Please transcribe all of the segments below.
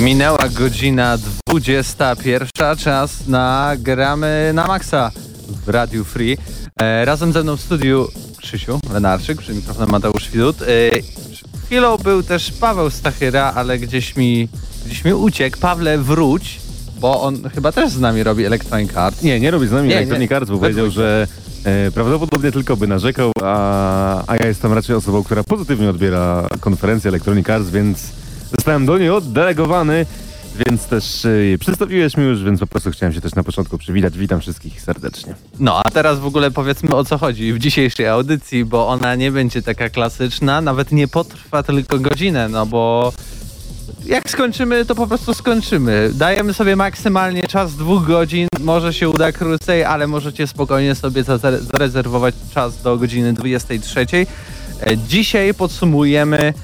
Minęła godzina 21, czas na gramy na maksa w Radiu Free. E, razem ze mną w studiu Krzysiu Lenarczyk, przy mikrofonem Mateusz Widut. E, chwilą był też Paweł Stachyra, ale gdzieś mi, gdzieś mi uciekł. Pawle, wróć, bo on chyba też z nami robi Electronic Arts. Nie, nie robi z nami Nie, Electronic nie. Arts, bo powiedział, że e, prawdopodobnie tylko by narzekał, a, a ja jestem raczej osobą, która pozytywnie odbiera konferencję Electronic Arts, więc zostałem do niej oddelegowany, więc też e, przedstawiłeś mi już, więc po prostu chciałem się też na początku przywitać. Witam wszystkich serdecznie. No, a teraz w ogóle powiedzmy o co chodzi w dzisiejszej audycji, bo ona nie będzie taka klasyczna, nawet nie potrwa tylko godzinę, no bo jak skończymy, to po prostu skończymy. Dajemy sobie maksymalnie czas dwóch godzin, może się uda krócej, ale możecie spokojnie sobie zare- zarezerwować czas do godziny 23. E, Dzisiaj podsumujemy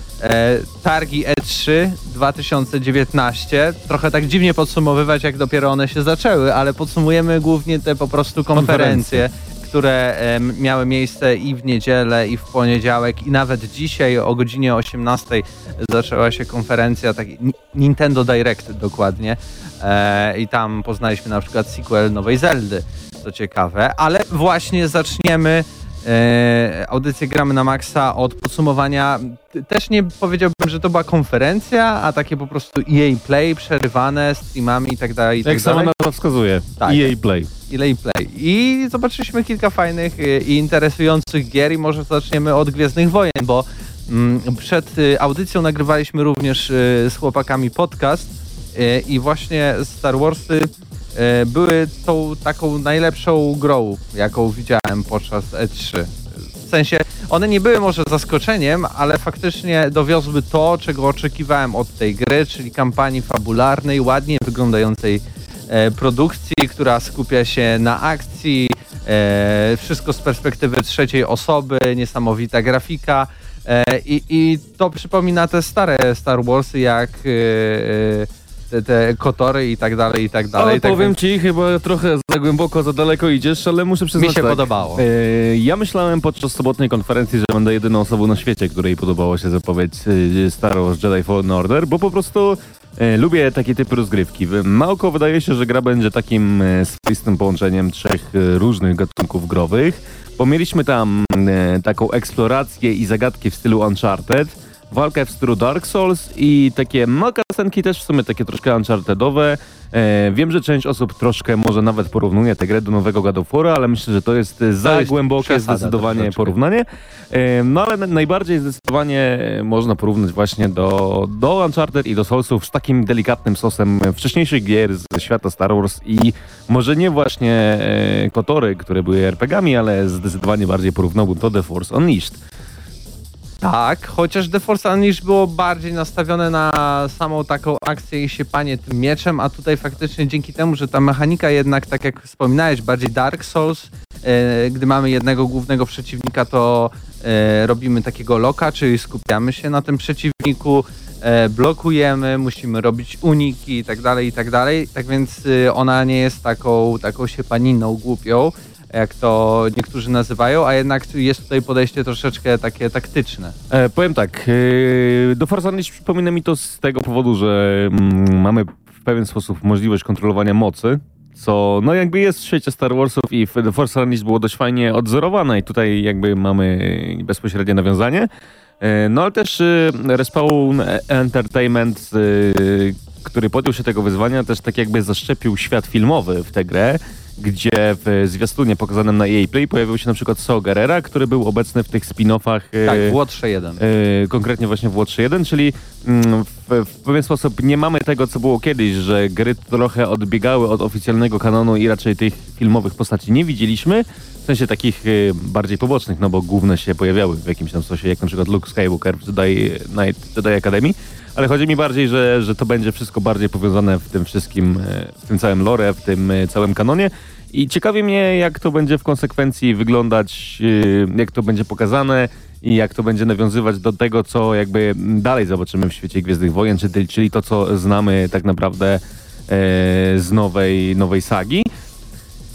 targi E3 2019. Trochę tak dziwnie podsumowywać, jak dopiero one się zaczęły, ale podsumujemy głównie te po prostu konferencje, które em, miały miejsce i w niedzielę, i w poniedziałek, i nawet dzisiaj o godzinie 18 zaczęła się konferencja, tak, Ni- Nintendo Direct dokładnie. E, I tam poznaliśmy na przykład sequel nowej Zeldy, co ciekawe, ale właśnie zaczniemy e, audycję Gramy na Maxa od podsumowania. Też nie powiedziałbym, że to była konferencja, a takie po prostu EA Play przerywane streamami i tak dalej. I tak Jak sama nazwa wskazuje, Tak. EA Play. EA Play. I zobaczyliśmy kilka fajnych y, i interesujących gier i może zaczniemy od Gwiezdnych Wojen, bo mm, przed y, audycją nagrywaliśmy również y, z chłopakami podcast y, i właśnie Star Warsy były tą taką najlepszą grą, jaką widziałem podczas E3. W sensie, one nie były może zaskoczeniem, ale faktycznie dowiozły to, czego oczekiwałem od tej gry, czyli kampanii fabularnej, ładnie wyglądającej e, produkcji, która skupia się na akcji, e, wszystko z perspektywy trzeciej osoby, niesamowita grafika e, i, i to przypomina te stare Star Warsy jak e, e, te, te kotory i tak dalej, i tak dalej. Ale tak powiem więc ci, chyba trochę za głęboko, za daleko idziesz, ale muszę przyznać mi się tak. podobało. E, Ja myślałem podczas sobotniej konferencji, że będę jedyną osobą na świecie, której podobała się zapowiedź e, Star Wars Jedi Fallen Order, bo po prostu e, lubię takie typy rozgrywki. Małko wydaje się, że gra będzie takim e, swoistym połączeniem trzech e, różnych gatunków growych, bo mieliśmy tam e, taką eksplorację i zagadki w stylu Uncharted, walkę w stylu Dark Souls i takie makasenki też w sumie takie troszkę unchartedowe. E, wiem, że część osób troszkę może nawet porównuje tę grę do nowego God of War, ale myślę, że to jest e, za jest głębokie zdecydowanie porównanie. E, no ale na- najbardziej zdecydowanie e, można porównać właśnie do, do Uncharted i do Soulsów z takim delikatnym sosem wcześniejszych gier ze świata Star Wars i może nie właśnie e, Kotory, które były RPGami, ale zdecydowanie bardziej porównałbym to The Force Unleashed. Tak, chociaż The Force Unleashed było bardziej nastawione na samą taką akcję i siepanie tym mieczem, a tutaj faktycznie dzięki temu, że ta mechanika jednak, tak jak wspominałeś, bardziej Dark Souls, e, gdy mamy jednego głównego przeciwnika, to e, robimy takiego loka, czyli skupiamy się na tym przeciwniku, e, blokujemy, musimy robić uniki i tak dalej, i tak dalej. Tak więc ona nie jest taką, taką siepaniną głupią, jak to niektórzy nazywają, a jednak jest tutaj podejście troszeczkę takie taktyczne. E, powiem tak, e, do Forza Unleashed przypomina mi to z tego powodu, że mm, mamy w pewien sposób możliwość kontrolowania mocy, co no jakby jest w świecie Star Warsów i The Force Unleashed było dość fajnie odzorowane i tutaj jakby mamy bezpośrednie nawiązanie. E, No ale też y, Respawn Entertainment, y, który podjął się tego wyzwania, też tak jakby zaszczepił świat filmowy w tę grę, gdzie w zwiastunie pokazanym na EA Play pojawił się na przykład Saw Gerrera, który był obecny w tych spin-offach. y, Tak, w Łotrze 1. e, konkretnie właśnie w Watch 1, czyli mm, w, w pewien sposób nie mamy tego, co było kiedyś, że gry trochę odbiegały od oficjalnego kanonu i raczej tych filmowych postaci nie widzieliśmy, w sensie takich e, bardziej pobocznych, no bo główne się pojawiały w jakimś tam sensie, jak na przykład Luke Skywalker w Jedi, Knight Jedi Academy, ale chodzi mi bardziej, że, że to będzie wszystko bardziej powiązane w tym wszystkim, e, w tym całym lore, w tym e, całym kanonie. I ciekawi mnie, jak to będzie w konsekwencji wyglądać, yy, jak to będzie pokazane i jak to będzie nawiązywać do tego, co jakby dalej zobaczymy w świecie Gwiezdnych Wojen, czyli, to, co znamy tak naprawdę e, z nowej, nowej sagi.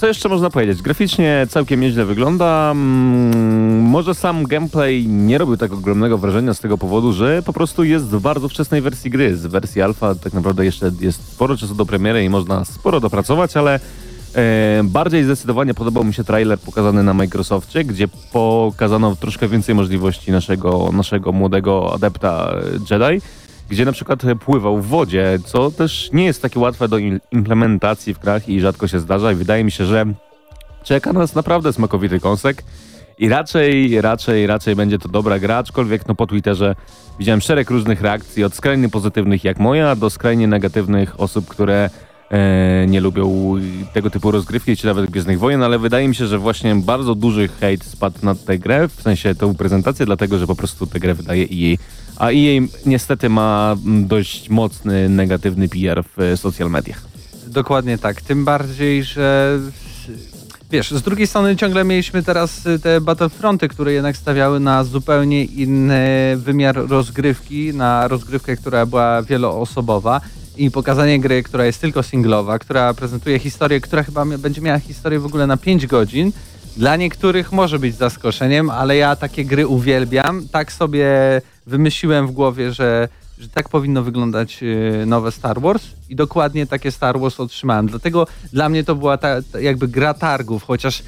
Co jeszcze można powiedzieć? Graficznie całkiem nieźle wygląda. Mm, może sam gameplay nie robił tak ogromnego wrażenia z tego powodu, że po prostu jest w bardzo wczesnej wersji gry. Z wersji alfa tak naprawdę jeszcze jest sporo czasu do premiery i można sporo dopracować, ale e, bardziej zdecydowanie podobał mi się trailer pokazany na Microsoftie, gdzie pokazano troszkę więcej możliwości naszego, naszego młodego adepta e, Jedi gdzie na przykład pływał w wodzie, co też nie jest takie łatwe do im- implementacji w grach i rzadko się zdarza i wydaje mi się, że czeka nas naprawdę smakowity kąsek i raczej, raczej, raczej będzie to dobra gra, aczkolwiek no po Twitterze widziałem szereg różnych reakcji, od skrajnie pozytywnych jak moja, do skrajnie negatywnych osób, które e, nie lubią tego typu rozgrywki, czy nawet Gwiezdnych Wojen, ale wydaje mi się, że właśnie bardzo duży hejt spadł na tę grę, w sensie tą prezentację, dlatego, że po prostu tę grę wydaje EA. A EA niestety ma mm, dość mocny, negatywny PR w e, social mediach. Dokładnie tak. Tym bardziej, że wiesz, z drugiej strony ciągle mieliśmy teraz y, te Battlefronty, które jednak stawiały na zupełnie inny wymiar rozgrywki, na rozgrywkę, która była wieloosobowa i pokazanie gry, która jest tylko singlowa, która prezentuje historię, która chyba będzie miała historię w ogóle na 5 godzin. Dla niektórych może być zaskoczeniem, ale ja takie gry uwielbiam. Tak sobie wymyśliłem w głowie, że, że tak powinno wyglądać y, nowe Star Wars i dokładnie takie Star Wars otrzymałem. Dlatego dla mnie to była ta, ta jakby gra targów, chociaż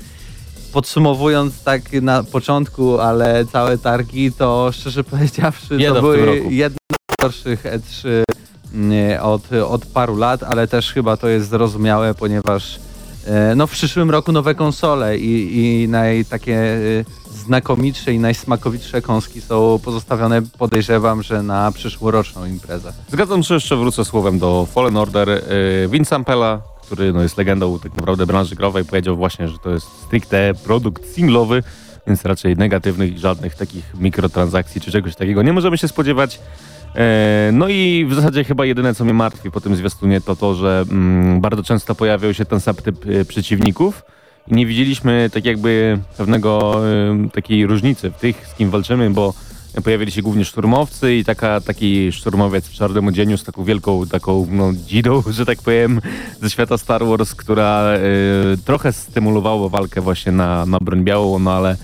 podsumowując tak na początku, ale całe targi, to szczerze powiedziawszy, Bieda to były jedne z gorszych E3 nie, od, od paru lat, ale też chyba to jest zrozumiałe, ponieważ no, w przyszłym roku nowe konsole i, i naj, takie e, znakomitsze i najsmakowitsze kąski są pozostawione, podejrzewam, że na przyszłoroczną imprezę. Zgadzam się, jeszcze wrócę słowem do Fallen Order. Yy, Vince Ampella, który no, jest legendą tak naprawdę branży growej, powiedział właśnie, że to jest stricte produkt singlowy, więc raczej negatywnych żadnych takich mikrotransakcji czy czegoś takiego nie możemy się spodziewać. E, No i w zasadzie chyba jedyne, co mnie martwi po tym zwiastunie, to to, że mm, bardzo często pojawiał się ten sam typ e, przeciwników i nie widzieliśmy tak jakby pewnego e, takiej różnicy w tych, z kim walczymy, bo pojawili się głównie szturmowcy i taka, taki szturmowiec w czarnym odzieniu z taką wielką taką no, dzidą, że tak powiem, ze świata Star Wars, która e, trochę stymulowała walkę właśnie na, na broń białą, no ale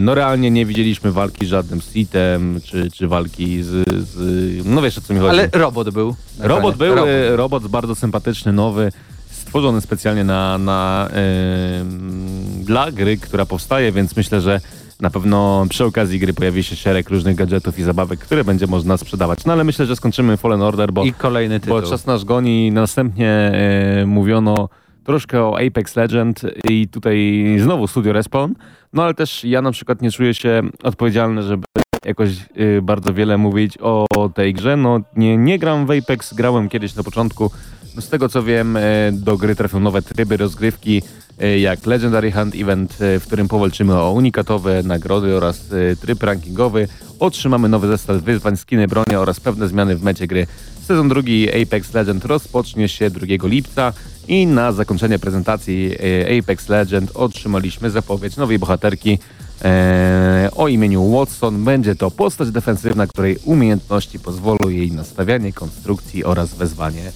no realnie nie widzieliśmy walki z żadnym Sithem, czy, czy walki z, z... No wiesz o co mi chodzi. Ale robot był. Robot był, Robot. e, robot bardzo sympatyczny, nowy, stworzony specjalnie na, na, em, dla gry, która powstaje, więc myślę, że na pewno przy okazji gry pojawi się szereg różnych gadżetów i zabawek, które będzie można sprzedawać. No ale myślę, że skończymy Fallen Order, bo, I kolejny tytuł. bo czas nasz goni. Następnie e, mówiono troszkę o Apex Legend i tutaj znowu Studio Respawn. No ale też ja na przykład nie czuję się odpowiedzialny, żeby jakoś y, bardzo wiele mówić o tej grze. No nie, nie gram w Apex, grałem kiedyś na początku. No, z tego co wiem, e, do gry trafią nowe tryby rozgrywki, e, jak Legendary Hunt Event, e, w którym powalczymy o unikatowe nagrody oraz e, tryb rankingowy. Otrzymamy nowy zestaw wyzwań, skiny broni oraz pewne zmiany w mecie gry. Sezon drugi Apex Legend rozpocznie się 2 lipca i na zakończenie prezentacji e, Apex Legend otrzymaliśmy zapowiedź nowej bohaterki e, o imieniu Watson. Będzie to postać defensywna, której umiejętności pozwolą jej na stawianie konstrukcji oraz wezwanie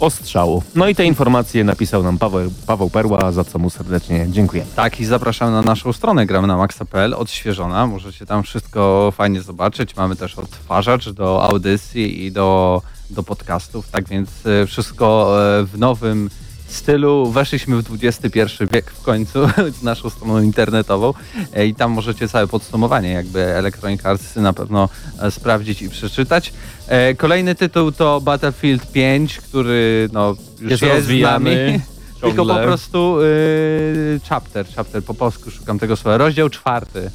ostrzału. No i te informacje napisał nam Paweł, Paweł Perła, za co mu serdecznie dziękuję. Tak, i zapraszam na naszą stronę gramy na maxa.pl, odświeżona. Możecie tam wszystko fajnie zobaczyć. Mamy też odtwarzacz do audycji i do, do podcastów, tak więc e, wszystko e, w nowym stylu weszliśmy w XXI wiek w końcu z naszą stroną internetową e, i tam możecie całe podsumowanie jakby Electronic Arts na pewno e, sprawdzić i przeczytać. E, Kolejny tytuł to Battlefield 5, który no, już Jest jest, z nami. Tylko po prostu y, chapter, chapter po polsku szukam tego słowa. Rozdział czwarty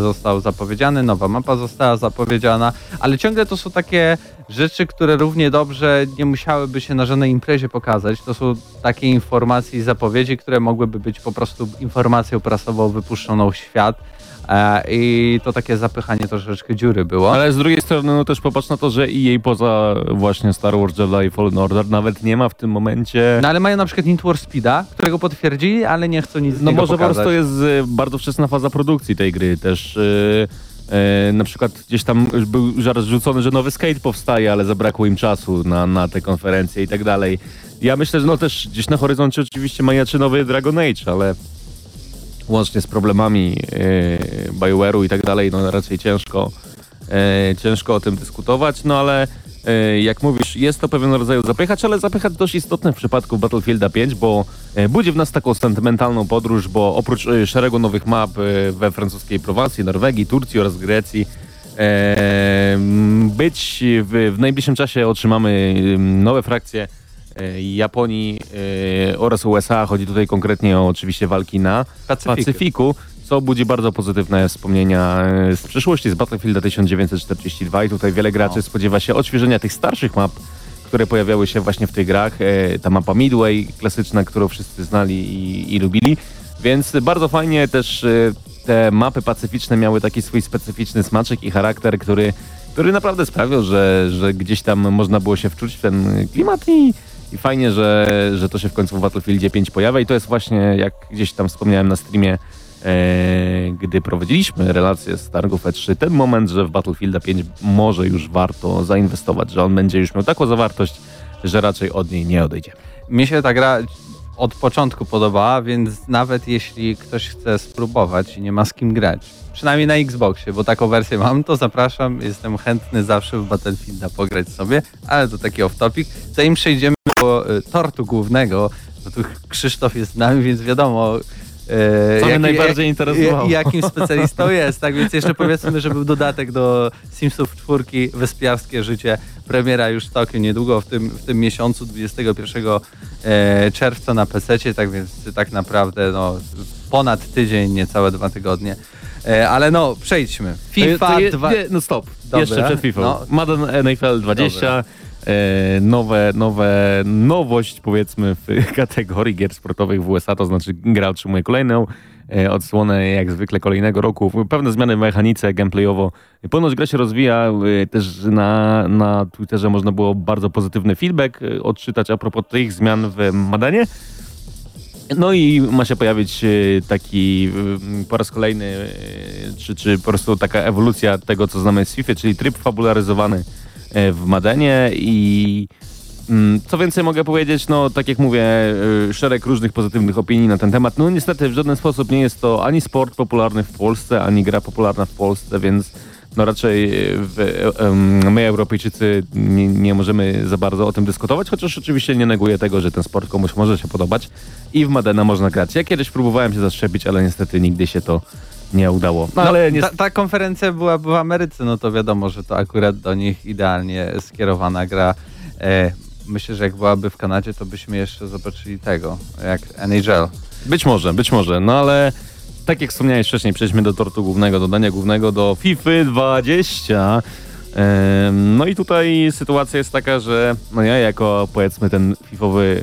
został zapowiedziany, nowa mapa została zapowiedziana, ale ciągle to są takie rzeczy, które równie dobrze nie musiałyby się na żadnej imprezie pokazać. To są takie informacje i zapowiedzi, które mogłyby być po prostu informacją prasową wypuszczoną w świat. E, I to takie zapychanie troszeczkę dziury było. Ale z drugiej strony no też popatrz na to, że EA poza właśnie Star Wars Jedi Fallen Order nawet nie ma w tym momencie... No ale mają na przykład Need for Speeda, którego potwierdzili, ale nie chcą nic z No niego może po prostu jest y, bardzo wczesna faza produkcji tej gry też. y, y, na przykład gdzieś tam był żart rzucony, że nowy skate powstaje, ale zabrakło im czasu na, na te konferencje i tak dalej. Ja myślę, że no też gdzieś na horyzoncie oczywiście majaczy nowy Dragon Age, ale łącznie z problemami yy, BioWare'u i tak dalej, no raczej ciężko, yy, ciężko o tym dyskutować, no ale jak mówisz, jest to pewien rodzaj zapychacz, ale zapychacz dość istotny w przypadku Battlefielda 5, bo yy, budzi w nas taką sentymentalną podróż, bo oprócz yy, szeregu nowych map we francuskiej Prowansji, Norwegii, Turcji oraz Grecji, e, być w, w najbliższym czasie otrzymamy ym, nowe frakcje e, Japonii e, oraz USA. Chodzi tutaj konkretnie o oczywiście walki na Pacyfiku. Pacyfiku, co budzi bardzo pozytywne wspomnienia e, z przeszłości, z Battlefielda 1942 i tutaj wiele graczy No. spodziewa się odświeżenia tych starszych map, które pojawiały się właśnie w tych grach. E, Ta mapa Midway, klasyczna, którą wszyscy znali i, i lubili. Więc bardzo fajnie też e, te mapy pacyficzne miały taki swój specyficzny smaczek i charakter, który, który naprawdę sprawiał, że, że gdzieś tam można było się wczuć w ten klimat i, i fajnie, że, że to się w końcu w Battlefieldzie 5 pojawia i to jest właśnie, jak gdzieś tam wspomniałem na streamie, gdy prowadziliśmy relacje z targów E3, ten moment, że w Battlefielda 5 może już warto zainwestować, że on będzie już miał taką zawartość, że raczej od niej nie odejdzie. Mi się ta gra od początku podobała, więc nawet jeśli ktoś chce spróbować i nie ma z kim grać, przynajmniej na Xboxie, bo taką wersję mam, to zapraszam, jestem chętny zawsze w Battlefielda pograć sobie, ale to taki off-topic. Zanim przejdziemy do y, tortu głównego, to tu Krzysztof jest z nami, więc wiadomo... y, Co mnie jaki- najbardziej jak- interesowało. Jakim specjalistą jest, tak więc jeszcze powiedzmy, że był dodatek do Simsów czwórki, Wyspiarskie Życie, premiera już całkiem niedługo w tym, w tym miesiącu, 21 e, czerwca na PC, tak więc tak naprawdę no, ponad tydzień, niecałe dwa tygodnie. E, ale no, przejdźmy. FIFA to je, 2. nie, no stop. Dobra, Jeszcze przed FIFA. no. Madden NFL 20. Dobra. E, nowe, nowe nowość powiedzmy w kategorii gier sportowych w USA, to znaczy gra otrzymuje kolejną e, odsłonę jak zwykle kolejnego roku. Pewne zmiany w mechanice gameplayowo. Ponoć gra się rozwija, e, też na, na Twitterze można było bardzo pozytywny feedback odczytać a propos tych zmian w Madanie. No i ma się pojawić taki e, po raz kolejny, czy, czy po prostu taka ewolucja tego, co znamy z FIFA, czyli tryb fabularyzowany w Madenie i mm, co więcej mogę powiedzieć, no tak jak mówię, e, szereg różnych pozytywnych opinii na ten temat. No niestety w żaden sposób nie jest to ani sport popularny w Polsce, ani gra popularna w Polsce, więc no raczej w, em, my Europejczycy nie, nie możemy za bardzo o tym dyskutować, chociaż oczywiście nie neguję tego, że ten sport komuś może się podobać i w Madena można grać. Ja kiedyś próbowałem się zaszczepić, ale niestety nigdy się to nie udało. No, ale nie... ta, ta konferencja była w Ameryce, no to wiadomo, że to akurat do nich idealnie skierowana gra. E, myślę, że jak byłaby w Kanadzie, to byśmy jeszcze zobaczyli tego, jak NHL. Być może, być może, no ale tak jak wspomniałeś wcześniej, przejdźmy do tortu głównego, do dania głównego, do FIFA 20. Em, No i tutaj sytuacja jest taka, że no ja jako powiedzmy ten fifowy,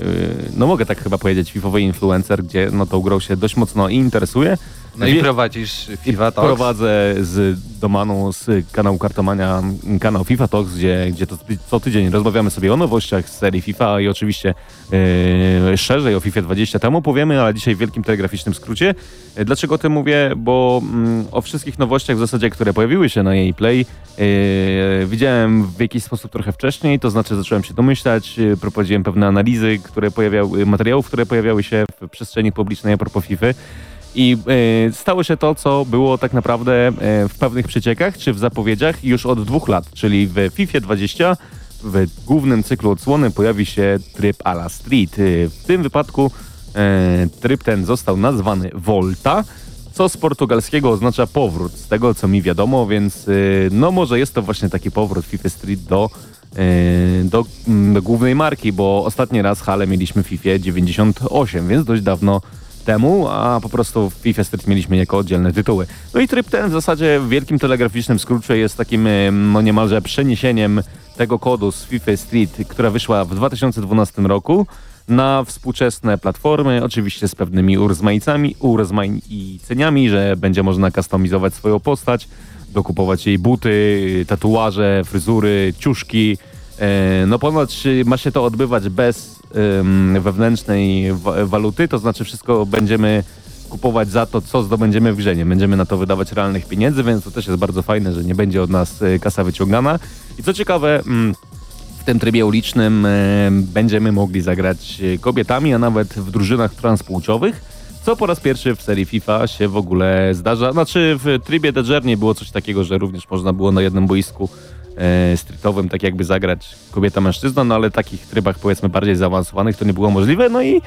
y, no mogę tak chyba powiedzieć, fifowy influencer, gdzie no tą grą się dość mocno interesuje. No i prowadzisz FIFA Talks. Prowadzę z Domaną, z kanału Kartomania, kanał FIFA Talks, gdzie, gdzie to, co tydzień rozmawiamy sobie o nowościach z serii FIFA i oczywiście e, szerzej o FIFA 20 temu powiemy, ale dzisiaj w wielkim telegraficznym skrócie. E, Dlaczego o tym mówię? Bo mm, o wszystkich nowościach w zasadzie, które pojawiły się na jej play, e, widziałem w jakiś sposób trochę wcześniej, to znaczy zacząłem się domyślać, e, prowadziłem pewne analizy, które pojawiały, materiałów, które pojawiały się w przestrzeni publicznej a propos FIFA. I e, stało się to, co było tak naprawdę e, w pewnych przeciekach czy w zapowiedziach już od dwóch lat, czyli w FIFA 20 w głównym cyklu odsłony pojawi się tryb a la Street. Y, W tym wypadku e, tryb ten został nazwany Volta, co z portugalskiego oznacza powrót, z tego co mi wiadomo, więc y, no może jest to właśnie taki powrót FIFA Street do, y, do, mm, do głównej marki, bo ostatni raz hale mieliśmy FIFA 98, więc dość dawno temu, a po prostu w FIFA Street mieliśmy jako oddzielne tytuły. No i tryb ten w zasadzie w wielkim telegraficznym skrócie jest takim no niemalże przeniesieniem tego kodu z FIFA Street, która wyszła w 2012 roku na współczesne platformy, oczywiście z pewnymi urozmaicami, urozmaiceniami, że będzie można kustomizować swoją postać, dokupować jej buty, tatuaże, fryzury, ciuszki. E, No ponoć ma się to odbywać bez wewnętrznej wa- waluty, to znaczy wszystko będziemy kupować za to, co zdobędziemy w grze. Nie będziemy na to wydawać realnych pieniędzy, więc to też jest bardzo fajne, że nie będzie od nas e, kasa wyciągana. I co ciekawe, mm, w tym trybie ulicznym e, będziemy mogli zagrać kobietami, a nawet w drużynach transpłciowych, co po raz pierwszy w serii FIFA się w ogóle zdarza. Znaczy w trybie The Journey było coś takiego, że również można było na jednym boisku e, streetowym tak jakby zagrać kobieta-mężczyzna, no ale takich trybach powiedzmy bardziej zaawansowanych to nie było możliwe. No i e,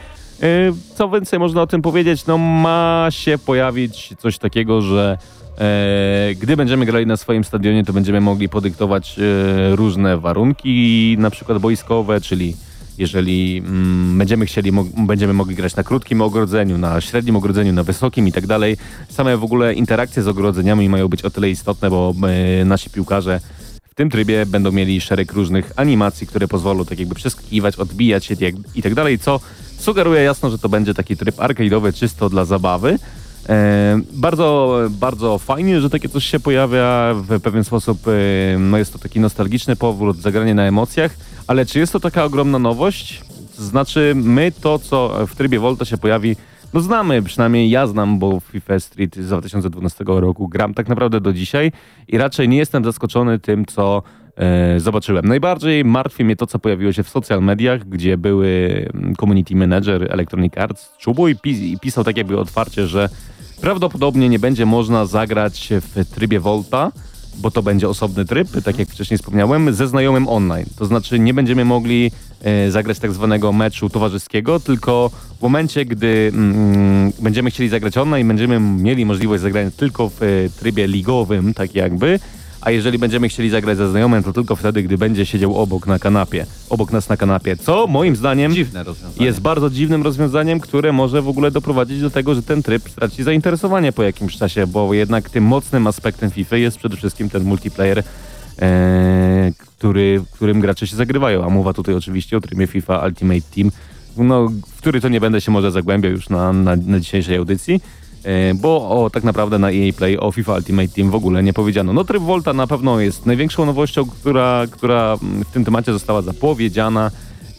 co więcej można o tym powiedzieć, no ma się pojawić coś takiego, że E, gdy będziemy grali na swoim stadionie, to będziemy mogli podyktować różne warunki, na przykład boiskowe, czyli jeżeli mm, będziemy chcieli, będziemy mogli grać na krótkim ogrodzeniu, na średnim ogrodzeniu, na wysokim i tak dalej. Same w ogóle interakcje z ogrodzeniami mają być o tyle istotne, bo nasi piłkarze w tym trybie będą mieli szereg różnych animacji, które pozwolą tak jakby przeskakiwać, odbijać się i tak dalej, co sugeruje jasno, że to będzie taki tryb arcade'owy czysto dla zabawy. E, bardzo, bardzo fajnie, że takie coś się pojawia. W pewien sposób e, no jest to taki nostalgiczny powrót, zagranie na emocjach, ale czy jest to taka ogromna nowość? Znaczy, my to, co w trybie Volta się pojawi, no znamy, przynajmniej ja znam, bo FIFA Street z 2012 roku gram tak naprawdę do dzisiaj i raczej nie jestem zaskoczony tym, co e, zobaczyłem. Najbardziej martwi mnie to, co pojawiło się w social mediach, gdzie były mm, community manager Electronic Arts Czubu i, pi- i pisał tak jakby otwarcie, że prawdopodobnie nie będzie można zagrać w trybie Volta, bo to będzie osobny tryb, tak jak wcześniej wspomniałem, ze znajomym online. To znaczy nie będziemy mogli zagrać tak zwanego meczu towarzyskiego, tylko w momencie, gdy mm, będziemy chcieli zagrać online, będziemy mieli możliwość zagrania tylko w e, trybie ligowym, tak jakby, a jeżeli będziemy chcieli zagrać ze znajomym, to tylko wtedy, gdy będzie siedział obok na kanapie, obok nas na kanapie, co moim zdaniem jest bardzo dziwnym rozwiązaniem, które może w ogóle doprowadzić do tego, że ten tryb straci zainteresowanie po jakimś czasie, bo jednak tym mocnym aspektem FIFA jest przede wszystkim ten multiplayer, e, który, którym gracze się zagrywają. A mowa tutaj oczywiście o trybie FIFA Ultimate Team, no, w który to nie będę się może zagłębiał już na, na, na dzisiejszej audycji. e, Bo o, tak naprawdę na EA Play o FIFA Ultimate Team w ogóle nie powiedziano. No tryb Volta na pewno jest największą nowością, która, która mm, w tym temacie została zapowiedziana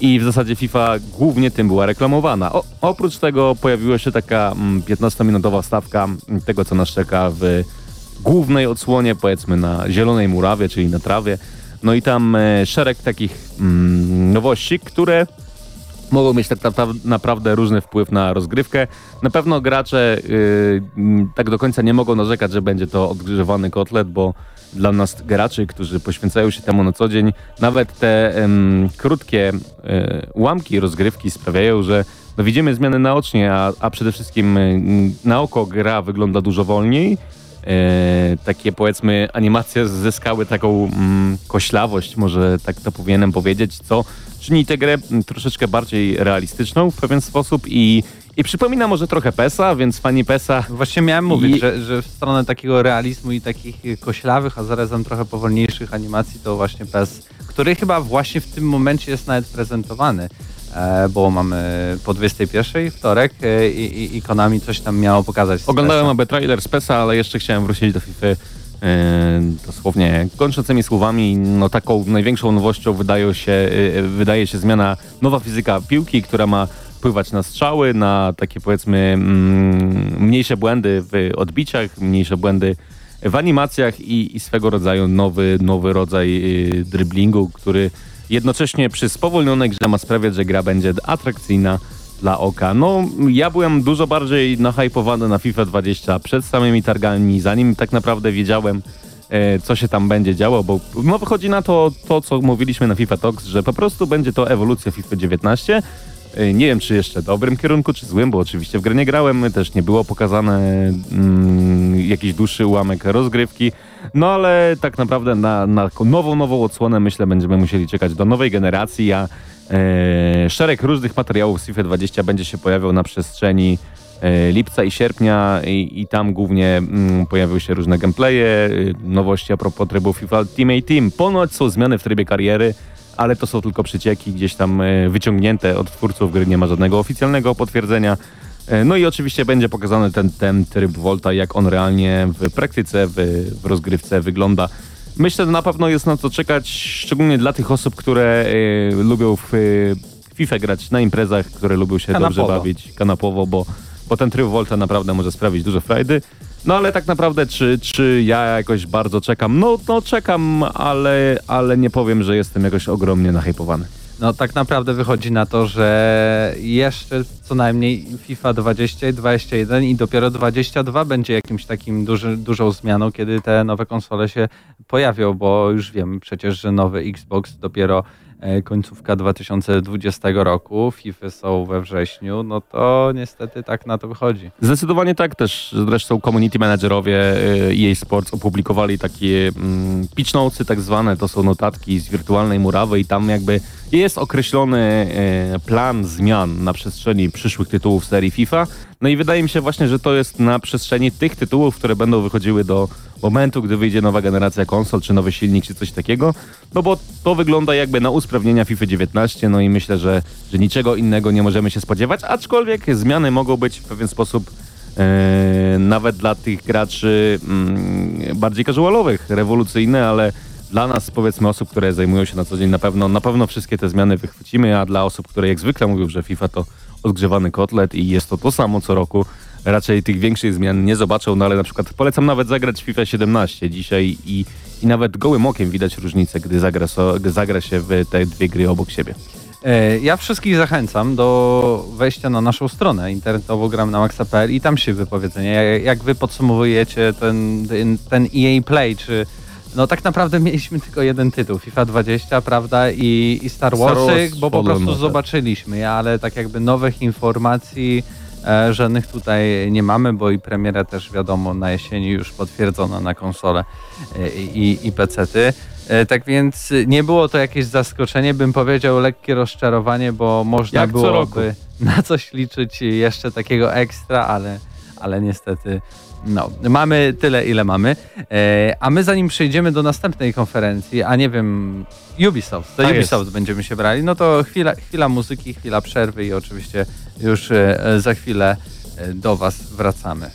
i w zasadzie FIFA głównie tym była reklamowana. O, oprócz tego pojawiła się taka mm, 15-minutowa stawka mm, tego, co nas czeka w głównej odsłonie, powiedzmy na zielonej murawie, czyli na trawie. No i tam e, szereg takich mm, nowości, które mogą mieć tak napra- naprawdę różny wpływ na rozgrywkę. Na pewno gracze yy, mm, tak do końca nie mogą narzekać, że będzie to odgrzewany kotlet, bo dla nas graczy, którzy poświęcają się temu na co dzień, nawet te krótkie e, ułamki rozgrywki sprawiają, że no, widzimy zmiany naocznie, a, a przede wszystkim na oko gra wygląda dużo wolniej. E, takie powiedzmy animacje zyskały taką mm, koślawość, może tak to powinienem powiedzieć, co czyni tę grę troszeczkę bardziej realistyczną w pewien sposób i, i przypomina może trochę PESA, więc fani PESA Właśnie miałem mówić, I- że, że w stronę takiego realizmu i takich koślawych, a zarazem trochę powolniejszych animacji to właśnie PES, który chyba właśnie w tym momencie jest nawet prezentowany, bo mamy po 21 wtorek e, i, i, i Konami coś tam miało pokazać. Oglądałem aby trailer z PESA, ale jeszcze chciałem wrócić do FIFA. E, dosłownie kończącymi słowami, no taką największą nowością wydaje się, e, wydaje się zmiana, nowa fizyka piłki, która ma wpływać na strzały, na takie powiedzmy mm, mniejsze błędy w odbiciach, mniejsze błędy w animacjach i, i swego rodzaju nowy, nowy rodzaj y, driblingu, który jednocześnie przy spowolnionej grze ma sprawiać, że gra będzie atrakcyjna dla oka. No, ja byłem dużo bardziej nahypowany na FIFA 20 przed samymi targami, zanim tak naprawdę wiedziałem, e, co się tam będzie działo, bo no, wychodzi na to, to, co mówiliśmy na FIFA Talks, że po prostu będzie to ewolucja FIFA 19. E, Nie wiem, czy jeszcze dobrym kierunku, czy złym, bo oczywiście w grę nie grałem, też nie było pokazane mm, jakiś dłuższy ułamek rozgrywki, no ale tak naprawdę na, na nową, nową odsłonę myślę będziemy musieli czekać do nowej generacji, a e, szereg różnych materiałów FIFA 20 będzie się pojawiał na przestrzeni e, lipca i sierpnia i, i tam głównie mm, pojawiły się różne gameplaye, y, nowości a propos trybu FIFA Ultimate Team. Ponoć są zmiany w trybie kariery, ale to są tylko przycieki gdzieś tam e, wyciągnięte od twórców gry, nie ma żadnego oficjalnego potwierdzenia. E, No i oczywiście będzie pokazany ten, ten tryb Volta, jak on realnie w praktyce, w, w rozgrywce wygląda. Myślę, że na pewno jest na co czekać, szczególnie dla tych osób, które e, lubią w e, FIFA grać na imprezach, które lubią się Kanapowo. dobrze bawić kanapowo, bo, bo ten tryb Volta naprawdę może sprawić dużo frajdy. No ale tak naprawdę, czy, czy ja jakoś bardzo czekam? No, no czekam, ale, ale nie powiem, że jestem jakoś ogromnie nahypowany. No tak naprawdę wychodzi na to, że jeszcze co najmniej FIFA 20 i 21 i dopiero 22 będzie jakimś takim duży, dużą zmianą, kiedy te nowe konsole się pojawią, bo już wiemy przecież, że nowy Xbox dopiero końcówka 2020 roku, FIFA są we wrześniu, no to niestety tak na to wychodzi. Zdecydowanie tak też. Zresztą community managerowie y, EA Sports opublikowali takie mm, pitch notesy tak zwane, to są notatki z wirtualnej murawy i tam jakby jest określony e, plan zmian na przestrzeni przyszłych tytułów serii FIFA. No i wydaje mi się właśnie, że to jest na przestrzeni tych tytułów, które będą wychodziły do momentu, gdy wyjdzie nowa generacja konsol, czy nowy silnik, czy coś takiego. No bo to wygląda jakby na usprawnienia FIFA 19, no i myślę, że, że niczego innego nie możemy się spodziewać, aczkolwiek zmiany mogą być w pewien sposób e, nawet dla tych graczy mm, bardziej casualowych, rewolucyjne, ale dla nas, powiedzmy, osób, które zajmują się na co dzień, na pewno, na pewno wszystkie te zmiany wychwycimy, a dla osób, które jak zwykle mówią, że FIFA to odgrzewany kotlet i jest to to samo co roku, raczej tych większych zmian nie zobaczą, no ale na przykład polecam nawet zagrać FIFA 17 dzisiaj i, i nawet gołym okiem widać różnicę, gdy zagra, so, gdy zagra się w te dwie gry obok siebie. E, Ja wszystkich zachęcam do wejścia na naszą stronę internetową gram na maxa.pl i tam się wypowiedzenie. Jak- wy podsumowujecie ten, ten, EA Play, czy no tak naprawdę mieliśmy tylko jeden tytuł, FIFA 20, prawda, i, i Star Wars bo po prostu zobaczyliśmy ale tak jakby nowych informacji e, żadnych tutaj nie mamy, bo i premiera też wiadomo na jesieni już potwierdzona na konsole e, i, i PC-ty. E, Tak więc nie było to jakieś zaskoczenie, bym powiedział lekkie rozczarowanie, bo można Jak byłoby na coś liczyć jeszcze takiego ekstra, ale, ale niestety no, mamy tyle, ile mamy. E, a my zanim przejdziemy do następnej konferencji, a nie wiem, Ubisoft, do Tak Ubisoft będziemy się brali, no to chwila, chwila muzyki, chwila przerwy i oczywiście już e, za chwilę e, do Was wracamy.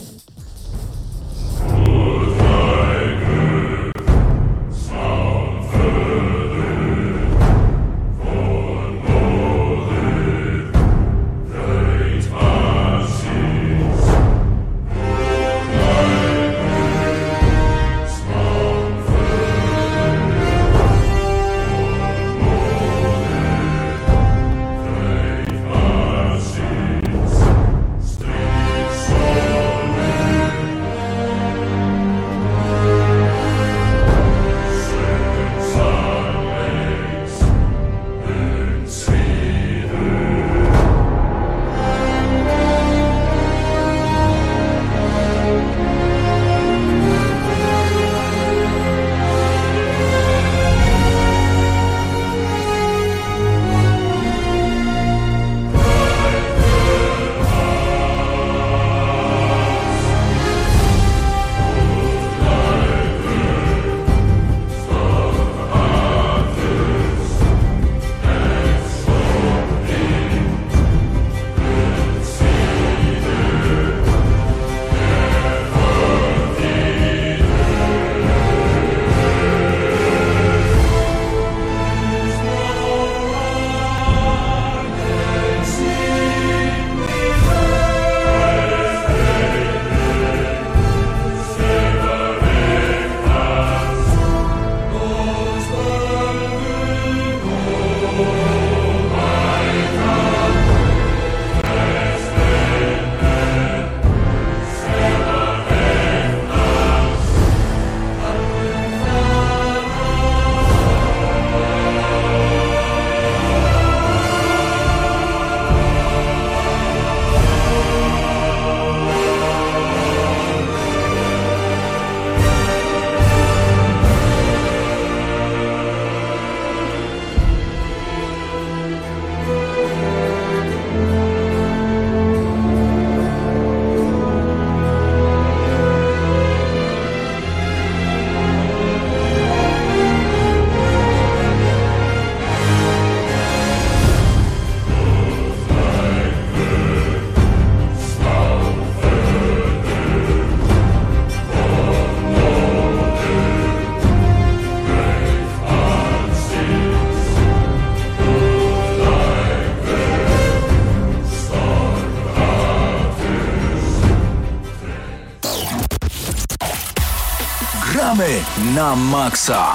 Na maksa.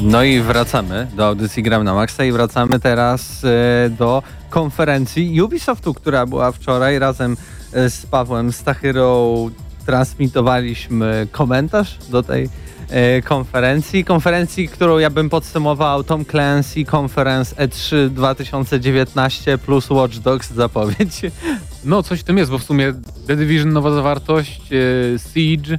No i wracamy do audycji Gram na Maxa i wracamy teraz e, do konferencji Ubisoftu, która była wczoraj razem e, z Pawłem Stachyrą transmitowaliśmy komentarz do tej e, konferencji. Konferencji, którą ja bym podsumował Tom Clancy Conference E3 2019 plus Watch Dogs zapowiedź. No, coś w tym jest, bo w sumie The Division, nowa zawartość, e, Siege,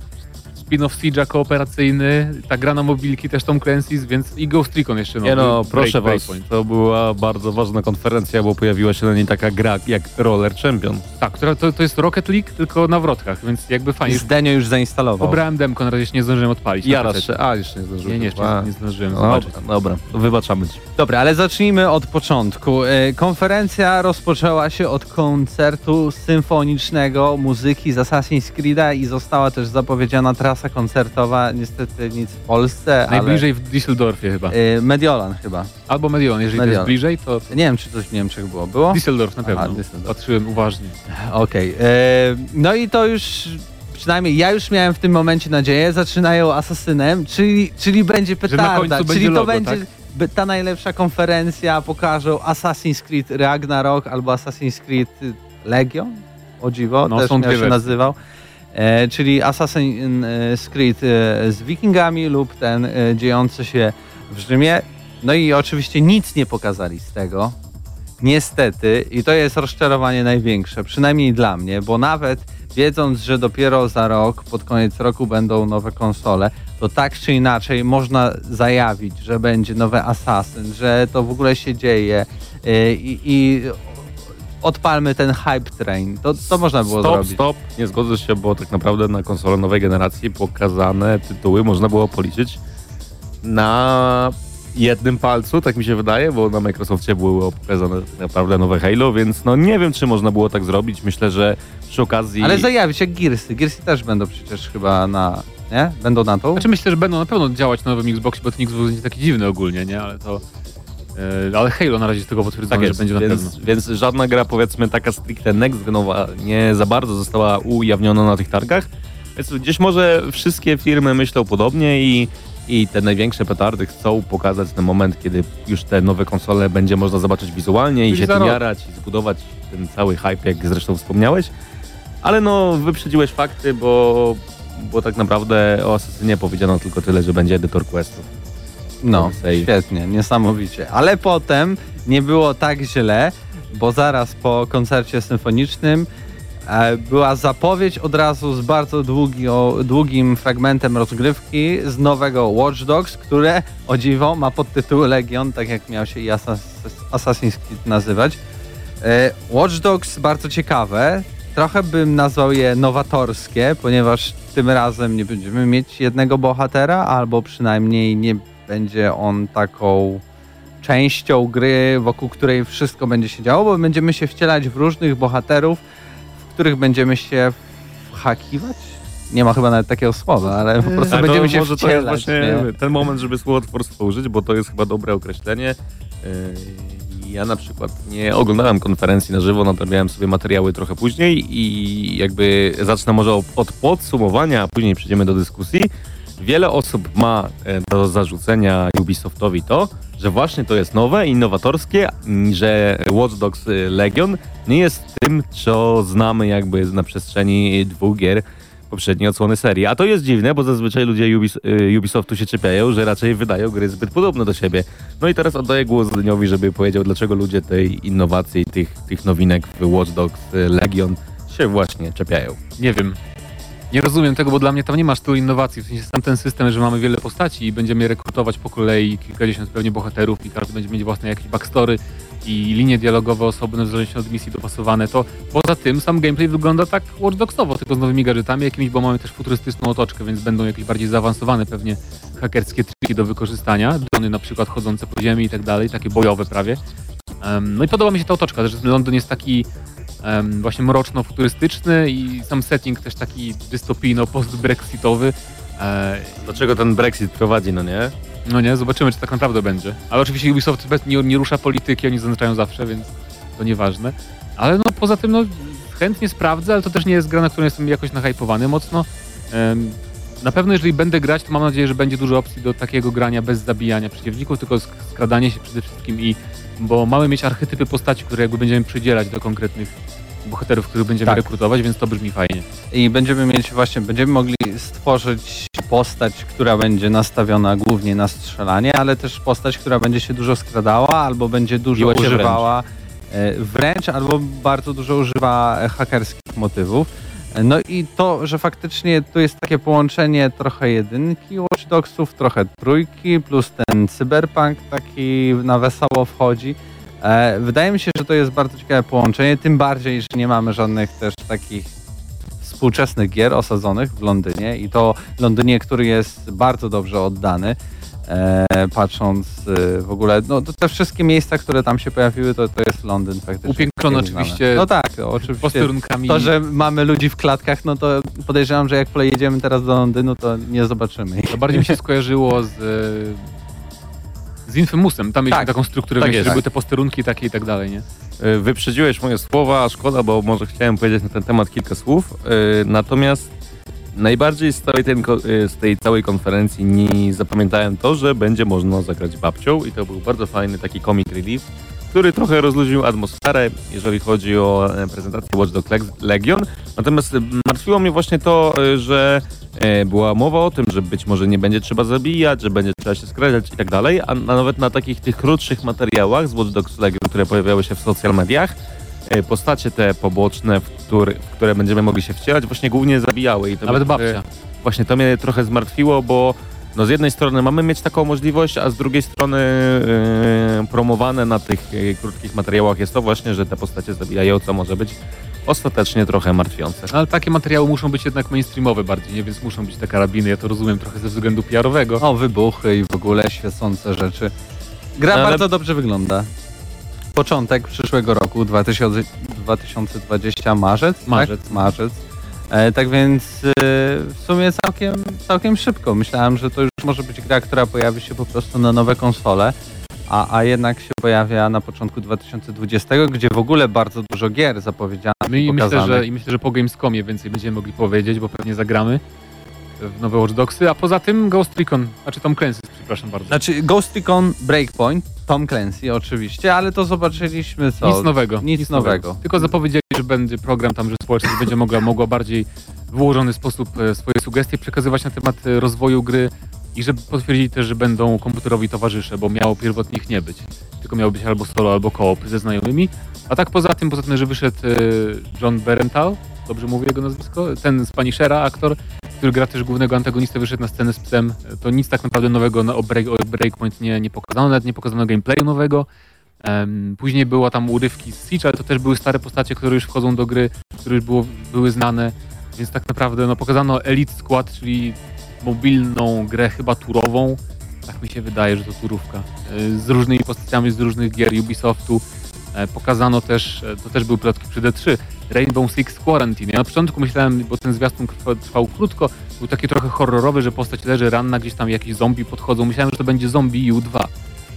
spin-off Siege'a kooperacyjny, ta gra na mobilki też Tom Clancy's, więc i Ghost Recon jeszcze Nie no, Break- proszę was, Breakpoint. to była bardzo ważna konferencja, bo pojawiła się na niej taka gra jak Roller Champion. Tak, to, to jest Rocket League, tylko na wrotkach, więc jakby fajnie. Zdenio już zainstalował. Pobrałem demko, na razie jeszcze nie zdążyłem odpalić. Ja raz się, a jeszcze nie zdążyłem. Nie, nie, jeszcze A, nie zdążyłem no zobaczyć. Dobra, dobra, wybaczamy ci. Dobra, ale zacznijmy od początku. E, Konferencja rozpoczęła się od koncertu symfonicznego muzyki z Assassin's Creed'a i została też zapowiedziana trasa koncertowa. Niestety nic w Polsce, Najbliżej w Düsseldorfie chyba. ale... e, Mediolan chyba. Albo Mediolan, jeżeli to Mediolan. jest bliżej, to Nie wiem, czy coś w Niemczech było. Było? Düsseldorf na Aha, pewno. Düsseldorf. Patrzyłem uważnie. Okej. e, No i to już... Przynajmniej ja już miałem w tym momencie nadzieję, zaczynają Asasynem, czyli, czyli będzie petarda, czyli będzie to logo, będzie tak? ta najlepsza konferencja, pokażą Assassin's Creed Ragnarok albo Assassin's Creed Legion, o dziwo, No, też miał się wersje. nazywał. E, czyli Assassin's Creed e, z wikingami lub ten e, dziejący się w Rzymie. No i oczywiście nic nie pokazali z tego. Niestety, i to jest rozczarowanie największe, przynajmniej dla mnie, bo nawet wiedząc, że dopiero za rok, pod koniec roku będą nowe konsole, to tak czy inaczej można zajawić, że będzie nowy Assassin, że to w ogóle się dzieje i, i odpalmy ten hype train. To, to można było stop, zrobić. stop, nie zgodzę się, bo tak naprawdę na konsolę nowej generacji pokazane tytuły można było policzyć na jednym palcu, tak mi się wydaje, bo na Microsoftie było pokazane tak naprawdę nowe Halo, więc no nie wiem, czy można było tak zrobić. Myślę, że przy okazji... Ale zajawić jak Gearsy. Gearsy też będą przecież chyba na... Nie? Będą na to? Znaczy myślę, że będą na pewno działać na nowym Xboxie, bo ten Xbox będzie taki dziwny ogólnie, nie? Ale to... e, ale Halo na razie jest tego potwierdzone, Tak jest, że będzie na więc, pewno. więc żadna gra powiedzmy taka stricte next genowa nie za bardzo została ujawniona na tych targach. Więc gdzieś może wszystkie firmy myślą podobnie i, i te największe petardy chcą pokazać ten moment, kiedy już te nowe konsole będzie można zobaczyć wizualnie i Czyli się za tym jarać i zbudować ten cały hype, jak zresztą wspomniałeś. Ale no, wyprzedziłeś fakty, bo, bo tak naprawdę o Assassinie powiedziano tylko tyle, że będzie edytor questów. No, świetnie, niesamowicie. Ale potem nie było tak źle, bo zaraz po koncercie symfonicznym e, była zapowiedź od razu z bardzo długi, o, długim fragmentem rozgrywki z nowego Watch Dogs, które o dziwo ma podtytuł Legion, tak jak miał się i Assas- Assassin's Creed nazywać. E, Watch Dogs bardzo ciekawe. Trochę bym nazwał je nowatorskie, ponieważ tym razem nie będziemy mieć jednego bohatera, albo przynajmniej nie będzie on taką częścią gry, wokół której wszystko będzie się działo, bo będziemy się wcielać w różnych bohaterów, w których będziemy się whakiwać. Nie ma chyba nawet takiego słowa, ale po prostu Ale będziemy to się może to jest wcielać. właśnie nie? ten moment, żeby słowotwórstwo użyć, bo to jest chyba dobre określenie. Yy, Ja na przykład nie oglądałem konferencji na żywo, naprawiałem sobie materiały trochę później i jakby zacznę może od podsumowania, a później przejdziemy do dyskusji. Wiele osób ma e, do zarzucenia Ubisoftowi to, że właśnie to jest nowe, innowatorskie, że Watch Dogs y, Legion nie jest tym, co znamy jakby na przestrzeni dwóch gier poprzedniej odsłony serii. A to jest dziwne, bo zazwyczaj ludzie Ubis y, Ubisoftu się czepiają, że raczej wydają gry zbyt podobne do siebie. No i teraz oddaję głos Zdeniowi, żeby powiedział, dlaczego ludzie tej innowacji, tych, tych nowinek w Watch Dogs Legion się właśnie czepiają. Nie wiem. Nie rozumiem tego, bo dla mnie tam nie masz tylu innowacji. W sensie sam ten system, że mamy wiele postaci i będziemy rekrutować po kolei, kilkadziesiąt pewnie bohaterów i każdy będzie mieć własne jakieś backstory i linie dialogowe osobne w zależności od misji dopasowane, to poza tym sam gameplay wygląda tak Watch Dogsowo, tylko z nowymi gadżetami jakimiś, bo mamy też futurystyczną otoczkę, więc będą jakieś bardziej zaawansowane pewnie hakerskie triki do wykorzystania, drony na przykład chodzące po ziemi i tak dalej, takie bojowe prawie. Em, no i podoba mi się ta otoczka, że Londyn jest taki em, właśnie mroczno-futurystyczny i sam setting też taki dystopijno-post-brexitowy. E, Dlaczego ten Brexit prowadzi, no nie? no nie, zobaczymy, czy tak naprawdę będzie. Ale oczywiście Ubisoft nie, nie rusza polityki, oni zaznaczają zawsze, więc to nieważne. Ale no poza tym, no chętnie sprawdzę, ale to też nie jest gra, na którą jestem jakoś nahypowany mocno. Em, Na pewno jeżeli będę grać, to mam nadzieję, że będzie dużo opcji do takiego grania bez zabijania przeciwników, tylko sk- skradanie się przede wszystkim i bo mamy mieć archetypy postaci, które jakby będziemy przydzielać do konkretnych bohaterów, których będziemy Tak. rekrutować, więc to brzmi fajnie. I będziemy mieć właśnie, będziemy mogli stworzyć postać, która będzie nastawiona głównie na strzelanie, ale też postać, która będzie się dużo skradała, albo będzie dużo używała e, wręcz, albo bardzo dużo używa hakerskich motywów. No i to, że faktycznie tu jest takie połączenie trochę jedynki Watch Dogsów, trochę trójki, plus ten cyberpunk taki na wesoło wchodzi. E, Wydaje mi się, że to jest bardzo ciekawe połączenie, tym bardziej, że nie mamy żadnych też takich współczesnych gier osadzonych w Londynie i to Londynie, który jest bardzo dobrze oddany. E, patrząc e, w ogóle, no to te wszystkie miejsca, które tam się pojawiły, to, to jest Londyn faktycznie. Upiększony oczywiście No tak, oczywiście. Posterunkami. To, że mamy ludzi w klatkach, no to podejrzewam, że jak pojedziemy teraz do Londynu, to nie zobaczymy. To bardziej mi się skojarzyło z, e, z Infamousem. Tam mieliśmy Tak. taką strukturę, Tak tak jest. że były te posterunki takie i tak dalej, nie? Y, Wyprzedziłeś moje słowa, a szkoda, bo może chciałem powiedzieć na ten temat kilka słów. Y, Natomiast najbardziej z całej, ten, y, z tej całej konferencji nie zapamiętałem to, że będzie można zagrać babcią i to był bardzo fajny taki comic relief, który trochę rozluźnił atmosferę, jeżeli chodzi o e, prezentację Watch Dogs Leg- Legion. Natomiast y, martwiło mnie właśnie to, y, że e, była mowa o tym, że być może nie będzie trzeba zabijać, że będzie trzeba się skradzać i tak dalej, a na- nawet na takich tych krótszych materiałach z Watch Dogs Legion, które pojawiały się w social mediach, postacie te poboczne, w, który, w które będziemy mogli się wcierać, właśnie głównie zabijały. I to Nawet mnie babcia. Właśnie to mnie trochę zmartwiło, bo no z jednej strony mamy mieć taką możliwość, a z drugiej strony e, promowane na tych e, krótkich materiałach jest to właśnie, że te postacie zabijają, co może być ostatecznie trochę martwiące. No, ale takie materiały muszą być jednak mainstreamowe bardziej, nie? Więc muszą być te karabiny, ja to rozumiem trochę ze względu PR-owego. O, wybuchy i w ogóle świecące rzeczy. Gra No, ale- bardzo dobrze wygląda. Początek przyszłego roku, 2000, 2020 marzec? Marzec. Tak, marzec. E, tak więc e, w sumie całkiem, całkiem szybko. Myślałem, że to już może być gra, która pojawi się po prostu na nowe konsole, a, a jednak się pojawia na początku 2020, gdzie w ogóle bardzo dużo gier zapowiedziano. I, myślę, że, I myślę, że po Gamescomie więcej będziemy mogli powiedzieć, bo pewnie zagramy w nowe Watch Dogsy, a poza tym Ghost Recon, znaczy Tom Clancy, przepraszam bardzo. Znaczy Ghost Recon Breakpoint, Tom Clancy oczywiście, ale to zobaczyliśmy co? Nic nowego. Nic, nowego. Tylko zapowiedzieli, że będzie program tam, że społeczność będzie mogła, mogła bardziej w ułożony sposób e, swoje sugestie przekazywać na temat e, rozwoju gry i że potwierdzili też, że będą komputerowi towarzysze, bo miało pierwotnie ich nie być. Tylko miało być albo solo, albo koop ze znajomymi. A tak poza tym, poza tym, że wyszedł e, John Berenthal, dobrze mówię jego nazwisko, ten z Punishera, aktor, który gra też głównego antagonistę, wyszedł na scenę z psem. To nic tak naprawdę nowego na, break, Breakpoint nie, nie pokazano, nawet nie pokazano gameplayu nowego. Później było tam urywki z Siege, ale to też były stare postacie, które już wchodzą do gry, które już było, były znane, więc tak naprawdę no, pokazano Elite Squad, czyli mobilną grę chyba turową. Tak mi się wydaje, że to turówka. E, Z różnymi postaciami z różnych gier Ubisoftu. E, Pokazano też, e, to też były plotki przy D3, Rainbow Six Quarantine. Ja na początku myślałem, bo ten zwiastun trwa- trwał krótko, był taki trochę horrorowy, że postać leży ranna, gdzieś tam jakieś zombie podchodzą. Myślałem, że to będzie Zombie U2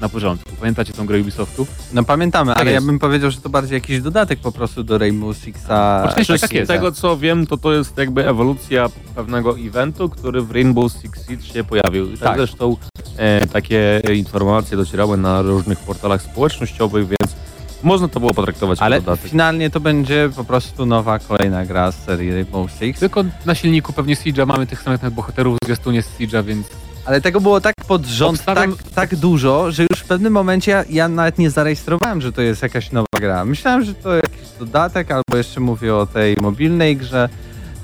na początku. Pamiętacie tą grę Ubisoftu? No pamiętamy, ale jest. ja bym powiedział, że to bardziej jakiś dodatek po prostu do Rainbow Sixa. Oczywiście, Z tak jest. tego co wiem, to to jest jakby ewolucja pewnego eventu, który w Rainbow Six Siege się pojawił. I tak, Tak. zresztą e, takie informacje docierały na różnych portalach społecznościowych, więc można to było potraktować Ale jako dodatek. finalnie to będzie po prostu nowa, kolejna gra z serii Rainbow Six. Tylko na silniku pewnie Siege'a mamy tych samych bohaterów w zwiastunie z Siege'a, więc Ale tego było tak pod rząd, Obstawiam- tak, tak dużo, że już w pewnym momencie ja, ja nawet nie zarejestrowałem, że to jest jakaś nowa gra. Myślałem, że to jakiś dodatek, albo jeszcze mówię o tej mobilnej grze.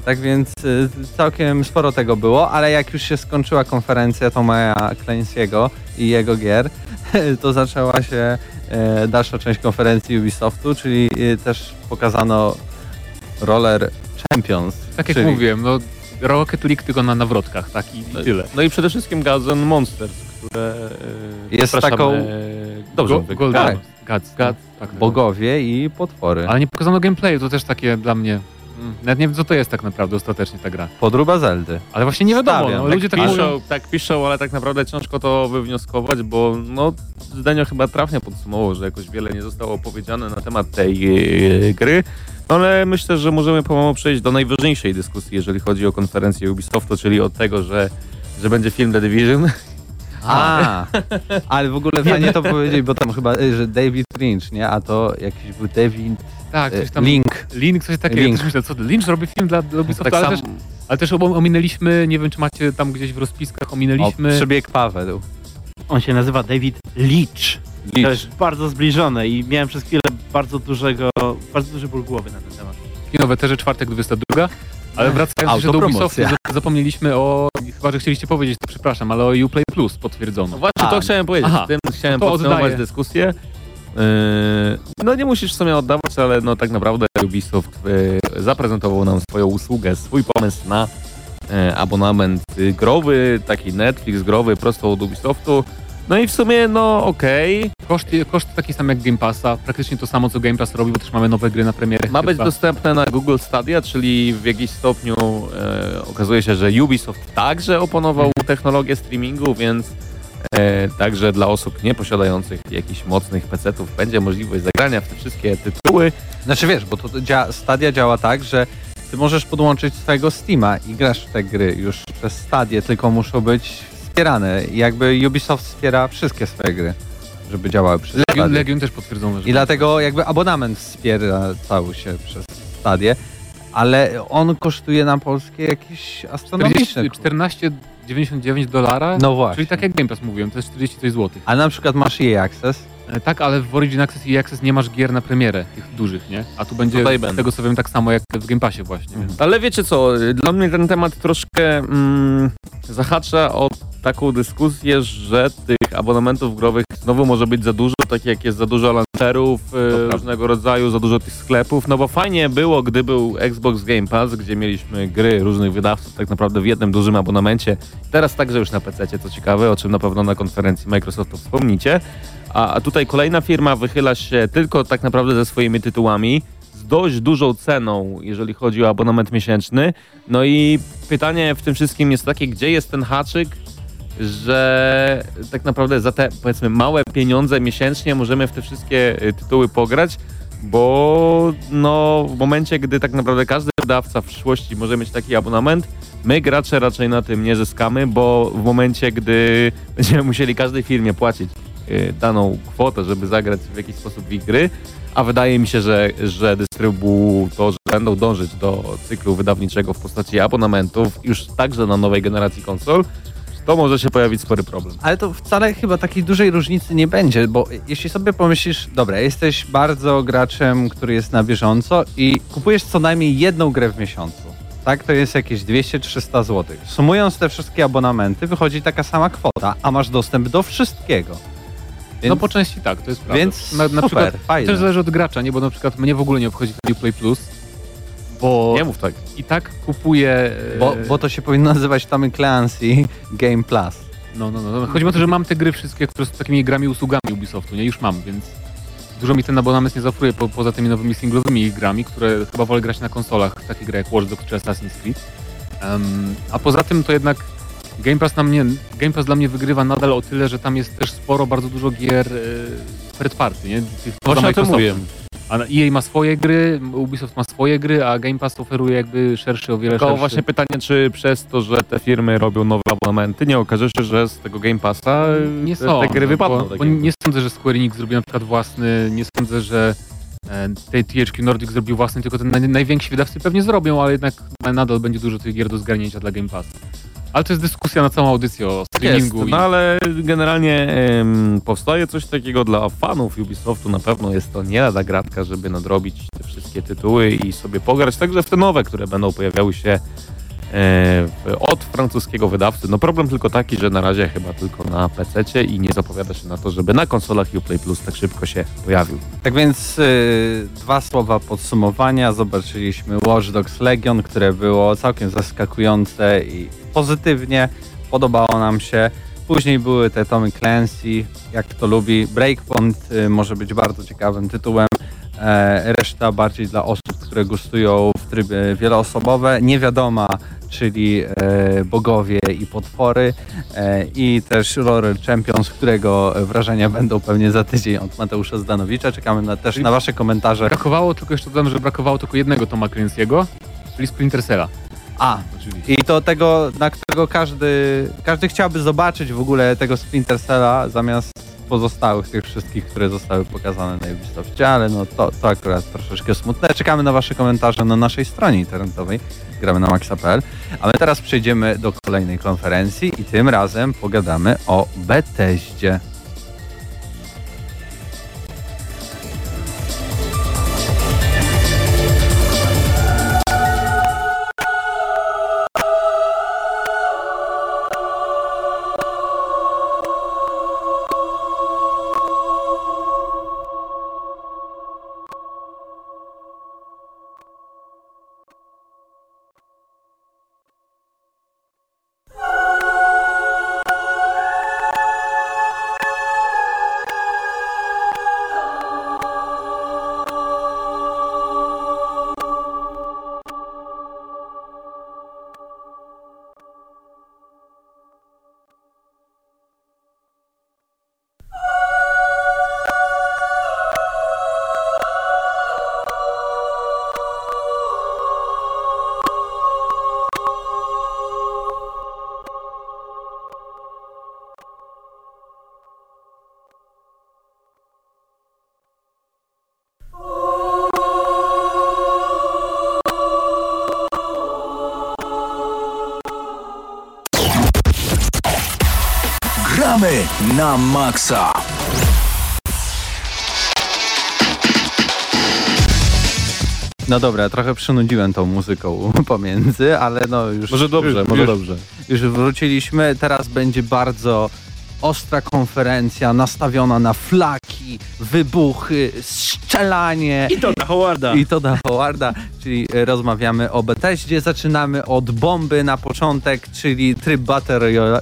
Tak więc y, całkiem sporo tego było, ale jak już się skończyła konferencja Tomaya Clancy'ego i jego gier, to zaczęła się e, dalsza część konferencji Ubisoftu, czyli e, też pokazano Roller Champions. tak jak czyli mówiłem, no Rocket League tylko na nawrotkach, tak i, i tyle. No i przede wszystkim and Monsters, które e, Jest taką- E, dobrze Go, mówię. Golden Tak. Gods, Gods. tak, tak. Bogowie i potwory. Ale nie pokazano gameplayu, to też takie dla mnie... Nawet nie wiem, co to jest tak naprawdę ostatecznie ta gra. Podróba Zeldy. Ale właśnie nie wiadomo, Stawiam. no, ludzie tak piszą, mówią. tak piszą, ale tak naprawdę ciężko to wywnioskować, bo no, Zdenio chyba trafnie podsumował, że jakoś wiele nie zostało powiedziane na temat tej e, gry. Ale myślę, że możemy pomału przejść do najważniejszej dyskusji, jeżeli chodzi o konferencję Ubisoftu, czyli od tego, że, że będzie film The Division. A, ale w ogóle fajnie to powiedzieć, bo tam chyba, y, że David Lynch, nie? A to jakiś był David Tak, coś tam... Link. Link, coś takiego. Link. Ja też myślę, co Lynch robi film dla, dla Ubisoftu, Tak ale, też, ale też ominęliśmy, nie wiem czy macie tam gdzieś w rozpiskach, O, ominęliśmy... przebieg Paweł. On się nazywa David Leach. To Leach. jest bardzo zbliżone i miałem przez chwilę bardzo dużego, bardzo duży ból głowy na ten temat. kino Weterze, czwartek 22. Ale wracając jeszcze do Ubisoftu, zapomnieliśmy o, chyba że chcieliście powiedzieć, to przepraszam, ale o Uplay Plus potwierdzono. No właśnie A, to chciałem powiedzieć, aha. tym chciałem To podsumować dyskusję. Yy, no nie musisz w sumie oddawać, ale no tak naprawdę Ubisoft yy, zaprezentował nam swoją usługę, swój pomysł na yy, abonament growy, taki Netflix growy prosto od Ubisoftu. No i w sumie no okej, Koszt, koszt taki sam jak Game Passa, praktycznie to samo co Game Pass robi, bo też mamy nowe gry na premierę. ma być chyba. dostępne na Google Stadia, czyli w jakiś stopniu e, okazuje się, że Ubisoft także oponował technologię streamingu, więc także dla osób nieposiadających jakichś mocnych PC-ów będzie możliwość zagrania w te wszystkie tytuły. Znaczy wiesz, bo to dzia- Stadia działa tak, że ty możesz podłączyć swojego Steama i grasz w te gry już przez Stadię, tylko muszą być wspierane. I jakby Ubisoft wspiera wszystkie swoje gry, żeby działały przez Legion, Stadię. Legion też potwierdzono, że I dlatego jakby abonament wspiera cały się przez Stadię, ale on kosztuje na polskie jakieś astronomiczne. 40, 14,99 dolara, No właśnie. czyli tak jak Game Pass mówiłem, to jest 40 coś złotych. A na przykład masz EA Access, E, Tak, ale w Origin Access i Access nie masz gier na premierę, tych dużych, nie? A tu będzie Tutaj z będą. tego co wiem tak samo jak w Game Passie właśnie. Więc. Ale wiecie co, dla mnie ten temat troszkę mm, zahacza o taką dyskusję, że tych abonamentów growych znowu może być za dużo, tak jak jest za dużo launcherów e, prawda. różnego rodzaju, za dużo tych sklepów, no bo fajnie było, gdy był Xbox Game Pass, gdzie mieliśmy gry różnych wydawców tak naprawdę w jednym dużym abonamencie. Teraz także już na PC, co ciekawe, o czym na pewno na konferencji Microsoftu wspomnicie. A, a tutaj kolejna firma wychyla się tylko tak naprawdę ze swoimi tytułami, z dość dużą ceną, jeżeli chodzi o abonament miesięczny. No i pytanie w tym wszystkim jest takie, gdzie jest ten haczyk, że tak naprawdę za te powiedzmy małe pieniądze miesięcznie możemy w te wszystkie y, tytuły pograć, bo no w momencie, gdy tak naprawdę każdy wydawca w przyszłości może mieć taki abonament, my gracze raczej na tym nie zyskamy, bo w momencie, gdy będziemy musieli każdej firmie płacić y, daną kwotę, żeby zagrać w jakiś sposób w gry, a wydaje mi się, że, że dystrybutorzy będą dążyć do cyklu wydawniczego w postaci abonamentów już także na nowej generacji konsol, to może się pojawić spory problem. Ale to wcale chyba takiej dużej różnicy nie będzie, bo jeśli sobie pomyślisz, dobra, jesteś bardzo graczem, który jest na bieżąco i kupujesz co najmniej jedną grę w miesiącu. Tak, to jest jakieś 200-300 zł. Sumując te wszystkie abonamenty, wychodzi taka sama kwota, a masz dostęp do wszystkiego. Więc, No po części tak, to jest prawda. więc na, na super, przykład fajne. też zależy od gracza, nie? Bo na przykład mnie w ogóle nie obchodzi Uplay Plus, bo Nie mów tak. i tak kupuję... e, Bo, bo to się powinno nazywać Tommy Clancy Game Plus. No, no, no. no. Chodzi o to, że mam te gry wszystkie, które są takimi grami usługami Ubisoftu, nie? Już mam, więc dużo mi ten abonament nie zaoferuje po, poza tymi nowymi singlowymi grami, które chyba wolę grać na konsolach, takie gry jak Watch Dogs czy Assassin's Creed. Em, a poza tym to jednak Game Pass na mnie, Game Pass dla mnie wygrywa nadal o tyle, że tam jest też sporo, bardzo dużo gier e, third party, nie? Tych Właśnie o tym mówię. A EA ma swoje gry, Ubisoft ma swoje gry, a Game Pass oferuje jakby szerszy, o wiele Tylko szerszy. właśnie pytanie, czy przez to, że te firmy robią nowe abonamenty, nie okaże się, że z tego Game Passa nie te, sądzę, te gry wypadną. Bo, tak bo nie sądzę, że Square Enix zrobił na przykład własny, nie sądzę, że tej THQ Nordic zrobił własny, tylko ten naj, najwięksi wydawcy pewnie zrobią, ale jednak nadal będzie dużo tych gier do zgarnięcia dla Game Passa. Ale to jest dyskusja na całą audycję o Jest, streamingu. no ale generalnie em, powstaje coś takiego dla fanów Ubisoftu. Na pewno jest to nie lada gratka, żeby nadrobić te wszystkie tytuły i sobie pograć także w te nowe, które będą pojawiały się w- od francuskiego wydawcy. No problem tylko taki, że na razie chyba tylko na PC i nie zapowiada się na to, żeby na konsolach Uplay Plus tak szybko się pojawił. Tak więc y, dwa słowa podsumowania. Zobaczyliśmy Watch Dogs Legion, które było całkiem zaskakujące i pozytywnie. Podobało nam się. Później były te Tommy Clancy, jak kto lubi. Breakpoint y, może być bardzo ciekawym tytułem. E, reszta bardziej dla osób, które gustują w trybie wieloosobowe. Niewiadoma czyli e, Bogowie i Potwory e, i też Roller Champions, którego wrażenia będą pewnie za tydzień od Mateusza Zdanowicza. Czekamy na, też na wasze komentarze. Brakowało, tylko jeszcze dodam, że brakowało tylko jednego Toma Clancy'ego, czyli Splinter Cella. A, Oczywiście. i to tego, na którego każdy, każdy chciałby zobaczyć w ogóle tego Splinter Cella zamiast pozostałych tych wszystkich, które zostały pokazane na Ubisoftie, ale no to, to akurat troszeczkę smutne. Czekamy na wasze komentarze na naszej stronie internetowej gramy na maxa.pl, a my teraz przejdziemy do kolejnej konferencji i tym razem pogadamy o Bethesdzie. Maksa. No dobra, trochę przynudziłem tą muzyką pomiędzy, ale no już... Może dobrze, już, może już, dobrze. Już wróciliśmy, teraz będzie bardzo ostra konferencja nastawiona na flaki, wybuchy, strzelanie. I to na Howarda. I to da Howarda, czyli rozmawiamy o Bethesdzie. Zaczynamy od bomby na początek, czyli tryb Battle Royale.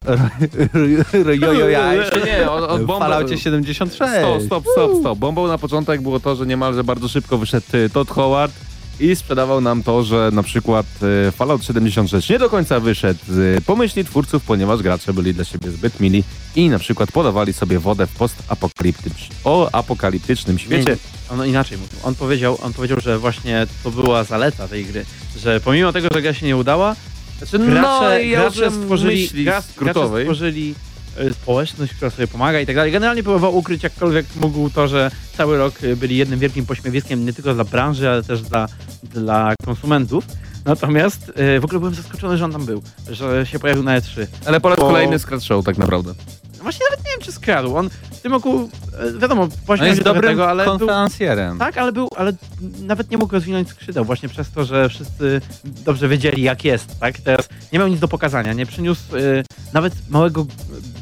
Nie, od, od bomby- Falloutie 76. Stop, stop, stop, stop. Bombą na początek było to, że niemalże bardzo szybko wyszedł y, Todd Howard i sprzedawał nam to, że na przykład y, Fallout 76 nie do końca wyszedł z pomyśli twórców, ponieważ gracze byli dla siebie zbyt mili i na przykład podawali sobie wodę w postapokaliptycznym o apokaliptycznym świecie. Nie, on inaczej mówił. On powiedział, on powiedział, że właśnie to była zaleta tej gry, że pomimo tego, że gra się nie udała, Znaczy, gracze, ja gracze stworzyli, myśli gra, gracze stworzyli e, społeczność, która sobie pomaga i tak dalej. Generalnie próbował ukryć jakkolwiek mógł to, że cały rok e, byli jednym wielkim pośmiewiskiem nie tylko dla branży, ale też dla, dla konsumentów. Natomiast e, w ogóle byłem zaskoczony, że on tam był, że się pojawił na E3. Ale po raz Bo- kolejny Scratch Show tak naprawdę. Właśnie nawet nie wiem, czy skradł. On w tym roku, e, wiadomo, pośmiał jest dobrym tego, ale był, konferencjerem. tak, ale był, ale nawet nie mógł rozwinąć skrzydeł, właśnie przez to, że wszyscy dobrze wiedzieli, jak jest, tak? Teraz nie miał nic do pokazania, nie przyniósł y, nawet małego,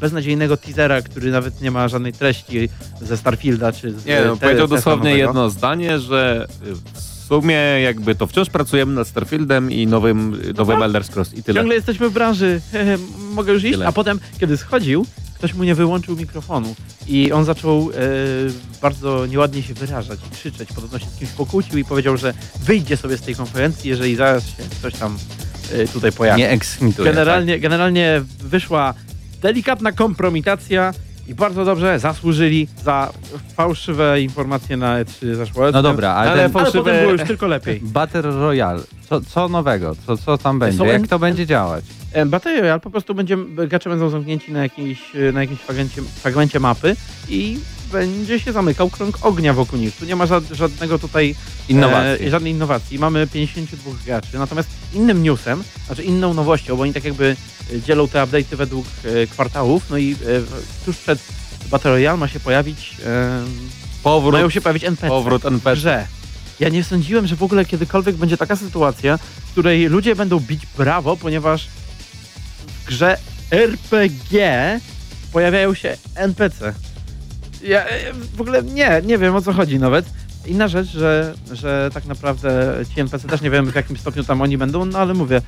beznadziejnego teasera, który nawet nie ma żadnej treści ze Starfielda, czy z Nie, no, te- powiedział dosłownie nowego. jedno zdanie, że w sumie jakby to wciąż pracujemy nad Starfieldem i nowym, nowym tak. Elder Scrolls i tyle. Ciągle jesteśmy w branży, mogę już iść, Tyle. a potem, kiedy schodził, ktoś mu nie wyłączył mikrofonu i on zaczął e, bardzo nieładnie się wyrażać i krzyczeć, podobno się z kimś pokłócił i powiedział, że wyjdzie sobie z tej konferencji, jeżeli zaraz się ktoś tam e, tutaj pojawi. Nie eksmituje. Generalnie, generalnie wyszła delikatna kompromitacja i bardzo dobrze zasłużyli za fałszywe informacje na E3 zeszłego. Tak. No dobra, ale, Ale ten po- ale fałszywe- potem było już tylko lepiej. Battle Royale, co, co nowego? Co, co tam będzie? Są Jak en- to będzie działać? E, Battle Royale po prostu będzie, gracze będą zamknięci na, jakiejś, e, na jakimś fragmencie, fragmencie mapy i będzie się zamykał krąg ognia wokół nich. Tu nie ma żad, żadnego tutaj Innowacji. E, żadnej innowacji. Mamy 52 graczy. Natomiast innym newsem, znaczy inną nowością, bo oni tak jakby e, dzielą te update'y według e, kwartałów, no i e, tuż przed Battle Royale ma się pojawić e, Powrót, mają się pojawić NPC powrót NPC. grze. Ja nie sądziłem, że w ogóle kiedykolwiek będzie taka sytuacja, w której ludzie będą bić brawo, ponieważ w grze RPG pojawiają się NPC. Ja e, w ogóle nie, nie wiem o co chodzi nawet. Inna rzecz, że, że tak naprawdę ci NPC też nie wiem w jakim stopniu tam oni będą, no ale mówię,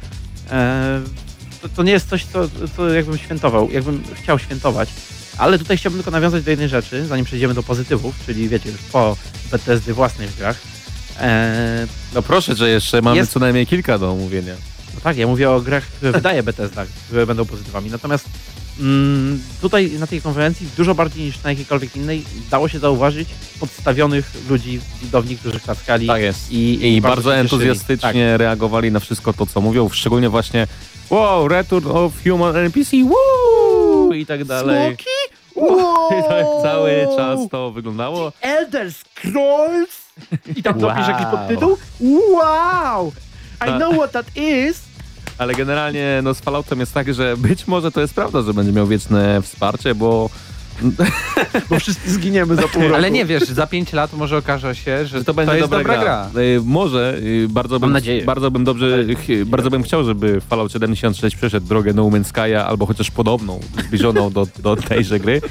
e, to, to nie jest coś, co, co jakbym świętował, jakbym chciał świętować. Ale tutaj chciałbym tylko nawiązać do jednej rzeczy, zanim przejdziemy do pozytywów, czyli wiecie, już po BTSD własnych grach. E, No proszę, że jeszcze mamy Jest- co najmniej kilka do omówienia. No tak, ja mówię o grach, które wydaje Bethesda, które będą pozytywami. Natomiast mm, tutaj na tej konferencji dużo bardziej niż na jakiejkolwiek innej dało się zauważyć podstawionych ludzi widowni, którzy klaskali. Tak jest. I, I, bardzo, cieszyli. entuzjastycznie reagowali na wszystko to, co mówią, szczególnie właśnie wow, Return of Human NPC, woo! I tak dalej. Smoki? I tak cały czas to wyglądało. Elder Scrolls? I tam Wow. dopisz jakiś podtytuł? Wow! I know what that is! Ale generalnie no, z Falloutem jest tak, że być może to jest prawda, że będzie miał wieczne wsparcie, bo Bo wszyscy zginiemy za pół roku. Ale nie wiesz, za 5 lat może okaże się, że to będzie jest dobra, gra. Y, Może, y, bardzo bym, nadzieję. bardzo bym dobrze, ch- bardzo bym chciał, żeby Fallout 76 przeszedł drogę No Man's Sky'a albo chociaż podobną, zbliżoną do, do tejże gry.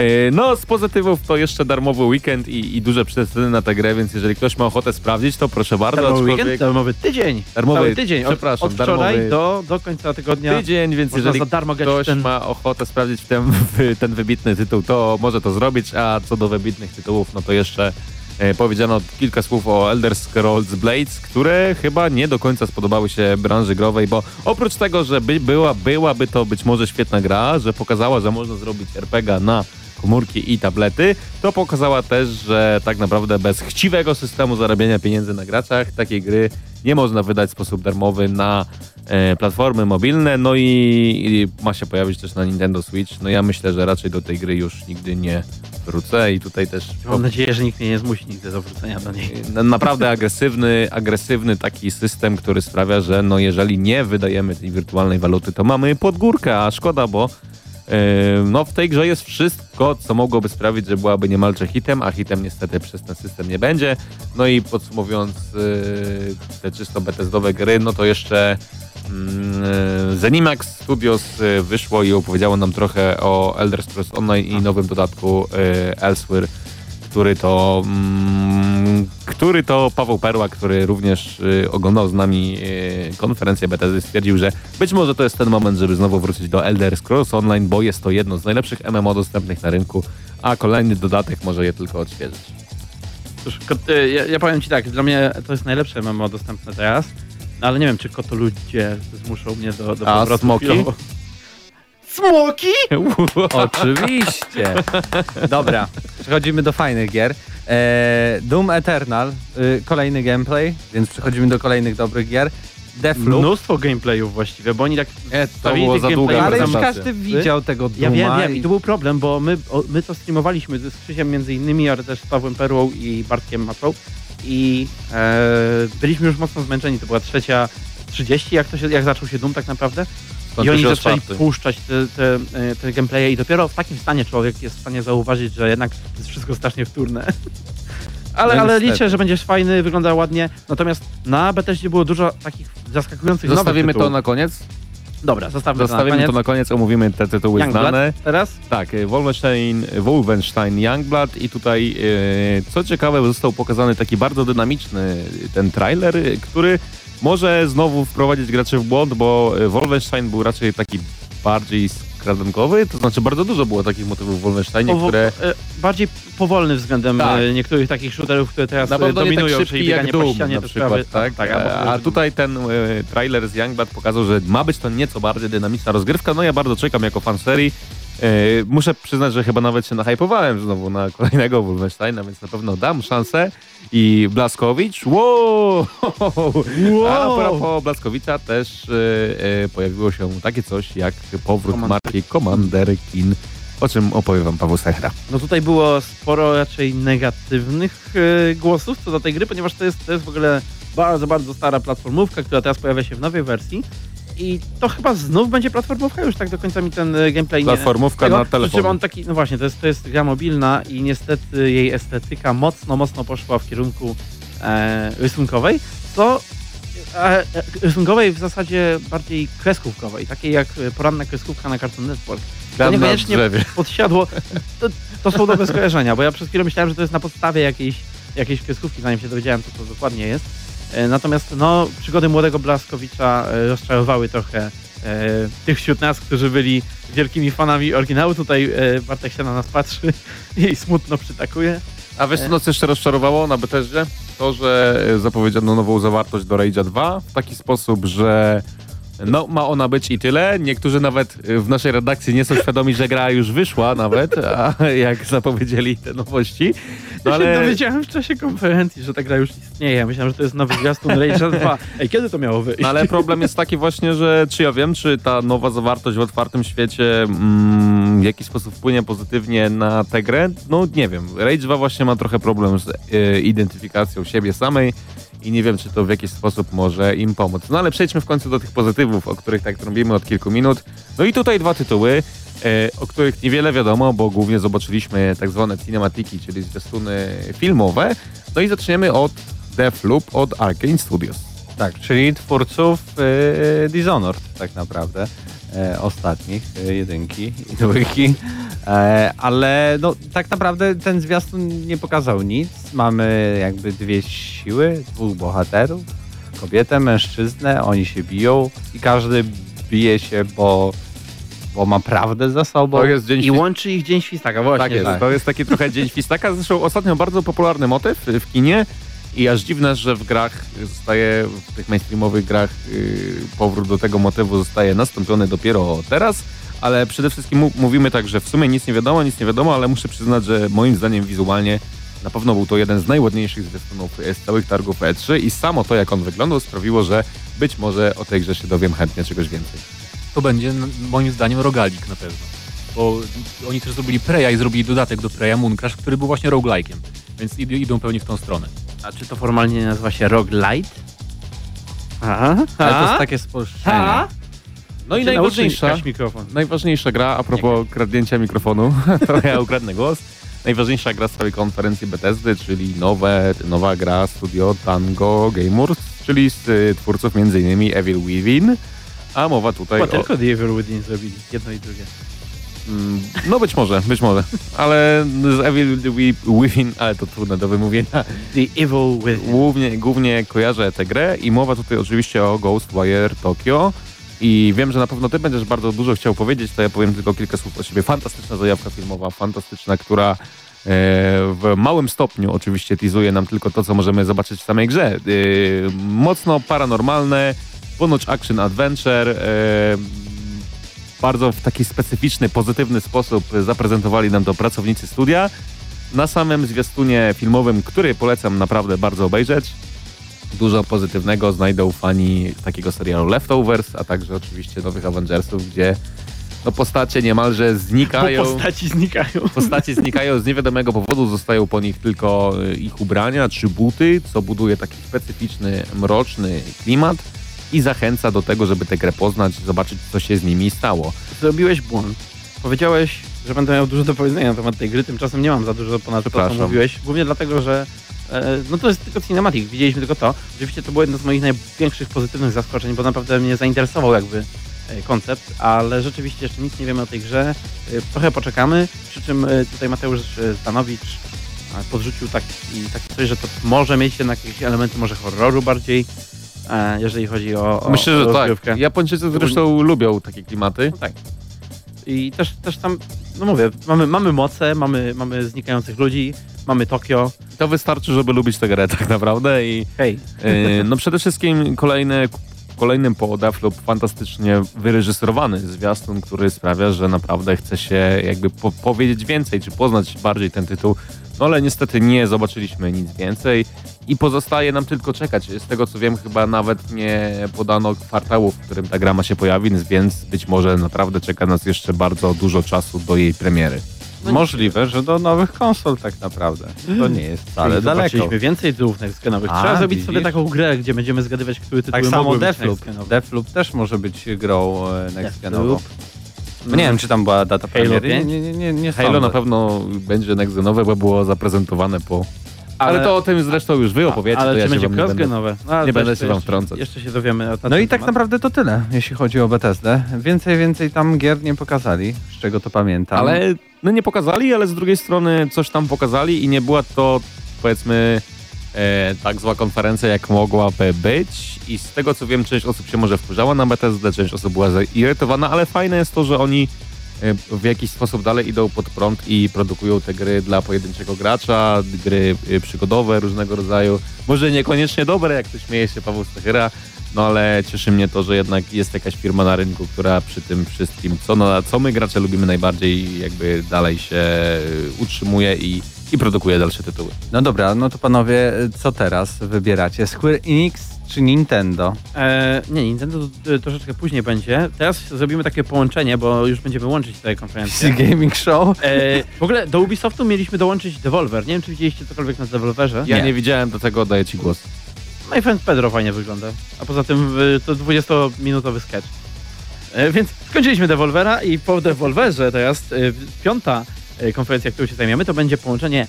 Y, No, z pozytywów to jeszcze darmowy weekend i, i duże przeceny na tę grę, więc jeżeli ktoś ma ochotę sprawdzić, to proszę bardzo, Darmowy aczkolwiek weekend, darmowy tydzień. Darmowy- Cały tydzień. Od, przepraszam, od wczoraj darmowy- do, do końca tygodnia. tydzień, więc jeżeli za darmo grać ktoś ma ochotę sprawdzić ten, ten wybitny tytuł, to może to zrobić, a co do wybitnych tytułów, no to jeszcze e, powiedziano kilka słów o Elder Scrolls Blades, które chyba nie do końca spodobały się branży growej, bo oprócz tego, że by, była, byłaby to być może świetna gra, że pokazała, że można zrobić RPG na komórki i tablety, to pokazała też, że tak naprawdę bez chciwego systemu zarabiania pieniędzy na graczach takiej gry nie można wydać w sposób darmowy na e, platformy mobilne, no i, i ma się pojawić też na Nintendo Switch. No ja myślę, że raczej do tej gry już nigdy nie wrócę i tutaj też Mam nadzieję, że nikt mnie nie zmusi nigdy do wrócenia do niej. na- naprawdę agresywny, agresywny taki system, który sprawia, że no jeżeli nie wydajemy tej wirtualnej waluty, to mamy podgórkę, a szkoda, bo no w tej grze jest wszystko, co mogłoby sprawić, że byłaby niemalże hitem, a hitem niestety przez ten system nie będzie. No i podsumowując yy, te czysto Bethesdowe gry, no to jeszcze mm, Zenimax Studios y, wyszło i opowiedziało nam trochę o Elder Scrolls Online i nowym dodatku y, Elsewhere, który to mm, który to Paweł Perła, który również y, oglądał z nami y, konferencję Bethesdy, stwierdził, że być może to jest ten moment, żeby znowu wrócić do Elder Scrolls Online, bo jest to jedno z najlepszych MMO dostępnych na rynku, a kolejny dodatek może je tylko odświeżyć. Cóż, y, ja, ja powiem ci tak, dla mnie to jest najlepsze MMO dostępne teraz, no ale nie wiem, czy koto ludzie zmuszą mnie do, do A powrotu smoki? Smoki? Oczywiście. Dobra, przechodzimy do fajnych gier. E, Doom Eternal, y, kolejny gameplay, więc przechodzimy do kolejnych dobrych gier. Deathloop. Mnóstwo gameplayów właściwie, bo oni tak Nie, to było za gameplayów ale już każdy widział tego Dooma. Ja wiem, wiem. I to był problem, bo my, o, my to streamowaliśmy z Krzysiem między innymi, ale też z Pawłem Perłą i Bartkiem Matrą i e, byliśmy już mocno zmęczeni. To była trzecia 30, jak, to się, jak zaczął się Doom tak naprawdę. I oni zaczęli czwarty. puszczać te, te, e, te gameplaye i dopiero w takim stanie człowiek jest w stanie zauważyć, że jednak jest wszystko strasznie wtórne. Ale, No ale liczę, że będziesz fajny, wygląda ładnie. Natomiast na Bethesdzie było dużo takich zaskakujących Zostawimy to na koniec. Dobra, zostawmy, Zostawimy to na to koniec. na koniec, omówimy te tytuły Youngblood znane. teraz? Tak, y, Wolfenstein, Wolfenstein Youngblood i tutaj, y, co ciekawe, został pokazany taki bardzo dynamiczny ten trailer, który może znowu wprowadzić graczy w błąd, bo y, Wolfenstein był raczej taki bardziej skradankowy, to znaczy bardzo dużo było takich motywów w Wolfensteinie, Powo- które e, bardziej powolny względem Tak. e, niektórych takich shooterów, które teraz na e, tak dominują, szybki czyli jak Doom po ścianie na przykład, sprawy. tak? tak a, a tutaj ten trailer z Youngblood pokazał, że ma być to nieco bardziej dynamiczna rozgrywka, no ja bardzo czekam jako fan serii. Y, muszę przyznać, że chyba nawet się nahypowałem znowu na kolejnego Wolfensteina, więc na pewno dam szansę. I Blaskowicz, wow! A propos Blaskowicza też y, y, pojawiło się takie coś jak powrót Commander- marki Commander Kin, o czym opowie wam Paweł Sechra. No tutaj było sporo raczej negatywnych e, głosów co do tej gry, ponieważ to jest, to jest w ogóle bardzo, bardzo stara platformówka, która teraz pojawia się w nowej wersji. I to chyba znów będzie platformówka, już tak do końca mi ten e, gameplay nie... Platformówka tego. na telefon. on taki, no właśnie, to jest, to jest gra mobilna i niestety jej estetyka mocno, mocno poszła w kierunku e, rysunkowej, co e, e, rysunkowej w zasadzie bardziej kreskówkowej, takiej jak poranna kreskówka na Cartoon Network. Na niekoniecznie podsiadło. To, to są dobre skojarzenia, bo ja przez chwilę myślałem, że to jest na podstawie jakiejś, jakiejś kreskówki, zanim się dowiedziałem, co to dokładnie jest. E, Natomiast no, przygody młodego Blaskowicza e, rozczarowały trochę e, tych wśród nas, którzy byli wielkimi fanami oryginału. Tutaj e, Bartek się na nas patrzy i smutno przytakuje. A wiesz, co nas jeszcze rozczarowało na Bethesdzie? To, że e, zapowiedziano nową zawartość do Rage'a 2 w taki sposób, że No, ma ona być i tyle. Niektórzy nawet y, w naszej redakcji nie są świadomi, że gra już wyszła nawet, a jak zapowiedzieli te nowości. No Ja się ale dowiedziałem w czasie konferencji, że ta gra już istnieje. Ja myślałem, że to jest nowy zwiastun Rage'a 2. Ej, kiedy to miało wyjść? No ale problem jest taki właśnie, że czy ja wiem, czy ta nowa zawartość w otwartym świecie mm, w jakiś sposób wpłynie pozytywnie na tę grę? No nie wiem. Rage 2 właśnie ma trochę problem z e, identyfikacją siebie samej i nie wiem, czy to w jakiś sposób może im pomóc. No ale przejdźmy w końcu do tych pozytywów, o których tak trąbimy od kilku minut. No i tutaj dwa tytuły, e, o których niewiele wiadomo, bo głównie zobaczyliśmy tak zwane cinematiki, czyli zwiastuny filmowe. No i zaczniemy od Deathloop od Arkane Studios. Tak, czyli twórców e, Dishonored tak naprawdę. E, ostatnich, e, jedynki i dwójki. E, ale no, tak naprawdę ten zwiastun nie pokazał nic. Mamy jakby dwie siły, dwóch bohaterów. Kobietę, mężczyznę, oni się biją i każdy bije się, bo, bo ma prawdę za sobą. To jest dzień I łączy ich Dzień Świstaka, właśnie. Tak jest, to jest taki trochę dzień świstaka. Zresztą ostatnio bardzo popularny motyw w kinie i aż dziwne, że w grach zostaje, w tych mainstreamowych grach yy, powrót do tego motywu zostaje nastąpiony dopiero teraz, ale przede wszystkim mówimy tak, że w sumie nic nie wiadomo, nic nie wiadomo, ale muszę przyznać, że moim zdaniem wizualnie na pewno był to jeden z najładniejszych zwiastunów e, z całych targów E3 i samo to, jak on wyglądał, sprawiło, że być może o tej grze się dowiem chętnie czegoś więcej. To będzie moim zdaniem rogalik na pewno. Bo oni też zrobili Preya i zrobili dodatek do Preya Mooncrash, który był właśnie roguelike'iem. Więc id- idą pewnie w tą stronę. A czy to formalnie nazywa się Roguelite? Aha, Ale to aha. jest takie spolszczenie. Ha? No i najważniejsza, mikrofon. Najważniejsza gra, a propos kradnięcia mikrofonu, to ja ukradnę głos. Najważniejsza gra z całej konferencji Bethesdy, czyli nowe, nowa gra studio Tango Gameworks, czyli z y, twórców m.in. Evil Within. A mowa tutaj Chyba o... tylko The Evil Within zrobili. Jedno i drugie. Mm, No być może, być może. Ale z Evil Wi- Within, ale to trudne do wymówienia. The Evil Within. Głównie, głównie kojarzę tę grę i mowa tutaj oczywiście o Ghostwire Tokyo. I wiem, że na pewno ty będziesz bardzo dużo chciał powiedzieć, to ja powiem tylko kilka słów o siebie. Fantastyczna zajawka filmowa, fantastyczna, która e, w małym stopniu oczywiście teasuje nam tylko to, co możemy zobaczyć w samej grze. E, mocno paranormalne, ponoć action adventure, e, bardzo w taki specyficzny, pozytywny sposób zaprezentowali nam to pracownicy studia. Na samym zwiastunie filmowym, który polecam naprawdę bardzo obejrzeć, dużo pozytywnego znajdą fani takiego serialu Leftovers, a także oczywiście nowych Avengersów, gdzie no, postacie niemalże znikają. Bo postaci znikają. Postacie znikają z niewiadomego powodu, zostają po nich tylko y, ich ubrania czy buty, co buduje taki specyficzny, mroczny klimat i zachęca do tego, żeby tę grę poznać, zobaczyć, co się z nimi stało. Zrobiłeś błąd. Powiedziałeś, że będę miał dużo do powiedzenia na temat tej gry, tymczasem nie mam za dużo ponad to, co mówiłeś. Głównie dlatego, że e, no to jest tylko cinematic, widzieliśmy tylko to. Oczywiście to było jedno z moich największych pozytywnych zaskoczeń, bo naprawdę mnie zainteresował jakby e, koncept, ale rzeczywiście jeszcze nic nie wiemy o tej grze. E, Trochę poczekamy, przy czym tutaj Mateusz Stanowicz podrzucił taki, taki coś, że to może mieć jednak jakieś elementy może horroru bardziej, jeżeli chodzi o, o Myślę, o że tak. rozgrywkę. Japończycy zresztą lubią takie klimaty. No tak. I też, też tam, no mówię, mamy, mamy moce, mamy, mamy znikających ludzi, mamy Tokio. To wystarczy, żeby lubić tę grę tak naprawdę i Hej, Yy, No przede wszystkim kolejny, kolejnym po Deathloop fantastycznie wyreżyserowany zwiastun, który sprawia, że naprawdę chce się jakby po powiedzieć więcej, czy poznać bardziej ten tytuł. No ale niestety nie zobaczyliśmy nic więcej i pozostaje nam tylko czekać. Z tego co wiem, chyba nawet nie podano kwartału, w którym ta gra ma się pojawić, więc być może naprawdę czeka nas jeszcze bardzo dużo czasu do jej premiery. Możliwe, że do nowych konsol tak naprawdę. To nie jest wcale daleko. zobaczyliśmy więcej tytułów nextgenowych. A, Trzeba zrobić widzisz? sobie taką grę, gdzie będziemy zgadywać, które tytuły Tak samo nextgenowe. Deathloop też może być grą e, next genową. Deathloop. No nie wiem, czy tam była data Halo premiery. 5? Nie, nie, nie, nie Halo sądzę. na pewno będzie nextgenowe, bo było zaprezentowane po... Ale, to o tym zresztą już wy opowiecie, Ale to ja czy się będzie nie będę ale nie będę się wam wtrącać. Jeszcze się dowiemy. Na No i tak temat. naprawdę to tyle, jeśli chodzi o Bethesdę. Więcej, więcej tam gier nie pokazali, z czego to pamiętam. Ale no nie pokazali, ale z drugiej strony coś tam pokazali i nie była to powiedzmy e, tak zła konferencja, jak mogłaby być. I z tego co wiem, część osób się może wkurzała na BTSD, część osób była zirytowana, ale fajne jest to, że oni w jakiś sposób dalej idą pod prąd i produkują te gry dla pojedynczego gracza, gry e, przygodowe różnego rodzaju. Może niekoniecznie dobre, jak to śmieje się Paweł Stachyra, No ale cieszy mnie to, że jednak jest jakaś firma na rynku, która przy tym wszystkim, co, no, co my gracze lubimy najbardziej, jakby dalej się y, utrzymuje i, i produkuje dalsze tytuły. No dobra, no to panowie, co teraz wybieracie? Square Enix czy Nintendo? E, nie, Nintendo to, to troszeczkę później będzie. Teraz zrobimy takie połączenie, bo już będziemy łączyć te PC konferencje. Gaming Show? E, w ogóle do Ubisoftu mieliśmy dołączyć Devolver. Nie wiem, czy widzieliście cokolwiek na Devolverze. Ja Nie. nie, widziałem, do tego oddaję ci głos. My Friend Pedro fajnie wygląda. A poza tym y, to 20-minutowy sketch. E, więc skończyliśmy Devolvera i po Devolverze teraz y, piąta konferencja, którą się zajmiemy, to będzie połączenie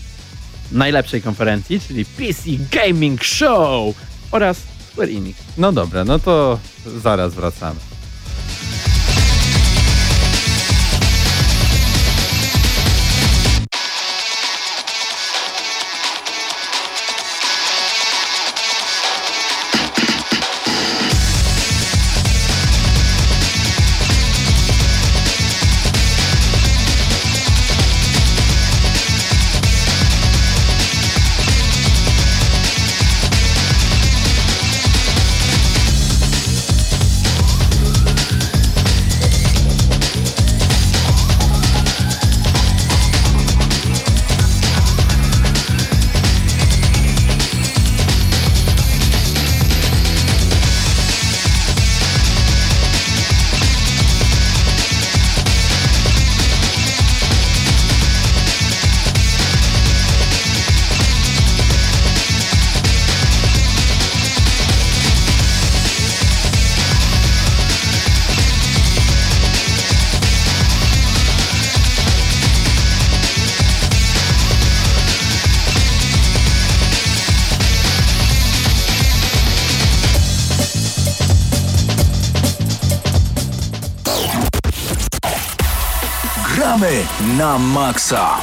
najlepszej konferencji, czyli PC Gaming Show oraz Square Enix. No dobra, no to zaraz wracamy. Na maksa.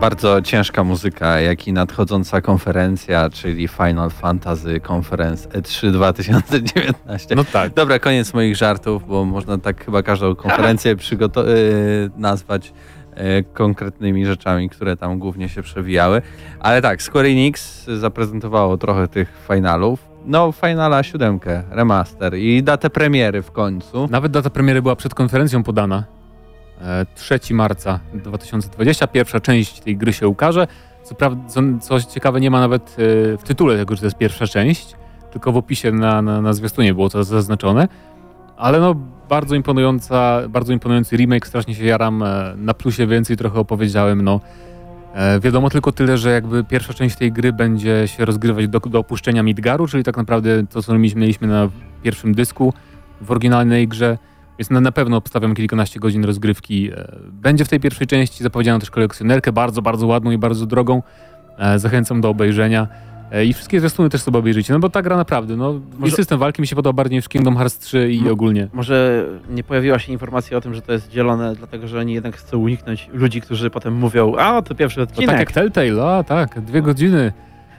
Bardzo ciężka muzyka, jak i nadchodząca konferencja, czyli Final Fantasy Conference E E3 2019. No tak. Dobra, koniec moich żartów, bo można tak chyba każdą konferencję przygoto- y, nazwać y, konkretnymi rzeczami, które tam głównie się przewijały. Ale tak, Square Enix zaprezentowało trochę tych finalów. No, Finala 7, remaster i datę premiery w końcu. Nawet data premiery była przed konferencją podana. E, 3 marca 2020. Pierwsza część tej gry się ukaże. Co, prawda, co, co ciekawe, nie ma nawet e, w tytule tego, że to jest pierwsza część, tylko w opisie na, na, na zwiastunie było to zaznaczone. Ale no, bardzo imponująca, bardzo imponujący remake, strasznie się jaram. E, Na plusie więcej trochę opowiedziałem, no. E, Wiadomo tylko tyle, że jakby pierwsza część tej gry będzie się rozgrywać do, do opuszczenia Midgaru, czyli tak naprawdę to, co mieliśmy, na pierwszym dysku w oryginalnej grze, więc na, na pewno obstawiam kilkanaście godzin rozgrywki. E, Będzie w tej pierwszej części, zapowiedziano też kolekcjonerkę, bardzo, bardzo ładną i bardzo drogą. E, Zachęcam do obejrzenia. E, I wszystkie zwiastuny też sobie obejrzycie, no bo ta gra naprawdę, no Może- i system walki mi się podoba bardziej niż Kingdom Hearts 3 i No. ogólnie. Może nie pojawiła się informacja o tym, że to jest dzielone, dlatego że oni jednak chcą uniknąć ludzi, którzy potem mówią, a to pierwszy No odcinek. tak jak Telltale, a tak, dwie godziny.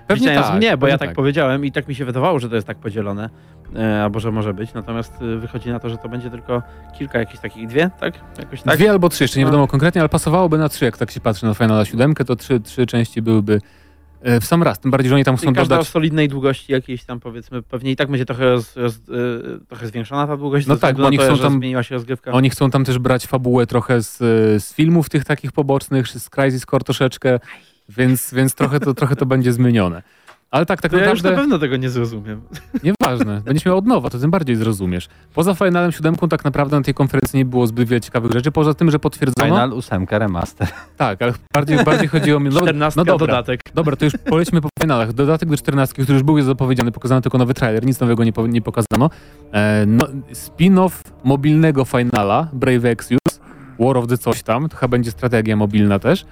Pewnie Wliczając tak. mnie, bo ja tak, powiedziałem i tak mi się wydawało, że to jest tak podzielone, e, albo że może być, natomiast e, wychodzi na to, że to będzie tylko kilka jakichś takich, dwie, tak? Jakoś tak? Dwie albo trzy, jeszcze nie No. wiadomo konkretnie, ale pasowałoby na trzy, jak tak się patrzy na Finala 7, to trzy, trzy części byłyby w sam raz. Tym bardziej, że oni tam chcą Czyli każda o solidnej długości jakiejś tam powiedzmy, pewnie i tak będzie trochę, roz, roz, e, trochę zwiększona ta długość, No tak, bo oni to, chcą tam- zmieniła się rozgrywka. Oni chcą tam też brać fabułę trochę z, z filmów tych takich pobocznych, z Crisis Core troszeczkę, więc, więc trochę, to, trochę to będzie zmienione. Ale tak, tak to ja już na naprawdę pewno tego nie zrozumiem. nieważne. Będziesz miał od nowa, to tym bardziej zrozumiesz. Poza Finalem 7 tak naprawdę na tej konferencji nie było zbyt wiele ciekawych rzeczy, poza tym, że potwierdzono... Final 8 remaster. Tak, ale bardziej, bardziej chodziło mi... No, 14 no dobra, dodatek. Dobra, to już polećmy po finalach. Dodatek do 14, który już był zapowiedziany, pokazano tylko nowy trailer, nic nowego nie, po, nie pokazano. E, no, spin-off mobilnego finala, Brave Exvius, War of the coś tam, to chyba będzie strategia mobilna też.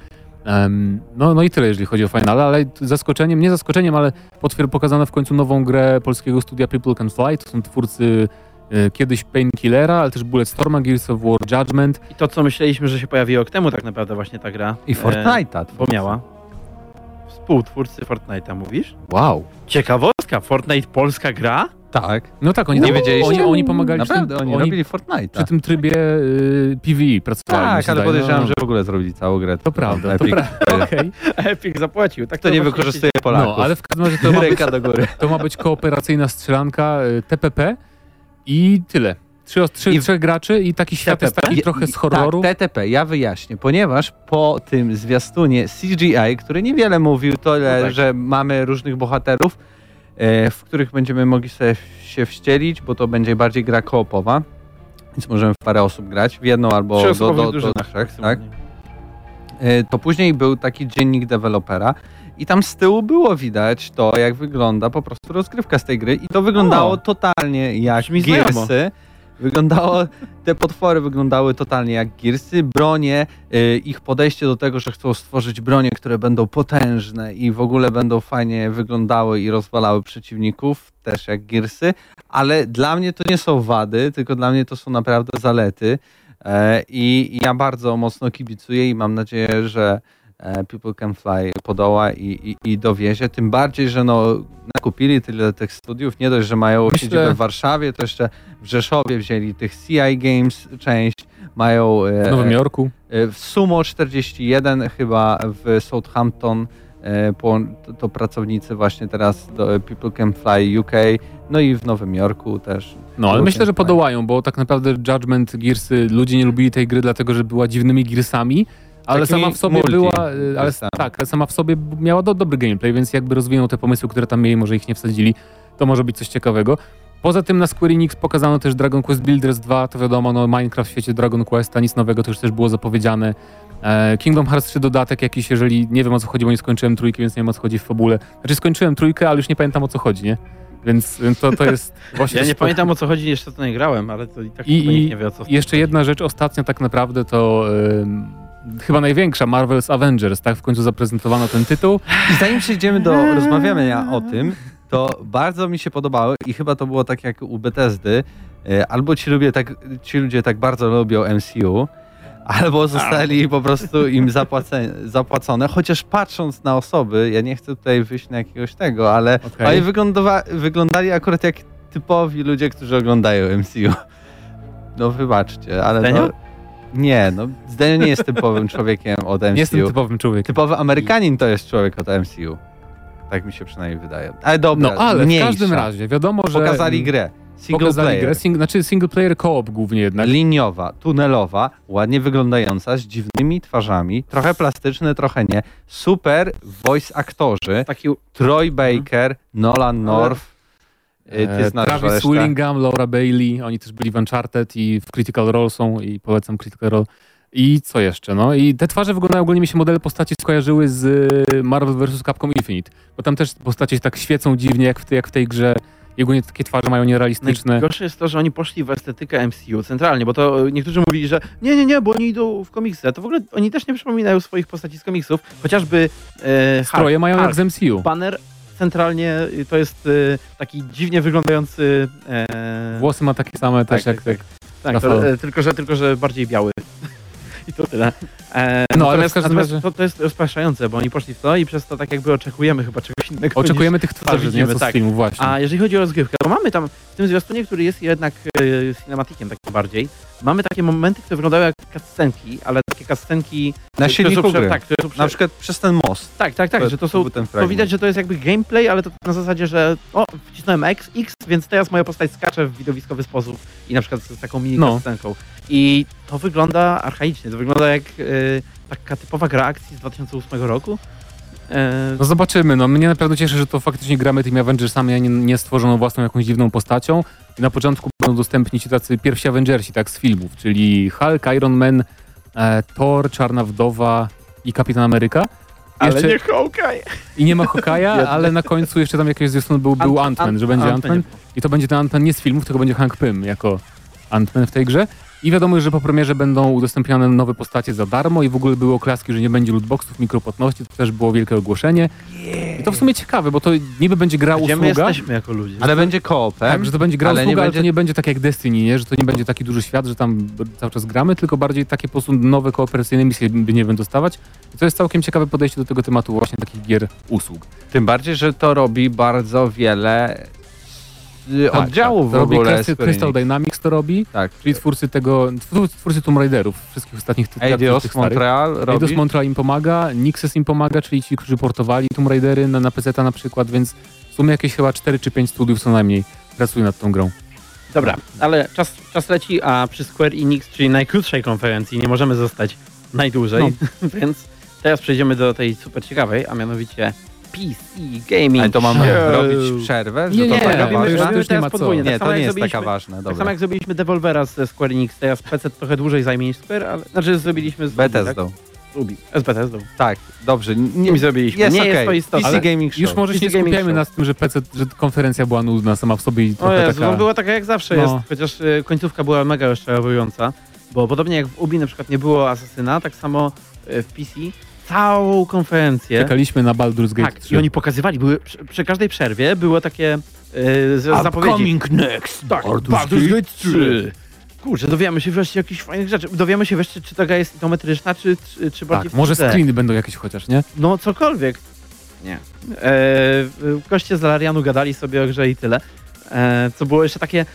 No, no i tyle, jeżeli chodzi o finale, ale zaskoczeniem, nie zaskoczeniem, ale potwier- pokazano w końcu nową grę polskiego studia People Can Fly, to są twórcy e, kiedyś Painkillera, ale też Bulletstorma, Gears of War Judgment. I to, co myśleliśmy, że się pojawi rok temu tak naprawdę właśnie ta gra. I Fortnite'a. E, bo miała. Współtwórcy Fortnite'a, mówisz? Wow. Ciekawostka, Fortnite polska gra? Tak. No tak, oni, Nie tam- wiedzieliście? oni, oni pomagali Naprawdę, tym, oni, robili Fortnite'a. przy tym trybie y, PvE pracowali. Tak, ale podejrzewam, No, że w ogóle zrobili całą grę. To prawda, to Epic. prawda. Okej. Epic zapłacił. Tak To nie właśnie wykorzystuje Polaków. No, ale w każdym razie to ma, być, do góry. to ma być kooperacyjna strzelanka y, TPP i tyle. Trzy, trzy, I- trzech graczy i taki świat jest taki trochę z i- horroru. Tak, TTP, ja wyjaśnię, ponieważ po tym zwiastunie CGI, który niewiele mówił, tyle, No tak. że mamy różnych bohaterów, w których będziemy mogli sobie się wścielić, bo to będzie bardziej gra koopowa, więc możemy w parę osób grać, w jedną albo do, do, do trzech, tak? E, To później był taki dziennik dewelopera i tam z tyłu było widać to, jak wygląda po prostu rozgrywka z tej gry i to wyglądało O, totalnie jak brzmi znajomo. Wyglądało, te potwory wyglądały totalnie jak Gearsy. Bronie, y, ich podejście do tego, że chcą stworzyć bronie, które będą potężne i w ogóle będą fajnie wyglądały i rozwalały przeciwników, też jak Gearsy. Ale dla mnie to nie są wady, tylko dla mnie to są naprawdę zalety. E, I ja bardzo mocno kibicuję i mam nadzieję, że People Can Fly podoła i, i, i dowiezie. Tym bardziej, że no, nakupili tyle tych studiów. Nie dość, że mają Myślę- siedzibę w Warszawie, to jeszcze w Rzeszowie wzięli tych CI Games część. Mają e, W Nowym Jorku. e, w Sumo 41 chyba w Southampton. e, To, to pracownicy właśnie teraz do People Can Fly UK, no i w Nowym Jorku też. No, ale myślę, że podołają, bo tak naprawdę Judgment Gearsy, ludzie nie lubili tej gry, dlatego że była dziwnymi Gearsami, ale sama w sobie była, y, ale tak, ale sama w sobie miała do, dobry gameplay, więc jakby rozwiną te pomysły, które tam mieli, może ich nie wsadzili, to może być coś ciekawego. Poza tym na Square Enix pokazano też Dragon Quest Builders 2, to wiadomo, no Minecraft w świecie Dragon Questa, nic nowego, to już też było zapowiedziane. E, Kingdom Hearts 3 dodatek jakiś, jeżeli nie wiem o co chodzi, bo nie skończyłem trójki, więc nie wiem o co chodzi w fabule. Znaczy skończyłem trójkę, ale już nie pamiętam o co chodzi, nie? Więc to, to jest właśnie... Ja nie pamiętam o co chodzi, jeszcze to nie grałem, ale to i tak I- nie wie o co. I jeszcze jedna rzecz, ostatnia tak naprawdę to ym, chyba największa, Marvel's Avengers, tak? W końcu zaprezentowano ten tytuł. I zanim przejdziemy do rozmawiania o tym, to bardzo mi się podobało i chyba to było tak jak u Bethesdy, e, albo ci, lubię tak, ci ludzie tak bardzo lubią MCU, albo zostali po prostu im zapłace, zapłacone, chociaż patrząc na osoby, ja nie chcę tutaj wyjść na jakiegoś tego, ale Okej. oni wyglądali akurat jak typowi ludzie, którzy oglądają MCU. No wybaczcie, ale Zdenio? to... Nie, no Zdenio nie jest typowym człowiekiem od MCU. Nie jestem typowym człowiekiem. Typowy Amerykanin to jest człowiek od MCU. Tak mi się przynajmniej wydaje. Ale dobra, No ale mniejsza. w każdym razie, wiadomo, że... Pokazali grę. Single Pokazali player. grę, sing, znaczy single player co-op głównie jednak. Liniowa, tunelowa, ładnie wyglądająca, z dziwnymi twarzami, trochę plastyczne, trochę nie. Super voice aktorzy. Taki Troy Baker, Nolan North. Y, Ty E, znasz Travis resztę. Willingham, Laura Bailey, oni też byli w Uncharted i w Critical Role są i polecam Critical Role. I co jeszcze? No i te twarze wyglądają, ogólnie mi się modele postaci skojarzyły z y, Marvel vs. Capcom Infinite, bo tam też postacie się tak świecą dziwnie jak w, tej- jak w tej grze. I ogólnie takie twarze mają nierealistyczne. Najgorsze jest to, że oni poszli w estetykę MCU centralnie, bo to e, niektórzy mówili, że nie, nie, nie, bo oni idą w komiksy, a to w ogóle oni też nie przypominają swoich postaci z komiksów, chociażby e, Stroje Hulk, mają Hulk. jak z MCU. Banner centralnie y, to jest y, taki dziwnie wyglądający e, Włosy ma takie same też tak, jak... tak, tak, Rafał. to, e, tylko, że, tylko, że bardziej biały. I to tyle. E, No, ale w natomiast każdym natomiast razie- to, to jest rozpraszające, bo oni poszli w to i przez to tak jakby oczekujemy chyba czegoś innego. Oczekujemy tych co twarzy, nie? widzimy, Co z tak. filmu, właśnie. A jeżeli chodzi o rozgrywkę, to mamy tam w tym zwiastunie, który jest jednak e, cinematikiem takim bardziej, mamy takie momenty, które wyglądają jak cutscenki, ale takie cutscenki... Na które są silniku gry. Tak, które są prze- Na przykład przez ten most. tak, tak, tak, To- że to są... To widać, że to jest jakby gameplay, ale to na zasadzie, że o, wcisnąłem X, X, więc teraz moja postać skacze w widowiskowy sposób i na przykład z taką mini No. cutscenką. I to wygląda archaicznie, to wygląda jak e, taka typowa gra akcji z 2008 roku. E, No zobaczymy, no mnie naprawdę cieszy, że to faktycznie gramy tymi Avengersami, a nie, nie stworzoną własną jakąś dziwną postacią. I na początku będą dostępni ci tacy pierwsi Avengersi, tak, z filmów, czyli Hulk, Iron Man, e, Thor, Czarna Wdowa i Kapitan Ameryka. ale Jeszcze, nie Hawkeye! I nie ma Hokaja, ale na końcu jeszcze tam jakiegoś zwiastun był, był Ant- Ant-Man, Ant- że będzie Ant-Man nie- I to będzie ten Ant-Man nie z filmów, tylko będzie Hank Pym jako Ant-Man w tej grze. I wiadomo że po premierze będą udostępniane nowe postacie za darmo i w ogóle były oklaski, że nie będzie lootboxów, mikropłatności, to też było wielkie ogłoszenie. I to w sumie ciekawe, bo to niby będzie gra Gdzie my usługa. jesteśmy jako ludzie? Ale będzie koopem. Tak, że to będzie gra ale nie usługa, ale będzie- to nie będzie tak jak Destiny, nie? że to nie będzie taki duży świat, że tam cały czas gramy, tylko bardziej takie po prostu nowe kooperacyjne misje będziemy dostawać. I to jest całkiem ciekawe podejście do tego tematu właśnie takich gier usług. Tym bardziej, że to robi bardzo wiele Tak, oddziałów tak. w ogóle. Crystal, Crystal. Dynamics to robi, Tak. czyli twórcy tego, twórcy- Tomb Raiderów, wszystkich ostatnich tytułów. Eidos. Montreal robi. Eidos Montreal im pomaga, Nixes im pomaga, czyli ci, którzy portowali Tomb Raidery na, na PC na przykład, więc w sumie jakieś chyba 4 czy 5 studiów co najmniej pracuje nad tą grą. Dobra, ale czas, czas leci, a przy Square Enix, czyli najkrótszej konferencji, nie możemy zostać najdłużej, więc teraz przejdziemy do tej super ciekawej, a mianowicie PC Gaming. Ale to mamy Show. robić przerwę? Że Nie, to nie, taka robimy- ważna? robimy- już nie teraz ma co. podwójnie. Tak Nie, samo to nie jest taka ważna, Tak samo jak zrobiliśmy Devolvera ze Square Enix, teraz PC trochę dłużej zajmie niż Square, ale znaczy zrobiliśmy z Bethesdą. Tak? Ubi, z Bethesdą. Tak, dobrze. Nie mi zrobiliśmy. jest nie okej. jest to istotne. PC Gaming Show. Już może się PC nie Gaming skupiajmy na tym, że PC, że konferencja była nudna sama w sobie i O Jezu, taka... no była taka jak zawsze No. jest, chociaż y, końcówka była mega rozczarowująca, bo podobnie jak w Ubi na przykład nie było Asasyna, tak samo y, w PC całą konferencję Czekaliśmy na Baldur's Gate tak, 3. i oni pokazywali, były przy, przy każdej przerwie było takie y, z- zapowiedzi. next. Tak, Baldur's Gate 3. Kurczę, dowiemy się wreszcie jakichś fajnych rzeczy. Dowiemy się wreszcie, czy ta gra jest izometryczna, czy, czy, czy bardziej Tak, może w 3D. screeny będą jakieś chociaż, nie? No cokolwiek. Nie. E, w koście z Larianu gadali sobie o grze i tyle. E, co było jeszcze takie,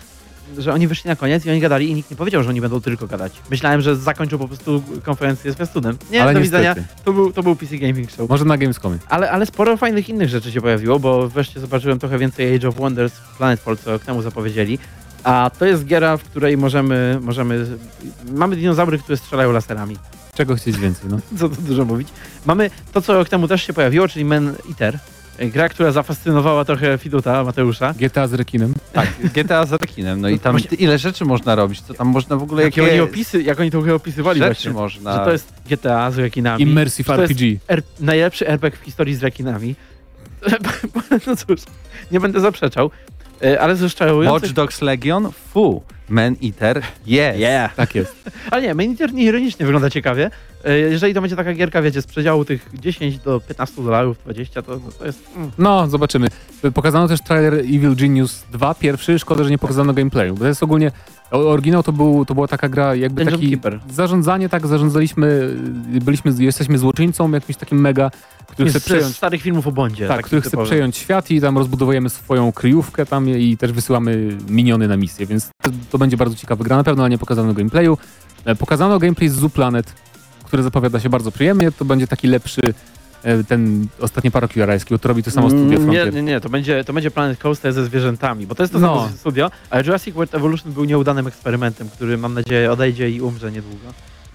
że oni wyszli na koniec i oni gadali i nikt nie powiedział, że oni będą tylko gadać. Myślałem, że zakończą po prostu konferencję z zwiastunem. Nie, Ale do niestety. widzenia. To był, to był PC Gaming Show. Może na Gamescomie. Ale, ale sporo fajnych innych rzeczy się pojawiło, bo wreszcie zobaczyłem trochę więcej Age of Wonders Planetfall, co temu zapowiedzieli. A to jest giera, w której możemy, możemy... Mamy dinozaury, które strzelają laserami. Czego chcieć więcej, no. Co tu dużo mówić. Mamy to, co rok temu też się pojawiło, czyli Man Eater. Gra, która zafascynowała trochę Fiduta, Mateusza. GTA z rekinem. Tak, GTA z rekinem. No i tam Właśnie- ile rzeczy można robić? To tam można w ogóle Jakie jakie oni opisy, jak oni to opisywali rzeczy właśnie. można. Że to jest GTA z rekinami. Immersive że to jest RPG. R- najlepszy RPG w historii z rekinami. no cóż, nie będę zaprzeczał. E, Ale z Watch rozczarowujących... Dogs Legion? Fu. Man Eater? Yes. Yeah. Tak jest. Ale nie, Main Eater ironicznie wygląda ciekawie. E, Jeżeli to będzie taka gierka, wiecie, z przedziału tych 10 do 15 dolarów, 20, to, to jest... Mm. No, zobaczymy. Pokazano też trailer Evil Genius 2, pierwszy. Szkoda, że nie pokazano gameplayu, bo to jest ogólnie... Oryginał to, był, to była taka gra, jakby Dungeon taki Keeper. zarządzanie, tak, zarządzaliśmy, byliśmy, jesteśmy złoczyńcą jakimś takim mega, który chce przejąć, starych filmów o Bondzie. tak, taki który chce przejąć świat i tam rozbudowujemy swoją kryjówkę tam i też wysyłamy miniony na misję, więc to, będzie bardzo ciekawa gra. Na pewno ale nie pokazano gameplayu. E, Pokazano gameplay z Zoo Planet, który zapowiada się bardzo przyjemnie. To będzie taki lepszy e, ten ostatni parok jurajski, to robi to samo studio Mm, Nie, Frontier. nie, nie, to będzie, to będzie Planet Coaster ze zwierzętami, bo to jest to No. samo studio, ale Jurassic World Evolution był nieudanym eksperymentem, który mam nadzieję odejdzie i umrze niedługo.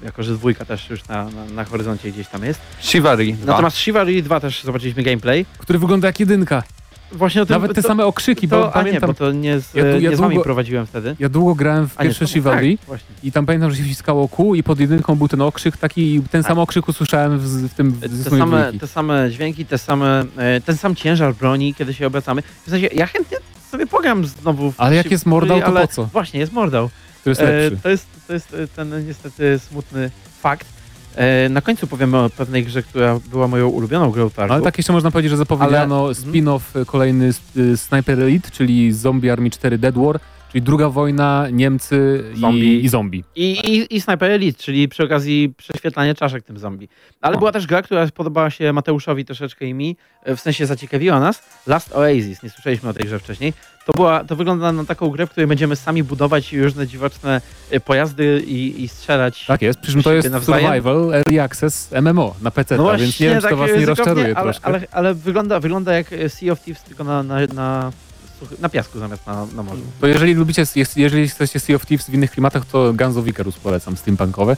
Jako, że dwójka też już na, na, na horyzoncie gdzieś tam jest. Chivalry. Natomiast Chivalry 2 też zobaczyliśmy gameplay. Który wygląda jak jedynka. Właśnie o tym, Nawet te to, same okrzyki, to, bo pamiętam... nie, bo to nie z, Ja ja nie z wami długo- prowadziłem wtedy. Ja długo grałem w pierwsze Chivalry Tak, i tam pamiętam, że się wciskało kół i pod jedynką był ten okrzyk taki i ten sam okrzyk usłyszałem w, w tym w Te same, dwójki. te same dźwięki, te same, e, ten sam ciężar broni, kiedy się obracamy. W sensie, ja chętnie sobie pogram znowu w Ale jak jest mordał, to po co? Właśnie, jest mordał. To jest E, lepszy. to, jest, to jest e, ten niestety smutny fakt. E, na końcu powiemy o pewnej grze, która była moją ulubioną grą targu. Ale tak jeszcze można powiedzieć, że zapowiedziano Ale- spin-off y, kolejny y, Sniper Elite, czyli Zombie Army 4 Dead War, czyli druga wojna, Niemcy Zombie. I, i zombie. I, i, I Sniper Elite, czyli przy okazji prześwietlanie czaszek tym zombie. Ale O. była też gra, która podobała się Mateuszowi troszeczkę i mi, e, w sensie zaciekawiła nas. Last Oasis, nie słyszeliśmy o tej grze wcześniej. To, była, to wygląda na taką grę, w której będziemy sami budować różne dziwaczne e, pojazdy i, i strzelać. Tak jest, przy czym to jest nawzajem? survival, early access, MMO na PC, No więc nie wiem, czy to tak was nie ryzykownie, rozczaruje ale, troszkę. Ale, ale wygląda, wygląda jak e, Sea of Thieves, tylko na, na, na, na piasku zamiast na, na morzu. To jeżeli lubicie, jeżeli jesteście Sea of Thieves w innych klimatach, to Guns of Icarus polecam, steampunkowe.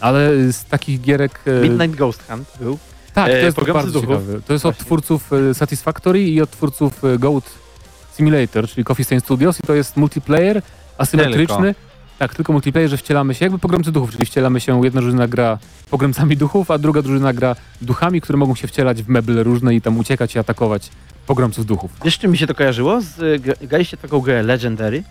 Ale z takich gierek... e, Midnight Ghost Hunt był. Tak, to e, jest pogromcy bardzo ciekawe. To jest od Właśnie. twórców e, Satisfactory i od twórców e, Goat Simulator, czyli Coffee Stain Studios i to jest multiplayer asymetryczny. Tak, tylko multiplayer, że wcielamy się, jakby pogromcy duchów, czyli wcielamy się, jedna drużyna gra pogromcami duchów, a druga drużyna gra duchami, które mogą się wcielać w meble różne i tam uciekać i atakować pogromców duchów. Wiesz, czym mi się to kojarzyło? Z, e, gra- graliście taką grę Legendary.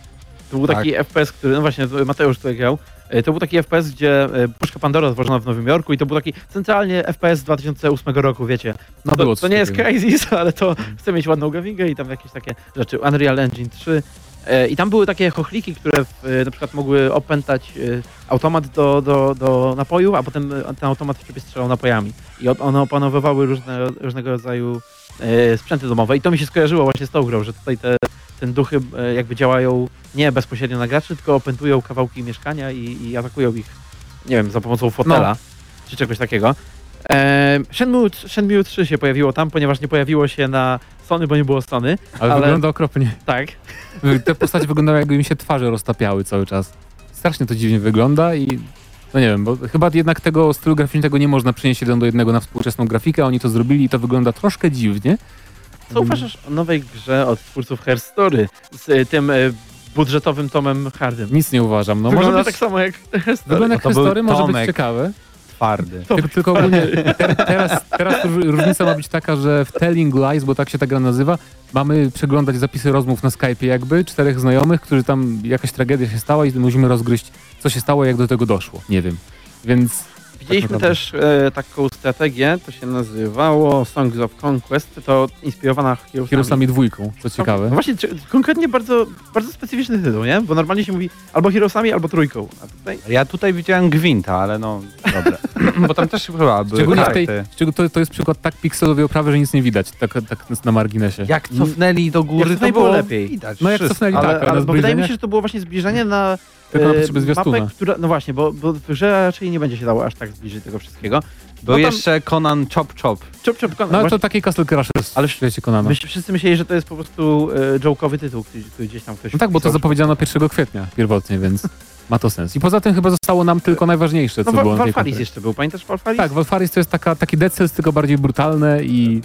To był Tak. taki FPS, który, no właśnie, to Mateusz tutaj grał. E, To był taki FPS, gdzie e, Puszka Pandora otworzono w Nowym Jorku i to był taki centralnie FPS z 2008 roku, wiecie. No to, było to coś nie jest. Crazy, ale to chcę mieć ładną grafikę i tam jakieś takie rzeczy. Unreal Engine 3. E, I tam były takie chochliki, które w, e, na przykład mogły opętać e, automat do, do, do napoju, a potem ten automat w ciebie strzelał napojami. I one opanowywały różne, różnego rodzaju sprzęty domowe. I to mi się skojarzyło właśnie z tą grą, że tutaj te, ten duchy jakby działają nie bezpośrednio na graczy, tylko opętują kawałki mieszkania i, i atakują ich, nie wiem, za pomocą fotela No. czy czegoś takiego. E, Shenmue, Shenmue 3 się pojawiło tam, ponieważ nie pojawiło się na Sony, bo nie było Sony. Ale, Ale- wygląda okropnie. Tak. Te postacie wyglądały jakby mi się twarze roztapiały cały czas. Strasznie to dziwnie wygląda i no nie wiem, bo chyba jednak tego stylu graficznego nie można przenieść jeden do jednego na współczesną grafikę. Oni to zrobili i to wygląda troszkę dziwnie. Co uważasz o nowej grze od twórców Her Story z e, tym e, budżetowym tomem hardym? Nic nie uważam. No Wygląda może być, tak samo jak Her Story. wygląda jak No historia, może być ciekawe. Twardy. Tylko, tylko ogólnie te, teraz, teraz róż- różnica ma być taka, że w Telling Lies, bo tak się ta gra nazywa, mamy przeglądać zapisy rozmów na Skype'ie jakby, czterech znajomych, którzy tam jakaś tragedia się stała i musimy rozgryźć, co się stało, jak do tego doszło. Nie wiem. Więc Widzieliśmy naprawdę. też e, taką strategię, to się nazywało Songs of Conquest, to inspirowana Heroesami. Heroesami dwójką, co ciekawe. No właśnie, czy, konkretnie bardzo, bardzo specyficzny tytuł, nie? Bo normalnie się mówi albo Heroesami, albo trójką. A tutaj Ja tutaj widziałem Gwinta, ale no dobra. Bo tam też chyba były Szczególnie w tej, karty. szczególnie to, to jest przykład tak pikselowej oprawy, że nic nie widać, tak, tak na marginesie. Jak cofnęli do góry, Jak to było lepiej. Widać No jak wszystko. cofnęli ale, tak, ale, na bo wydaje mi się, że to było właśnie zbliżenie na tylko na potrzeby zwiastuna. mapę, która, no właśnie, bo, bo w grze raczej nie będzie się dało aż tak zbliżyć tego wszystkiego. Był No tam- jeszcze Conan Chop Chop. Czop, czop, No ale to taki Castle Crashers Ale ale w świecie Konana. Myś, wszyscy myśleli, że to jest po prostu e, joke'owy tytuł, który, który gdzieś tam ktoś No tak, bo to zapowiedziano 1 kwietnia pierwotnie, więc ma to sens. I poza tym chyba zostało nam tylko najważniejsze, co No, było Valfaris jeszcze był, pamiętasz Valfaris? Tak, Valfaris to jest taka, taki Dead Cells, tylko bardziej brutalne i,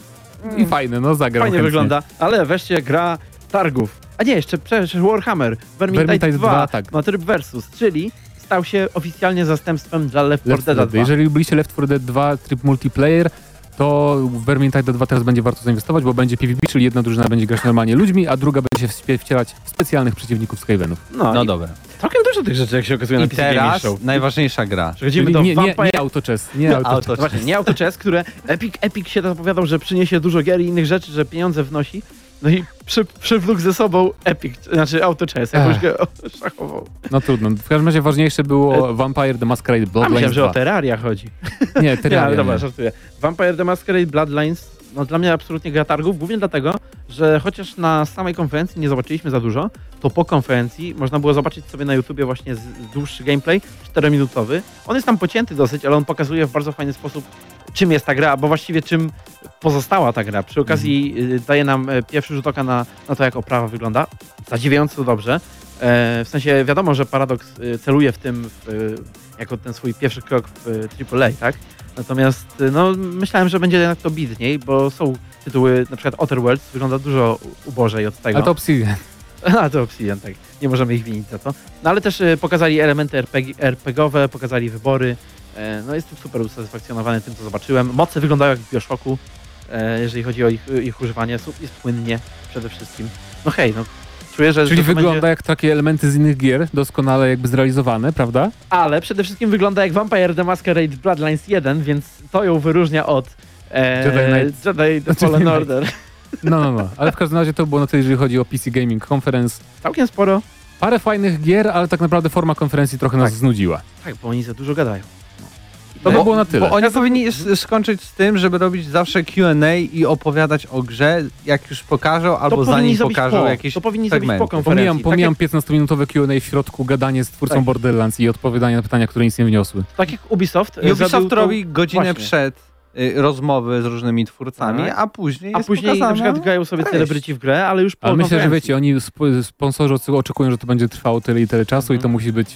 i fajne, no zagram Fajnie chętnie. wygląda, ale weźcie gra targów. A nie, jeszcze przecież Warhammer, Vermintide, Vermintide 2, 2, tak. ma tryb versus, czyli stał się oficjalnie zastępstwem dla Left 4 Left 4 Dead Dead. 2. Jeżeli lubiliście Left 4 Dead 2 tryb multiplayer, to w Vermintide 2 teraz będzie warto zainwestować, bo będzie PvP, czyli jedna drużyna będzie grać normalnie ludźmi, a druga będzie się wcierać w specjalnych przeciwników Skavenów. No, No i dobra. całkiem dużo tych rzeczy, jak się okazuje na I PC Gaming teraz Show. najważniejsza gra. Przechodzimy do nie, nie, Vampire... nie autochess, nie autochess. No właśnie, nie autochess, które Epic, Epic się zapowiadał, że przyniesie dużo gier i innych rzeczy, że pieniądze wnosi. No i przy, przywlókł ze sobą Epic, znaczy autochess, jakąś grę szachową. No trudno. W każdym razie ważniejsze było Vampire the Masquerade A myślałem, Bloodlines że o 2. Terraria chodzi. Nie, Nie, ale Terraria. dobra, żartuję. Vampire the Masquerade Bloodlines, no dla mnie absolutnie gra targów, głównie dlatego, że chociaż na samej konferencji nie zobaczyliśmy za dużo, to po konferencji można było zobaczyć sobie na YouTubie właśnie z, dłuższy gameplay, 4-minutowy. On jest tam pocięty dosyć, ale on pokazuje w bardzo fajny sposób, czym jest ta gra, bo właściwie czym pozostała ta gra. Przy okazji y, daje nam e, pierwszy rzut oka na, na to, jak oprawa wygląda. Zadziwiająco dobrze. E, w sensie wiadomo, że Paradox y, celuje w tym w, y, jako ten swój pierwszy krok w y, AAA, tak? Natomiast y, no, myślałem, że będzie jednak to bidniej, bo są tytuły, na przykład Outer Worlds wygląda dużo ubożej od tego. Ale to Obsidian. A, to Obsidian, tak. Nie możemy ich winić za to. No ale też y, pokazali elementy RPG, RPGowe, pokazali wybory. E, no jestem super usatysfakcjonowany tym, co zobaczyłem. Moce wyglądają jak w Bioshocku, e, jeżeli chodzi o ich, ich używanie. Jest płynnie przede wszystkim. No hej, no czuję, że... Czyli że wygląda Będzie... jak takie elementy z innych gier, doskonale jakby zrealizowane, prawda? Ale przede wszystkim wygląda jak Vampire the Masquerade Bloodlines 1, więc to ją wyróżnia od e, Jedi Knight. Jedi The Fallen. Order. No, no, no. Ale w każdym razie to było na tyle, jeżeli chodzi o PC Gaming Conference. Całkiem sporo. Parę fajnych gier, ale tak naprawdę forma konferencji trochę nas Tak. znudziła. Tak, bo oni za dużo gadają. To by było na tyle. Bo oni powinni skończyć z tym, żeby robić zawsze Q&A i opowiadać o grze, jak już pokażą, albo powinni zanim zrobić pokażą po. jakieś To powinni zrobić segmenty. po konferencji. Pomijam, Tak pomijam 15-minutowe Q&A w środku, gadanie z twórcą Tak. Borderlands i odpowiadanie na pytania, które nic nie wniosły. Tak jak Ubisoft. e, Ubisoft tą- robi godzinę Właśnie. przed y, rozmowy z różnymi twórcami, Tak. a później A jest później na pokazana przykład grają sobie treść. celebryci w grę, ale już po Ale myślę, że konferencji. wiecie, oni sp- sponsorzy oczekują, że to będzie trwało tyle i tyle czasu i to Mhm. musi być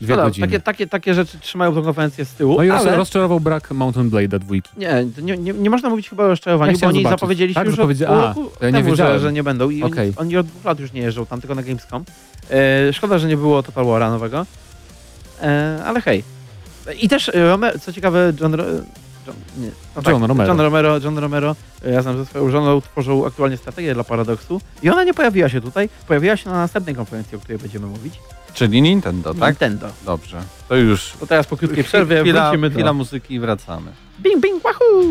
dwie No, godziny. takie, takie, takie rzeczy trzymają tą konferencję z tyłu, No i ale rozczarował brak Mountain Blade'a dwójki. nie, nie, nie, nie można mówić chyba o rozczarowaniu, Ja bo oni zobaczyć. zapowiedzieli Tak, już zapowiedzi- od pół a, roku ja nie temu, że, że nie będą i Okej. oni, oni od dwóch lat już nie jeżdżą tam, tylko na Gamescom. E, szkoda, że nie było Total War'a nowego, e, ale hej. I też, e, Rome, co ciekawe, John, Ro- John, nie, no John Romero. John Romero, John Romero e, razem ze swoją żoną tworzą aktualnie strategię dla Paradoxu i ona nie pojawiła się tutaj, pojawiła się na następnej konferencji, o której będziemy mówić. Czyli Nintendo, tak? Nintendo. Dobrze. To już To teraz po krótkiej przerwie chwila, wrócimy do... chwila muzyki i wracamy. Bing, bing, wahoo!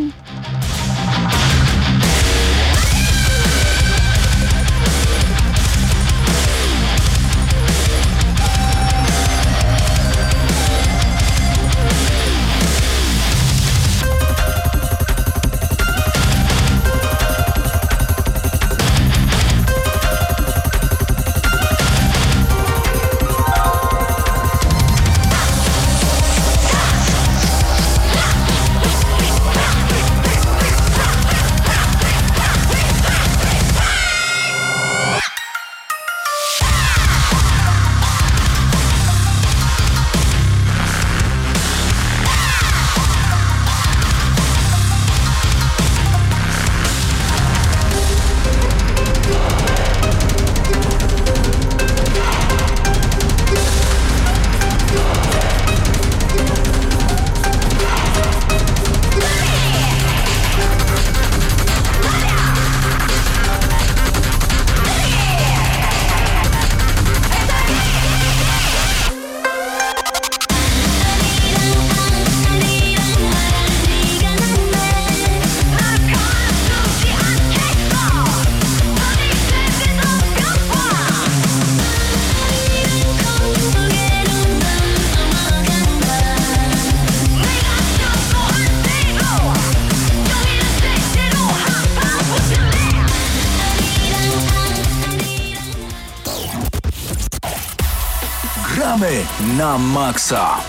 Na maksa.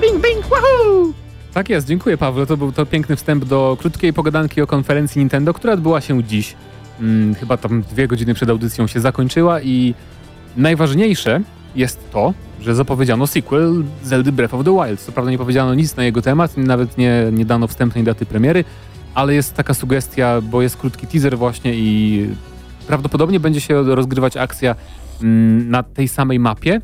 Bing, bing, wahoo! Tak jest, dziękuję Paweł. To był to piękny wstęp do krótkiej pogadanki o konferencji Nintendo, która odbyła się dziś. Hmm, chyba tam dwie godziny przed audycją się zakończyła i najważniejsze jest to, że zapowiedziano sequel Zelda Breath of the Wild. Co prawda nie powiedziano nic na jego temat, nawet nie, nie dano wstępnej daty premiery, ale jest taka sugestia, bo jest krótki teaser właśnie i prawdopodobnie będzie się rozgrywać akcja mm, na tej samej mapie,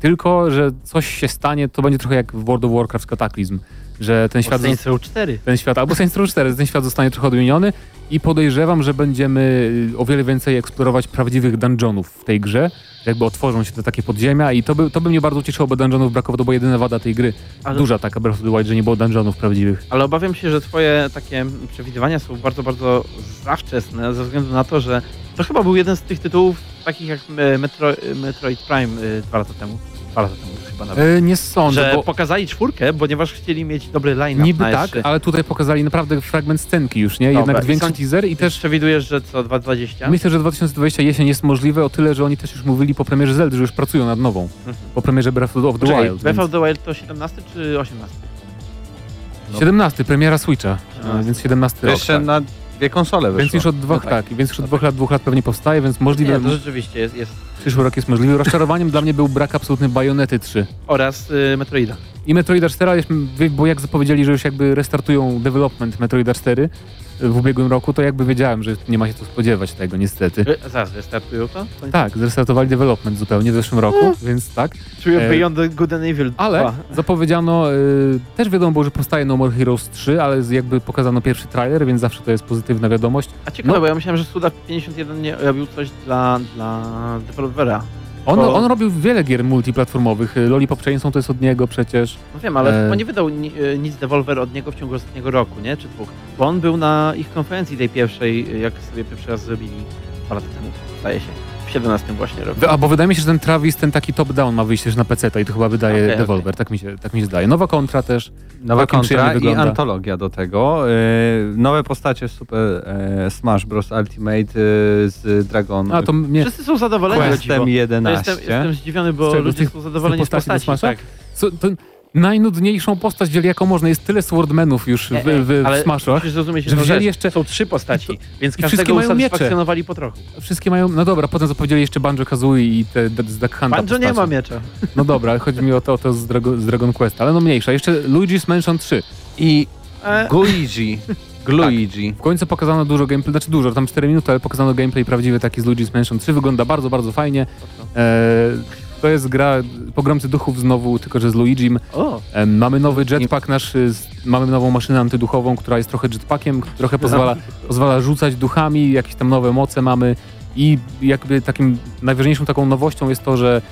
tylko, że coś się stanie, to będzie trochę jak w World of Warcraft Cataclysm, że ten świat, Saints Row 4. ten świat albo Saints Row 4, ten świat zostanie trochę odmieniony i podejrzewam, że będziemy y, o wiele więcej eksplorować prawdziwych dungeonów w tej grze, jakby otworzą się te takie podziemia i to by, to by mnie bardzo cieszyło, bo dungeonów brakowało, to była jedyna wada tej gry. Ale- Duża taka Breath of the Wild, że nie było dungeonów prawdziwych. Ale obawiam się, że twoje takie przewidywania są bardzo, bardzo za wczesne, ze względu na to, że to chyba był jeden z tych tytułów, takich jak Metro, Metroid Prime e, dwa lata temu. Dwa lata temu chyba nawet. E, nie sądzę, że bo pokazali czwórkę, ponieważ chcieli mieć dobry line-up niby na tak, S3. ale tutaj pokazali naprawdę fragment scenki już, nie? Dobra, Jednak większy teaser i też przewidujesz, że co, 2.20? Myślę, że 2020 jesień jest możliwe o tyle, że oni też już mówili po premierze Zeldy, że już pracują nad nową. Mhm. Po premierze Breath of the Poczekaj, Wild. Breath więc of the Wild to 17 czy 18? 17, premiera Switcha, 17. więc 17 rok. Jeszcze Tak. na dwie konsole wyszło. Więc już od dwóch, No tak. więc już od dwóch lat, dwóch lat pewnie powstaje, więc możliwe, Nie, to rzeczywiście jest. jest. przyszły rok jest możliwy. Rozczarowaniem dla mnie był brak absolutny Bajonety 3. Oraz y, Metroida. I Metroida 4, ale już- bo jak zapowiedzieli, że już jakby restartują development Metroida 4 w ubiegłym roku, to jakby wiedziałem, że nie ma się co spodziewać tego, niestety. Zaraz, restartują to? Tak, zrestartowali development zupełnie w zeszłym roku, więc tak. Czuję E, Beyond the Good and Evil 2. Ale zapowiedziano, y, też wiadomo było, że powstaje No More Heroes 3, ale jakby pokazano pierwszy trailer, więc zawsze to jest pozytywna wiadomość. A ciekawe, No. bo ja myślałem, że Suda 51 nie robił coś dla, dla dewelopera. On, on robił wiele gier multiplatformowych. Lollipop Chainsaw to jest od niego przecież. No wiem, ale E. chyba nie wydał ni, y, nic Devolver od niego w ciągu ostatniego roku, nie? Czy dwóch. Bo on był na ich konferencji tej pierwszej, jak sobie pierwszy raz zrobili dwa lata temu, zdaje się. W 17 właśnie roku. A bo wydaje mi się, że ten Travis, ten taki top-down ma wyjść też na PC i to chyba wydaje Okej, Devolver, tak, mi się, tak mi się zdaje. Nowa kontra też. Nowa kontra i wygląda. antologia do tego. Yy, nowe postacie Super e, Smash Bros. Ultimate e, z Dragon A to mnie... Wszyscy są zadowoleni. Questem To 11. jestem, jestem zdziwiony, Z bo? Z ludzie tych- są zadowoleni z z postaci do postaci. Tak. Co, to najnudniejszą postać wzięli jaką można. Jest tyle Swordmenów już w, E, e, w, w ale Smashach. Musisz zrozumieć, że wzięli jeszcze- Są trzy postaci, więc wszystkie każdego mają miecze. usatysfakcjonowali po trochu. Wszystkie mają... No dobra, potem zapowiedzieli jeszcze Banjo-Kazooie i te z Duck Hunta Banjo nie ma miecza. No dobra, ale chodzi mi o to, o to z, Drago, z Dragon Quest, ale no mniejsza. Jeszcze Luigi's Mansion 3. I E, Luigi. Gluigi. W końcu pokazano dużo gameplay, znaczy dużo, tam 4 minuty, ale pokazano gameplay prawdziwy taki z Luigi's Mansion 3. Wygląda bardzo, bardzo fajnie. To jest gra Pogromcy Duchów znowu, tylko że z Luigim. o, E, mamy nowy jetpack nasz, z- mamy nową maszynę antyduchową, która jest trochę jetpackiem, trochę pozwala, pozwala rzucać duchami, jakieś tam nowe moce mamy. I jakby takim najważniejszą taką nowością jest to, że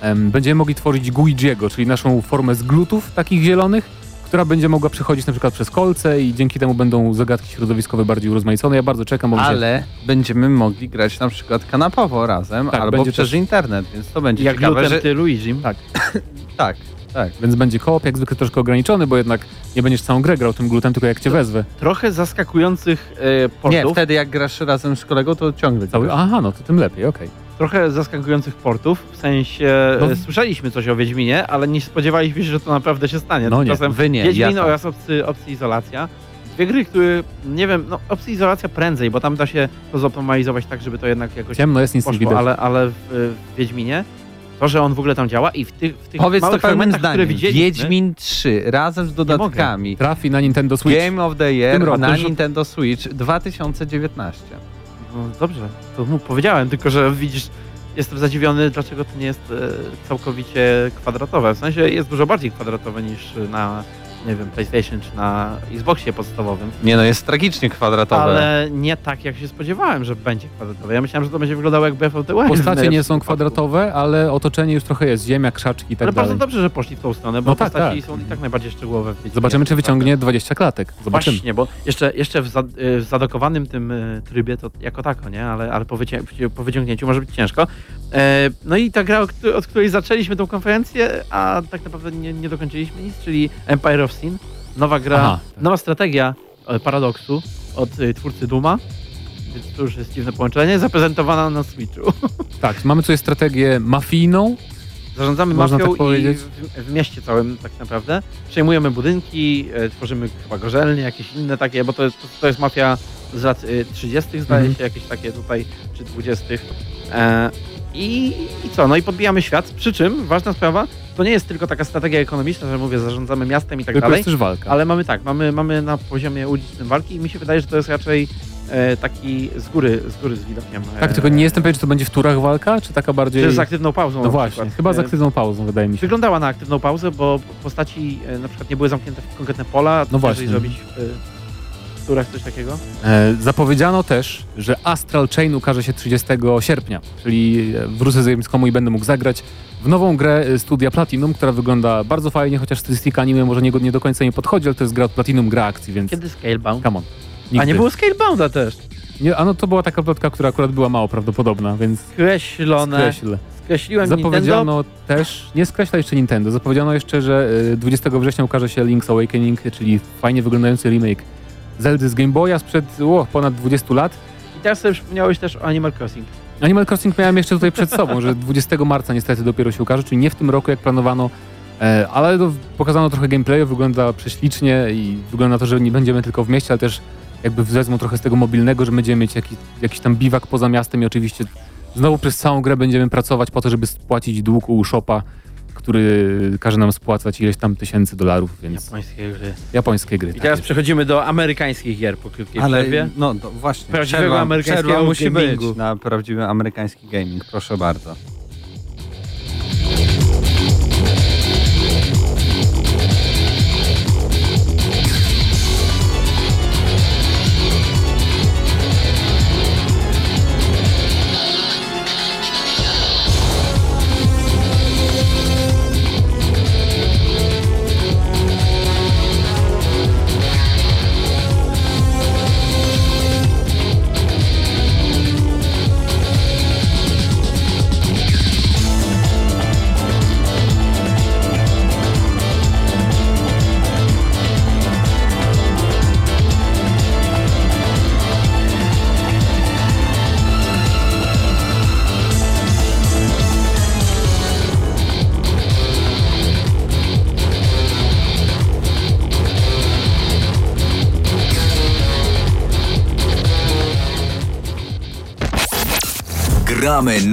em, będziemy mogli tworzyć Guijiego, czyli naszą formę z glutów takich zielonych, która będzie mogła przechodzić na przykład przez kolce i dzięki temu będą zagadki środowiskowe bardziej urozmaicone. Ja bardzo czekam, bo mi się... Ale będziemy mogli grać na przykład kanapowo razem Tak, albo będzie przez też- internet, więc to będzie jak ciekawe, Lutem że... ty Luigi. Tak. Tak, tak. Więc będzie koop, jak zwykle troszkę ograniczony, bo jednak nie będziesz całą grę grał tym glutem, tylko jak cię wezwę. Trochę zaskakujących e, portów. Nie, wtedy jak grasz razem z kolegą, to ciągle Cały... grasz. Aha, no to tym lepiej, okej. Trochę zaskakujących portów, w sensie No. e, słyszeliśmy coś o Wiedźminie, ale nie spodziewaliśmy się, że to naprawdę się stanie. No nie, Tymczasem wy nie, Wiedźmin ja oraz opcji, opcji izolacja. Dwie gry, które, nie wiem, no opcji izolacja prędzej, bo tam da się to zoptymalizować tak, żeby to jednak jakoś Ciemno jest, nic nie widać. poszło, ale, ale w, w Wiedźminie to, że on w ogóle tam działa i w tych, w tych Powiedz to małych pełnym fragmentach, które zdaniem. widzieliśmy, Wiedźmin 3 razem z dodatkami. Trafi na Nintendo Switch. Game of the Year na Nintendo Switch 2019. No dobrze, to mu powiedziałem, tylko że widzisz, jestem zadziwiony, dlaczego to nie jest e, całkowicie kwadratowe. W sensie jest dużo bardziej kwadratowe niż na, nie wiem, PlayStation czy na Xboxie podstawowym, Nie no, jest tragicznie kwadratowe. ale nie tak, jak się spodziewałem, że będzie kwadratowe. Ja myślałem, że to będzie wyglądało jak Breath of the Wild. w Postacie nie są wypadku. kwadratowe, ale otoczenie już trochę jest. Ziemia, krzaczki i tak Ale bardzo dalej. dobrze, że poszli w tą stronę, bo No tak, postaci tak. są i tak najbardziej szczegółowe w. Zobaczymy, czy wyciągnie 20 klatek. Zobaczymy. Właśnie, bo jeszcze, jeszcze w, za, y, w zadokowanym tym y, trybie to jako tako, nie? Ale, ale po, wycię, po wyciągnięciu może być ciężko. E, no i ta gra, od której zaczęliśmy tą konferencję, a tak naprawdę nie, nie dokończyliśmy nic, czyli Empire of Nowa gra, Aha, nowa strategia e, Paradoksu od y, twórcy Duma. więc to już jest dziwne połączenie, zaprezentowana na Switchu. Tak, mamy tutaj strategię mafijną. Zarządzamy Można mafią tak powiedzieć? i w, w mieście całym tak naprawdę. Przejmujemy budynki, e, tworzymy chyba gorzelnie, jakieś inne takie, bo to, jest- to, to jest mafia z lat e, 30. zdaje Mhm. się, jakieś takie tutaj, czy 20. E, i, I co? No i podbijamy świat. Przy czym ważna sprawa, to nie jest tylko taka strategia ekonomiczna, że mówię, zarządzamy miastem i tak tylko dalej. jest też walka. Ale mamy tak, mamy, mamy na poziomie ulicznym walki i mi się wydaje, że to jest raczej e, taki z góry, z góry z widokiem. Tak, e, tylko nie jestem pewien, czy to będzie w turach walka, czy taka bardziej... Czy z aktywną pauzą No właśnie, przykład. chyba z E, aktywną pauzą, wydaje mi się. Wyglądała na aktywną pauzę, bo postaci e, na przykład nie były zamknięte w konkretne pola. No właśnie. Zrobić coś takiego. E, zapowiedziano też, że Astral Chain ukaże się 30 sierpnia, czyli e, wrócę z Gamescomu i będę mógł zagrać w nową grę e, studia Platinum, która wygląda bardzo fajnie, chociaż stylistyka anime może nie, nie do końca nie podchodzi, ale to jest gra od Platinum, gra akcji, więc Kiedy Scalebound? come on. A Nigdy. nie było Scalebounda też. Nie, a no to była taka plotka, która akurat była mało prawdopodobna, więc Skreślone. skreślę. Skreśliłem Nintendo. Zapowiedziano też, nie skreśla jeszcze Nintendo, zapowiedziano jeszcze, że e, 20 września ukaże się Link's Awakening, czyli fajnie wyglądający remake Zeldy z Game Boya sprzed o, ponad 20 lat. I teraz sobie przypomniałeś też o Animal Crossing. Animal Crossing miałem jeszcze tutaj przed sobą, że 20 marca niestety dopiero się ukaże, czyli nie w tym roku jak planowano, e, ale pokazano trochę gameplayu, wygląda prześlicznie i wygląda na to, że nie będziemy tylko w mieście, ale też jakby wezmą trochę z tego mobilnego, że będziemy mieć jakiś, jakiś tam biwak poza miastem i oczywiście znowu przez całą grę będziemy pracować po to, żeby spłacić dług u Shopa, który każe nam spłacać ileś tam tysięcy dolarów, więc Japońskie gry. japońskie gry. I tak teraz jest. przechodzimy do amerykańskich gier po krótkiej Ale przerwie. no to właśnie. Prawdziwego przerwa- amerykańskiego przerwa musi gamingu. być na prawdziwy amerykański gaming. Proszę bardzo.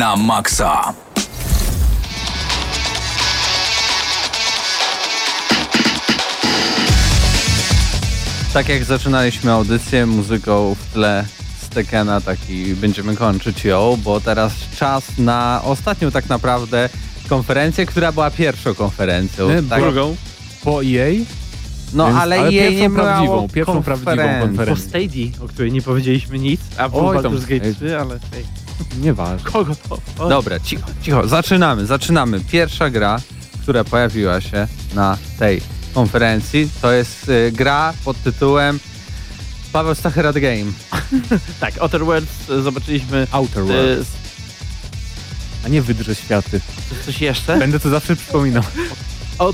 Na maksa. Tak jak zaczynaliśmy audycję muzyką w tle z Tekena, taki będziemy kończyć ją, bo teraz czas na ostatnią tak naprawdę konferencję, która była pierwszą konferencją. Nie, tak? Drugą. Po EA? No Więc- ale, ale jej nie miało prawdziwą, pierwszą prawdziwą konferencję. Po Stadia, o której nie powiedzieliśmy nic, a był Oj, tam- Baldur's Gate ej. 3, ale Nieważne. kogo to? O, Dobra, cicho, cicho, zaczynamy, zaczynamy. Pierwsza gra, która pojawiła się na tej konferencji, to jest y, gra pod tytułem Paweł Stachera The Game. Tak, Outer Worlds e, zobaczyliśmy Outer e, Worlds, a nie wydrze światy. coś jeszcze. Będę to zawsze przypominał. O,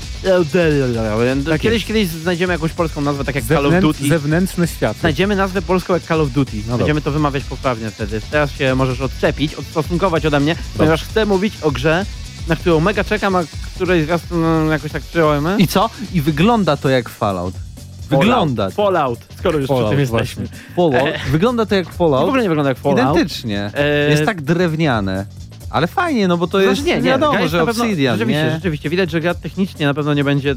e, kiedyś, kiedyś znajdziemy jakąś polską nazwę, tak jak Call of Zewnętrz, Duty. zewnętrzne światy. Znajdziemy nazwę polską jak Call of Duty. No Będziemy to wymawiać poprawnie wtedy. Teraz się możesz odczepić, odstosunkować ode mnie, ponieważ chcę mówić o grze, na którą mega czekam, a której zwiastun no, jakoś tak przyjąłem. I co? I wygląda to jak Fallout. Wygląda. Fallout, skoro już Fallout, przy tym jesteśmy. Fallout. Wygląda to jak To w Fallout. ogóle nie wygląda jak Fallout. Identycznie. E, Jest tak drewniane. Ale fajnie, no bo to jest Znaczy, nie, nie, wiadomo, gra jest że na pewno- Obsidian, rzeczywiście, nie? rzeczywiście, widać, że gra technicznie na pewno nie będzie y,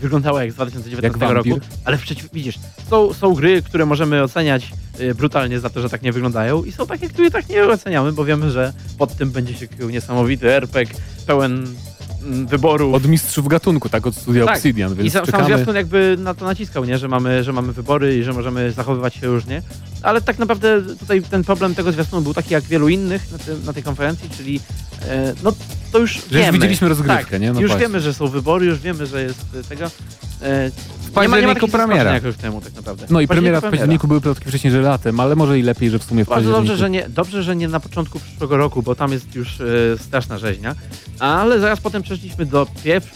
wyglądała jak z 2019 Jak roku, ale przecież widzisz, są, są gry, które możemy oceniać y, brutalnie za to, że tak nie wyglądają i są takie, które tak nie oceniamy, bo wiemy, że pod tym będzie się krył niesamowity RPG pełen wyboru. Od mistrzów gatunku, tak? Od studia Tak. Obsidian, I więc sam, sam czekamy. zwiastun jakby na to naciskał, nie? Że, mamy, że mamy wybory i że możemy zachowywać się różnie. Ale tak naprawdę tutaj ten problem tego zwiastunu był taki jak wielu innych na, na tej konferencji, czyli e, no to już Że wiemy. już widzieliśmy rozgrywkę, tak, nie? No już właśnie. wiemy, że są wybory, już wiemy, że jest tego. W październiku premiera. jak rok temu tak naprawdę. No i premiera w październiku były plotki wcześniej, że latem, ale może i lepiej, że w sumie w Bardzo październiku. dobrze że, nie, dobrze, że nie na początku przyszłego roku, bo tam jest już e, straszna rzeźnia. Ale zaraz potem przeszliśmy do,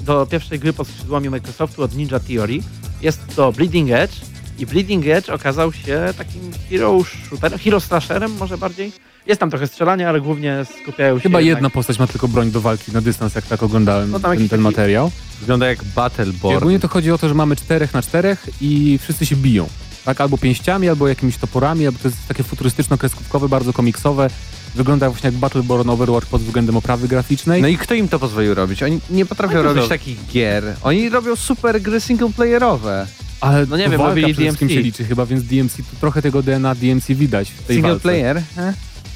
do pierwszej gry pod skrzydłami Microsoftu od Ninja Theory. Jest to Bleeding Edge. I Bleeding Edge okazał się takim hero shooterem, hero slasherem może bardziej. Jest tam trochę strzelania, ale głównie skupiają się Chyba jednak- jedna postać ma tylko broń do walki na dystans, jak tak oglądałem No tam ten, ten taki- materiał. Wygląda jak I Battleborn. ogólnie to chodzi o to, że mamy czterech na czterech i wszyscy się biją. Tak, albo pięściami, albo jakimiś toporami, albo to jest takie futurystyczno-kreskówkowe, bardzo komiksowe. Wygląda właśnie jak Battleborn Overwatch pod względem oprawy graficznej. No i kto im to pozwolił robić? Oni nie potrafią No to robić zrobi- takich gier. Oni robią super gry singleplayerowe. Ale No nie to wiem, walka robili DMC. się liczy chyba, więc DMC, to trochę tego DNA DMC widać w tej Single walce. player?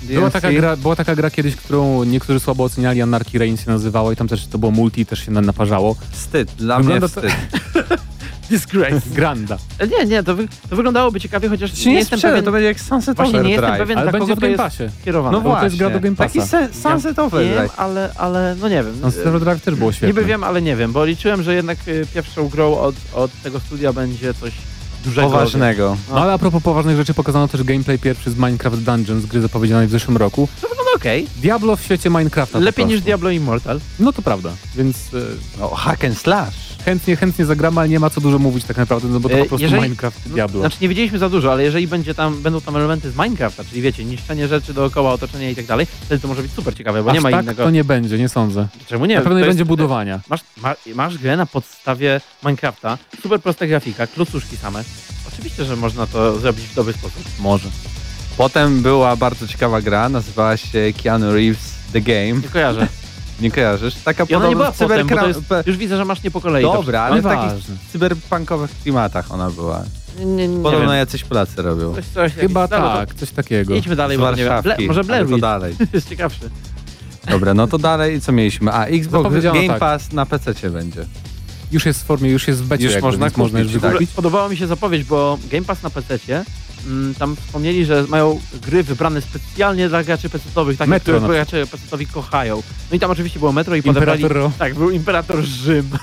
Była taka, gra, była taka gra kiedyś, którą niektórzy słabo oceniali, Anarchy Reign się nazywała i tam też to było multi, też się na- naparzało. Wstyd, dla Wygląda mnie to- wstyd. Disgrace. Granda. E, Nie, nie, to, wy, to wyglądałoby ciekawie, chociaż Się nie, jestem sprzeda, pewien, to będzie jak Sunset Właśnie nie jestem Overdrive. pewien, Ale będzie w to Game Passie. kierowane. No bo to jest gra do właśnie, Game Passa. taki se- Sunset Wiem, Overdrive. ale, ale no nie wiem. No, Stereo Drive też było świetne. Niby wiem, ale nie wiem, bo liczyłem, że jednak y, pierwszą grą od, od tego studia będzie coś dużego. Poważnego. No ale a propos poważnych rzeczy, pokazano też gameplay pierwszy z Minecraft Dungeons, gry zapowiedzianej w zeszłym roku. No okej. Diablo w świecie Minecrafta. Lepiej niż. Diablo Immortal. No to prawda, więc No, hack and slash. Chętnie, chętnie zagramy, ale nie ma co dużo mówić tak naprawdę, no bo to E, po prostu jeżeli- Minecraft i Diablo. Znaczy nie wiedzieliśmy za dużo, ale jeżeli będzie tam, będą tam elementy z Minecrafta, czyli wiecie, niszczenie rzeczy dookoła, otoczenia i tak dalej, wtedy to może być super ciekawe, bo Aż nie ma tak innego. to nie będzie, nie sądzę. Czemu nie? Na pewno To nie jest- będzie budowania. Masz, ma, masz grę na podstawie Minecrafta, super prosta grafika, klocuszki same. Oczywiście, że można to zrobić w dobry sposób. Może. Potem była bardzo ciekawa gra, nazywała się Keanu Reeves The Game. Nie kojarzę. Nie kojarzysz? Taka I ona nie była potem, bo to jest, już widzę, że masz nie po kolei. to Dobra, ale w Nieważne. takich cyberpunkowych klimatach ona była. Nie, nie, nie Podobno wiem. jacyś Polacy robią. Coś, coś, Chyba jakiś- dobra, tak, coś takiego. To idźmy dalej, Z bo nie wiem. Warszawki. Ble, może Blair ale to Witch dalej. jest ciekawszy. Dobra, no to dalej co mieliśmy? A, Xbox Zapowiedziano Game tak. Pass na PC będzie. Już jest w formie, już jest w becie, Już jakby, można więc można już kupić, tak. wykupić. Podobała mi się zapowiedź, bo Game Pass na PC tam wspomnieli, że mają gry wybrane specjalnie dla graczy PC-owych, takie, Metro które gracze PC-owi kochają. No i tam oczywiście było Metro i podebrali... Imperator Ro. Tak, był Imperator Rzym.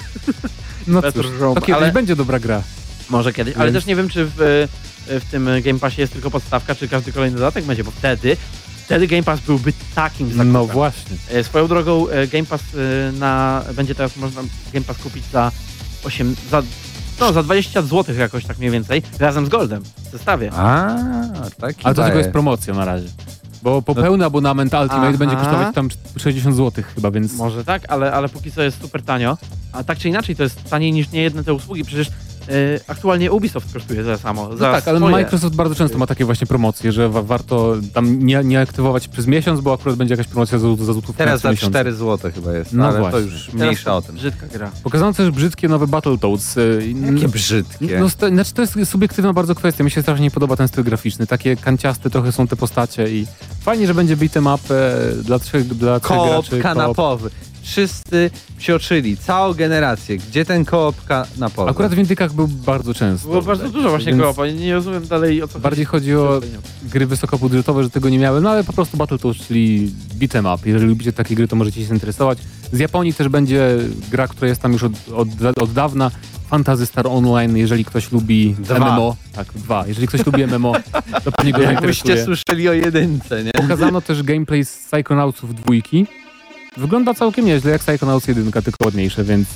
No Metro cóż, Rome, to kiedyś ale- będzie dobra gra. Może kiedyś, ale Więc- też nie wiem, czy w, w tym Game Passie jest tylko podstawka, czy każdy kolejny dodatek będzie, bo wtedy, wtedy Game Pass byłby takim zakupem. No właśnie. E, Swoją drogą e, Game Pass e, na, będzie teraz można Game Pass kupić za 8, za, no, za 20 zł jakoś tak mniej więcej, razem z Goldem w zestawie. A, taki Ale to tylko jest promocja na razie. Bo po pełny abonament Ultimate Aha. będzie kosztować tam 60 zł chyba, więc Może tak, ale, ale póki co jest super tanio. A tak czy inaczej to jest taniej niż niejedne te usługi. Przecież aktualnie Ubisoft kosztuje tyle samo. No za tak, ale swoje. Microsoft bardzo często ma takie właśnie promocje, że wa warto tam nie, nie aktywować przez miesiąc, bo akurat będzie jakaś promocja za, za złotówkę Teraz na za miesiąc. 4 zł chyba jest, No ale to właśnie. już Teraz mniejsza to o tym. Brzydka gra. Pokazano też brzydkie nowe Battletoads. y, Jakie brzydkie. No, znaczy to jest subiektywna bardzo kwestia. Mi się strasznie nie podoba ten styl graficzny. Takie kanciaste trochę są te postacie i fajnie, że będzie beat'em up e, dla trzech, dla trzech Koop graczy. koop. Wszyscy psioczyli, całą generację. Gdzie ten koop kanapowy? Akurat w Indykach był bardzo często. Było bardzo dużo właśnie Więc koopa. Nie rozumiem dalej o co Bardziej chodzi o gry wysokobudżetowe, że tego nie miały, no ale po prostu Battletoads, czyli beat'em up. Jeżeli lubicie takie gry, to możecie się zainteresować. Z Japonii też będzie gra, która jest tam już od, od, od dawna. Fantasy Star Online, jeżeli ktoś lubi Dwa. MMO. Tak, dwa. Jeżeli ktoś lubi MMO, to pewnie go Jakbyście zainteresuje. słyszeli o jedynce, nie? Pokazano też gameplay z Psychonautsów dwójki. Wygląda całkiem nieźle, jak Psychonauts 1, tylko ładniejsze, więc...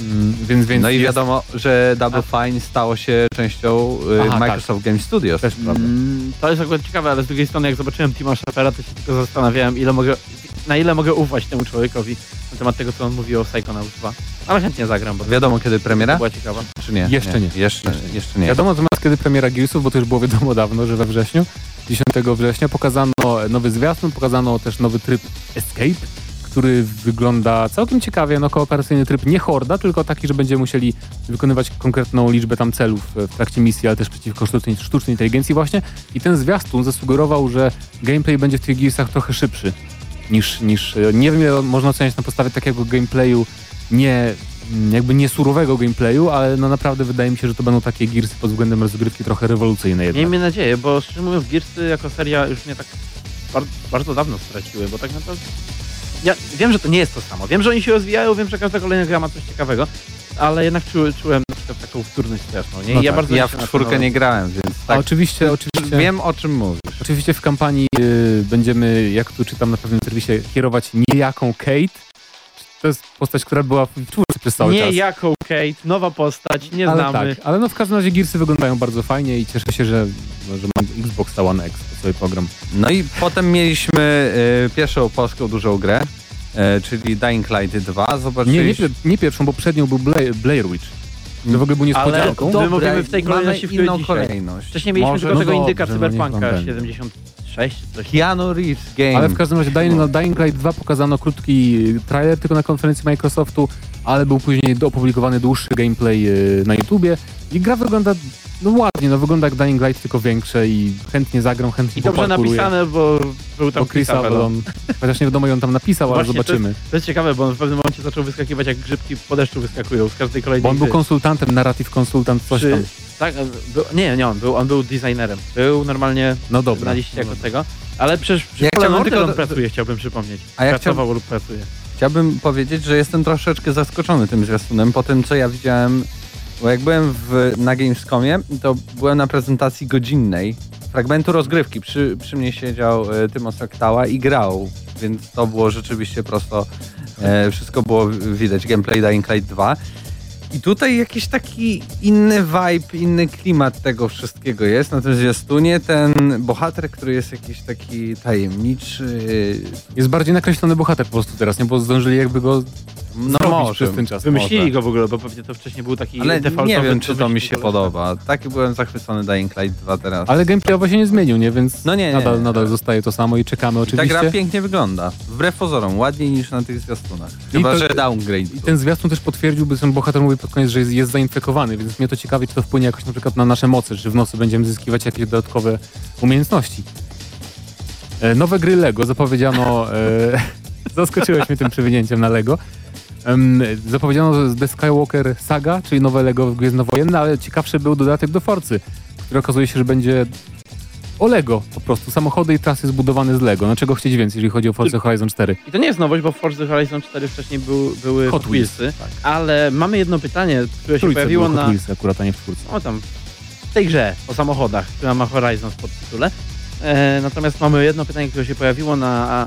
Mm, więc, więc no i jest wiadomo, że Double Fine stało się częścią y, Aha, Microsoft Game Studios. Też prawda. Mm, to jest akurat ciekawe, ale z drugiej strony jak zobaczyłem Tima Schafera, to się tylko zastanawiałem, ile mogę, na ile mogę ufać temu człowiekowi na temat tego, co on mówił o Psychonauts 2. Ale chętnie zagram, bo Wiadomo kiedy to premiera? była ciekawa. Czy nie? Jeszcze nie. Jeszcze, jeszcze nie. Wiadomo natomiast kiedy premiera Gearsów, bo to już było wiadomo dawno, że we wrześniu, 10 września pokazano nowy zwiastun, pokazano też nowy tryb Escape, który wygląda całkiem ciekawie, no kooperacyjny tryb nie horda, tylko taki, że będziemy musieli wykonywać konkretną liczbę tam celów w trakcie misji, ale też przeciwko sztucznej, sztucznej inteligencji właśnie. I ten zwiastun zasugerował, że gameplay będzie w tych Gearsach trochę szybszy niż, niż nie wiem, można oceniać na podstawie takiego gameplayu nie jakby nie surowego gameplayu, ale no naprawdę wydaje mi się, że to będą takie Gearsy pod względem rozgrywki trochę rewolucyjne jednak. Miejmy nadzieję, bo szczerze mówiąc Gearsy jako seria już mnie tak bar bardzo dawno straciły, bo tak naprawdę... Ja wiem, że to nie jest to samo. Wiem, że oni się rozwijają, wiem, że każda kolejna gra ma coś ciekawego, ale jednak czu, czułem na przykład taką wtórność straszną. Nie? No ja tak. bardzo Ja w na czwórkę nie grałem, więc A tak. oczywiście, oczywiście, Wiem o czym mówisz. oczywiście w kampanii y, będziemy, jak tu czytam na pewnym serwisie, kierować niejaką Kate, to jest postać, która była w czwórce przez cały nie czas. Nie jako Kate, nowa postać, nie ale znamy. Tak, ale no w każdym razie Gearsy wyglądają bardzo fajnie i cieszę się, że, że mam Xbox One X, swój program. No i potem mieliśmy y, pierwszą polską dużą grę, y, czyli Dying Light 2. Zobaczyliś... Nie, nie, nie pierwszą, bo przednią był Blair, Blair Witch. To w ogóle był niespodzianką. Ale dobra, my mówimy w tej kolejności w inną kolejność. Wcześniej mieliśmy Może, tylko no tego indyka no Cyberpunka 70 Weź. Keanu Reeves Game. Ale w każdym razie Dying, no. Dying Light 2 pokazano krótki e, trailer tylko na konferencji Microsoftu, ale był później opublikowany dłuższy gameplay e, na YouTubie i gra wygląda no ładnie, no wygląda jak Dying Light, tylko większe i chętnie zagram, chętnie I dobrze napisane, bo był tam Chris Avalon. Chociaż nie wiadomo, i on tam napisał, Właśnie, ale zobaczymy. To jest, to jest, ciekawe, bo on w pewnym momencie zaczął wyskakiwać, jak grzybki po deszczu wyskakują z każdej kolejnej Bo on był konsultantem, narratyw konsultant, coś Przy, tam. Tak, był, nie, nie on był, on był designerem. Był normalnie No dobra. na liście jako tego, ale przecież przy Ja Fallen chciałbym Order tylko on pracuje, chciałbym przypomnieć. A ja Pracował lub pracuje. Chciałbym powiedzieć, że jestem troszeczkę zaskoczony tym zwiastunem po tym, co ja widziałem, bo jak byłem w, na Gamescomie, to byłem na prezentacji godzinnej fragmentu rozgrywki. Przy, przy mnie siedział e, Tymos Oktała i grał, więc to było rzeczywiście prosto, e, wszystko było widać, gameplay Dying Light 2. I tutaj jakiś taki inny vibe, inny klimat tego wszystkiego jest. Na tym zwiastunie ten bohater, który jest jakiś taki tajemniczy, Jest bardziej nakreślony bohater po prostu teraz, nie? Bo zdążyli jakby go no może, przez ten czas. Wymyślili może. go w ogóle, bo pewnie to wcześniej był taki Ale nie wiem, czy to mi się podoba. Tak byłem zachwycony Dying Light 2 teraz. Ale gameplayowo się nie zmienił, nie? Więc No nie, nie, nadal, nie. nadal zostaje to samo i czekamy I ta oczywiście. gra pięknie wygląda. Wbrew pozorom, ładniej niż na tych zwiastunach. Chyba, to- że downgrade. I ten zwiastun też potwierdził, by ten bohater mówi pod koniec, że jest, jest zainfekowany, więc mnie to ciekawi, czy to wpłynie jakoś na przykład na nasze moce, czy w nocy będziemy zyskiwać jakieś dodatkowe umiejętności. E, nowe gry Lego zapowiedziano... E, zaskoczyłeś mnie tym przewinięciem na Lego. Em, zapowiedziano The Skywalker Saga, czyli nowe Lego Gwiezdnowojenne, ale ciekawszy był dodatek do Forcy, który okazuje się, że będzie o Lego po prostu. Samochody i trasy zbudowane z Lego. No czego chcieć więcej, jeżeli chodzi o Forza Horizon 4. I to nie jest nowość, bo w Forza Horizon 4 wcześniej był, były Hot Wheelsy, ale mamy jedno pytanie, które się Trójce pojawiło było Hot na... Wheelsy akurat, a nie w czwórce. O tam, w tej grze o samochodach, która ma Horizon w podtytule. E, natomiast mamy jedno pytanie, które się pojawiło na,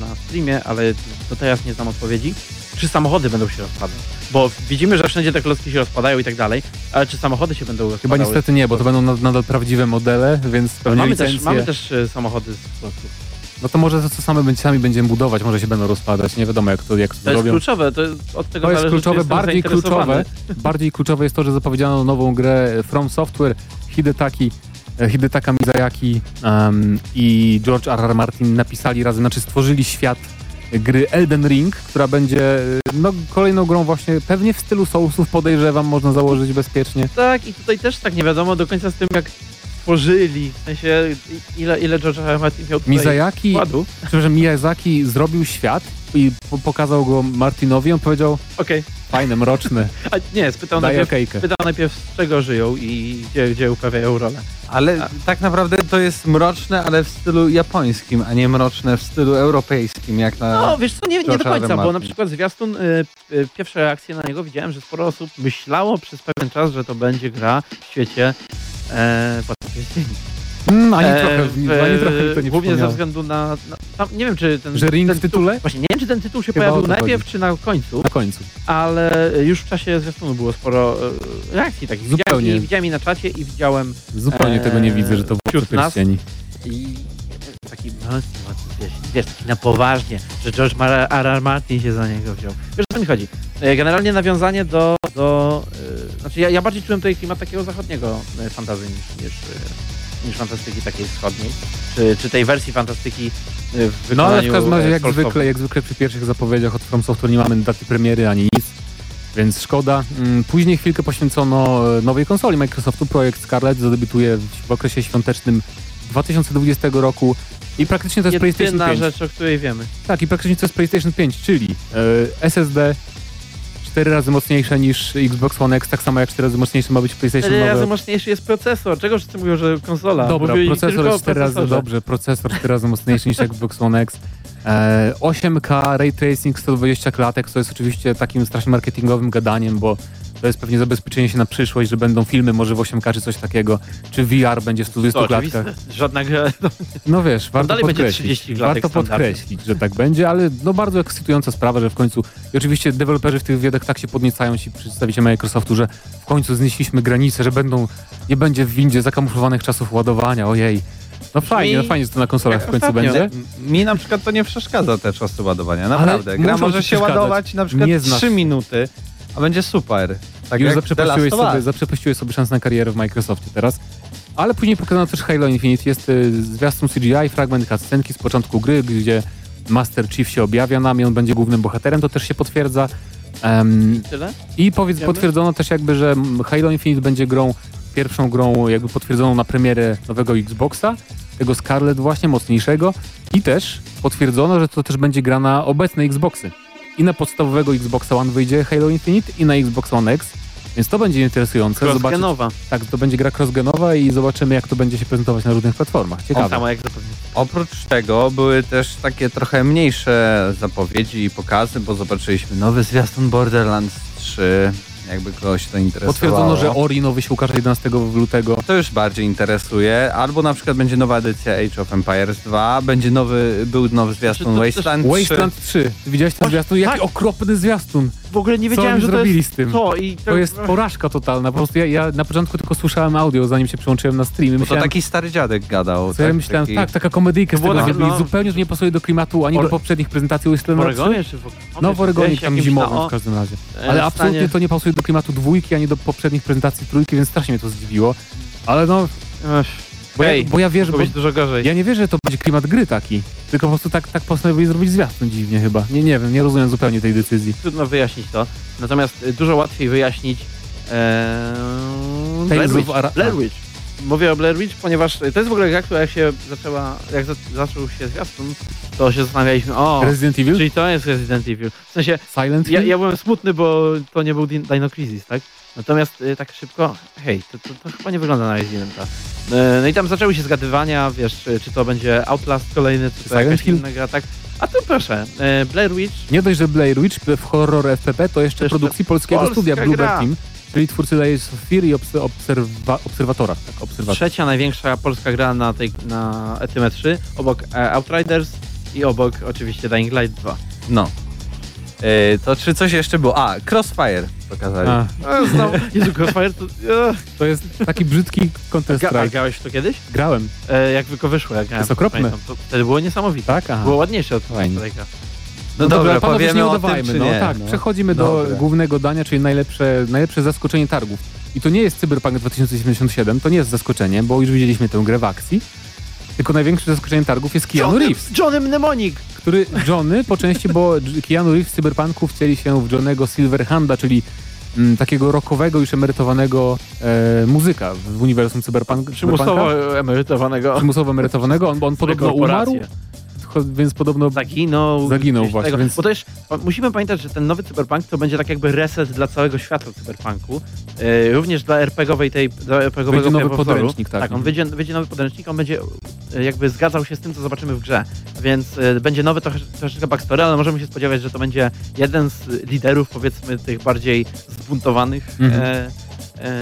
na streamie, ale do teraz nie znam odpowiedzi. Czy samochody będą się rozpadać? Bo widzimy, że wszędzie te klocki się rozpadają i tak dalej, ale czy samochody się będą Chyba rozpadały? niestety nie, bo to będą nad- nadal prawdziwe modele, więc pewnie mamy licencje. też, mamy też e, samochody z klocków. No to może to, co same, sami będziemy budować, może się będą rozpadać. Nie wiadomo, jak to, jak to, To jest robią. kluczowe, to jest, od tego To jest zależy, kluczowe, bardziej kluczowe, bardziej kluczowe jest to, że zapowiedziano nową grę From Software, Hidetaki, e, Hidetaka Mizayaki um, i George R. R. Martin napisali razem, znaczy stworzyli świat gry Elden Ring, która będzie e, no, kolejną grą właśnie pewnie w stylu Soulsów, podejrzewam, można założyć bezpiecznie. Tak, i tutaj też tak nie wiadomo do końca z tym, jak tworzyli, w sensie ile, ile George R. R. Martin miał tutaj Mizayaki, wkładu. przepraszam, Miyazaki zrobił świat i po pokazał go Martinowi, on powiedział, Okej, fajne, mroczne, a nie, spytał najpierw, okejkę. pytał najpierw z czego żyją i gdzie, gdzie uprawiają rolę. Ale A- tak naprawdę to jest mroczne, ale w stylu japońskim, a nie mroczne w stylu europejskim, jak na... No wiesz co, nie, nie do końca, bo na przykład zwiastun, y, y, pierwsze reakcje na niego widziałem, że sporo osób myślało przez pewien czas, że to będzie gra w świecie e. Mm, ani E, trochę, w- ani trochę to nie Głównie ze względu na, na tam, nie wiem czy ten, Że ring ten w tytule? Właśnie nie wiem czy ten tytuł się Chyba pojawił najpierw chodzi. czy na końcu, Na końcu. ale już w czasie zwiastunu było sporo e, reakcji takich. Widziałem Zupełnie. i, widziałem i na czacie i widziałem Zupełnie Eee, tego nie widzę, że to nas- pierścieni. i taki no, wiesz, wiesz, taki na poważnie, że George Mar- R. R. Martin się za niego wziął. Wiesz o co mi chodzi? E, Generalnie nawiązanie do, do e, znaczy ja, ja bardziej czułem tutaj klimat takiego zachodniego e, fantazy niż, niż, e, niż fantastyki takiej wschodniej, czy, czy tej wersji fantastyki w No ale w każdym razie jak zwykle, jak zwykle przy pierwszych zapowiedziach od From Software nie mamy daty premiery ani nic, więc szkoda. Mm, Później chwilkę poświęcono nowej konsoli Microsoftu, projekt Scarlett zadebiutuje w okresie świątecznym 2020 roku i praktycznie to jest PlayStation Jedyna 5. rzecz, o której wiemy. Tak, i praktycznie to jest PlayStation 5, czyli e, SSD 4 razy mocniejsze niż Xbox One X, tak samo jak 4 razy mocniejsze ma być PlayStation Cztery razy nowe. mocniejszy jest procesor. Czego wszyscy mówią, że konsola? Dobra, Mówili procesor jest 4 razy dobrze, procesor 4 razy mocniejszy niż Xbox One X. E, 8K, Ray Tracing 120 klatek, co jest oczywiście takim strasznie marketingowym gadaniem, bo To jest pewnie zabezpieczenie się na przyszłość, że będą filmy może w 8K czy coś takiego, czy VR będzie w 120 To klatkach. Żadna gra. No wiesz, warto dalej będzie podkreślić, 30 klatek warto podkreślić, że tak będzie, ale no bardzo ekscytująca sprawa, że w końcu i oczywiście deweloperzy w tych wywiadach tak się podniecają ci przedstawiciele Microsoftu, że w końcu znieśliśmy granice, że będą, nie będzie w windzie zakamuflowanych czasów ładowania, ojej. No fajnie, no fajnie, że to na konsolach w końcu Ostatnio. będzie. Mi na przykład to nie przeszkadza te czasy ładowania, naprawdę. Gra muszą może się ładować na przykład Nie znasz. 3 minuty, a będzie super. Tak Już zaprzepaściłeś sobie, zaprzepaściłeś sobie szansę na karierę w Microsoftie teraz. Ale później pokazano też Halo Infinite. Jest y, zwiastun CGI, fragment cutscenki z początku gry, gdzie Master Chief się objawia nam i on będzie głównym bohaterem, to też się potwierdza. Em, Tyle? I powiedz, potwierdzono też jakby, że Halo Infinite będzie grą, pierwszą grą jakby potwierdzoną na premierę nowego Xboxa, tego Scarlet właśnie, mocniejszego. I też potwierdzono, że to też będzie gra na obecne Xboxy. I na podstawowego Xboxa One wyjdzie Halo Infinite i na Xbox One X. Więc to będzie interesujące. Zobaczyć, Crossgenowa. tak, to będzie gra crossgenowa i zobaczymy, jak to będzie się prezentować na różnych platformach. Ciekawe. samo jak zapewne. Oprócz tego były też takie trochę mniejsze zapowiedzi i pokazy, bo zobaczyliśmy nowy zwiastun Borderlands 3, jakby kogoś to interesowało. Potwierdzono, że Ori nowy się ukaże 11 lutego. To już bardziej interesuje. Albo na przykład będzie nowa edycja Age of Empires 2, będzie nowy, był nowy zwiastun Znaczy, Wasteland 3. Wasteland 3. Ty widziałeś ten zwiastun? Jaki tak. okropny zwiastun. W ogóle nie Co wiedziałem, oni że to zrobili jest z tym? to i To jest porażka totalna. Po prostu ja, ja na początku tylko słyszałem audio, zanim się przyłączyłem na stream. i Bo to Myślałem, taki stary dziadek gadał. co ja tak? myślałem, taki... tak, taka komedyjka z To tego zrobili. no. Zupełnie to nie pasuje do klimatu ani do Ore- poprzednich prezentacji w Wasteland 3. Oregonie czy w No w Oregonie tam zimowym na- w każdym razie. e, Ale absolutnie to nie pasuje do klimatu dwójki, ani do poprzednich prezentacji trójki, więc strasznie mnie to zdziwiło. Ale no, Ech, bo, Hej, ja, bo ja wierzę, bo dużo gorzej. ja nie wierzę, że to będzie klimat gry taki. Tylko po prostu tak, tak postanowili zrobić zwiastun dziwnie chyba. Nie, nie wiem, nie rozumiem zupełnie tej decyzji. Trudno wyjaśnić to. Natomiast y, dużo łatwiej wyjaśnić ee, Blair Witch. Ara- Blair Witch. Mówię o Blair Witch, ponieważ y, to jest w ogóle gra, która jak się zaczęła, jak za, zaczął się zwiastun, to się zastanawialiśmy, o, Resident Evil? czyli to jest Resident Evil. W sensie, Silent ja, Hill? ja byłem smutny, bo to nie był Din- Dino Crisis, tak? Natomiast y, tak szybko, hej, to, to, to chyba nie wygląda na Residenta. Y, no i tam zaczęły się zgadywania, wiesz, czy, czy to będzie Outlast kolejny, czy to jakaś inna gra, tak? A tu proszę, y, Blair Witch, Nie dość, że Blair Witch w horror FPP to jeszcze Jeszcze produkcji polskiego polska studia Bluebird. Team, czyli twórcy Layers of Fear i obse- obserwa obserwatora. Tak, obserwator. trzecia największa polska gra na, tej, na 3, obok e, Outriders i obok oczywiście Dying Light 2. No. E, to czy coś jeszcze było? A, Crossfire pokazali. A, A, znowu, Jezu, Crossfire to... e, to jest taki brzydki Counter Ga, a grałeś w to kiedyś? Grałem, E, jak tylko wyszło, jak grałem. jest okropne. pamiętam, To wtedy było niesamowite. tak? Aha. Było ładniejsze od Fajnie. Strike'a. No dobra, panowie, powiemy nie o tym, udawajmy. czy no nie, tak, no. przechodzimy do Dobra. głównego dania, czyli najlepsze, najlepsze zaskoczenie targów. I to nie jest Cyberpunk 2077, to nie jest zaskoczenie, bo już widzieliśmy tę grę w akcji. Tylko największym zaskoczeniem targów jest Keanu Johnny- Reeves, Johnny Mnemonic! który Johnny po części, bo Keanu Reeves w Cyberpunku wcieli się w Johnnego Silverhanda, czyli mm, takiego rockowego, już emerytowanego e, muzyka w uniwersum Cyberpunk, Cyberpunka. Przymusowo emerytowanego. Przymusowo emerytowanego. On, on podobno umarł, więc podobno Zaginął. Zaginął właśnie, tego. więc- Bo też pa- musimy pamiętać, że ten nowy cyberpunk to będzie tak jakby reset dla całego świata cyberpunku. E, również dla RPGowej tej, dla RPGowego Będzie nowy podręcznik, tak. Tak, on wyjdzie, wyjdzie nowy podręcznik, on będzie e, jakby zgadzał się z tym, co zobaczymy w grze. Więc e, będzie nowy trochę, troszeczkę backstory, ale możemy się spodziewać, że to będzie jeden z liderów, powiedzmy, tych bardziej zbuntowanych Mhm. e, e,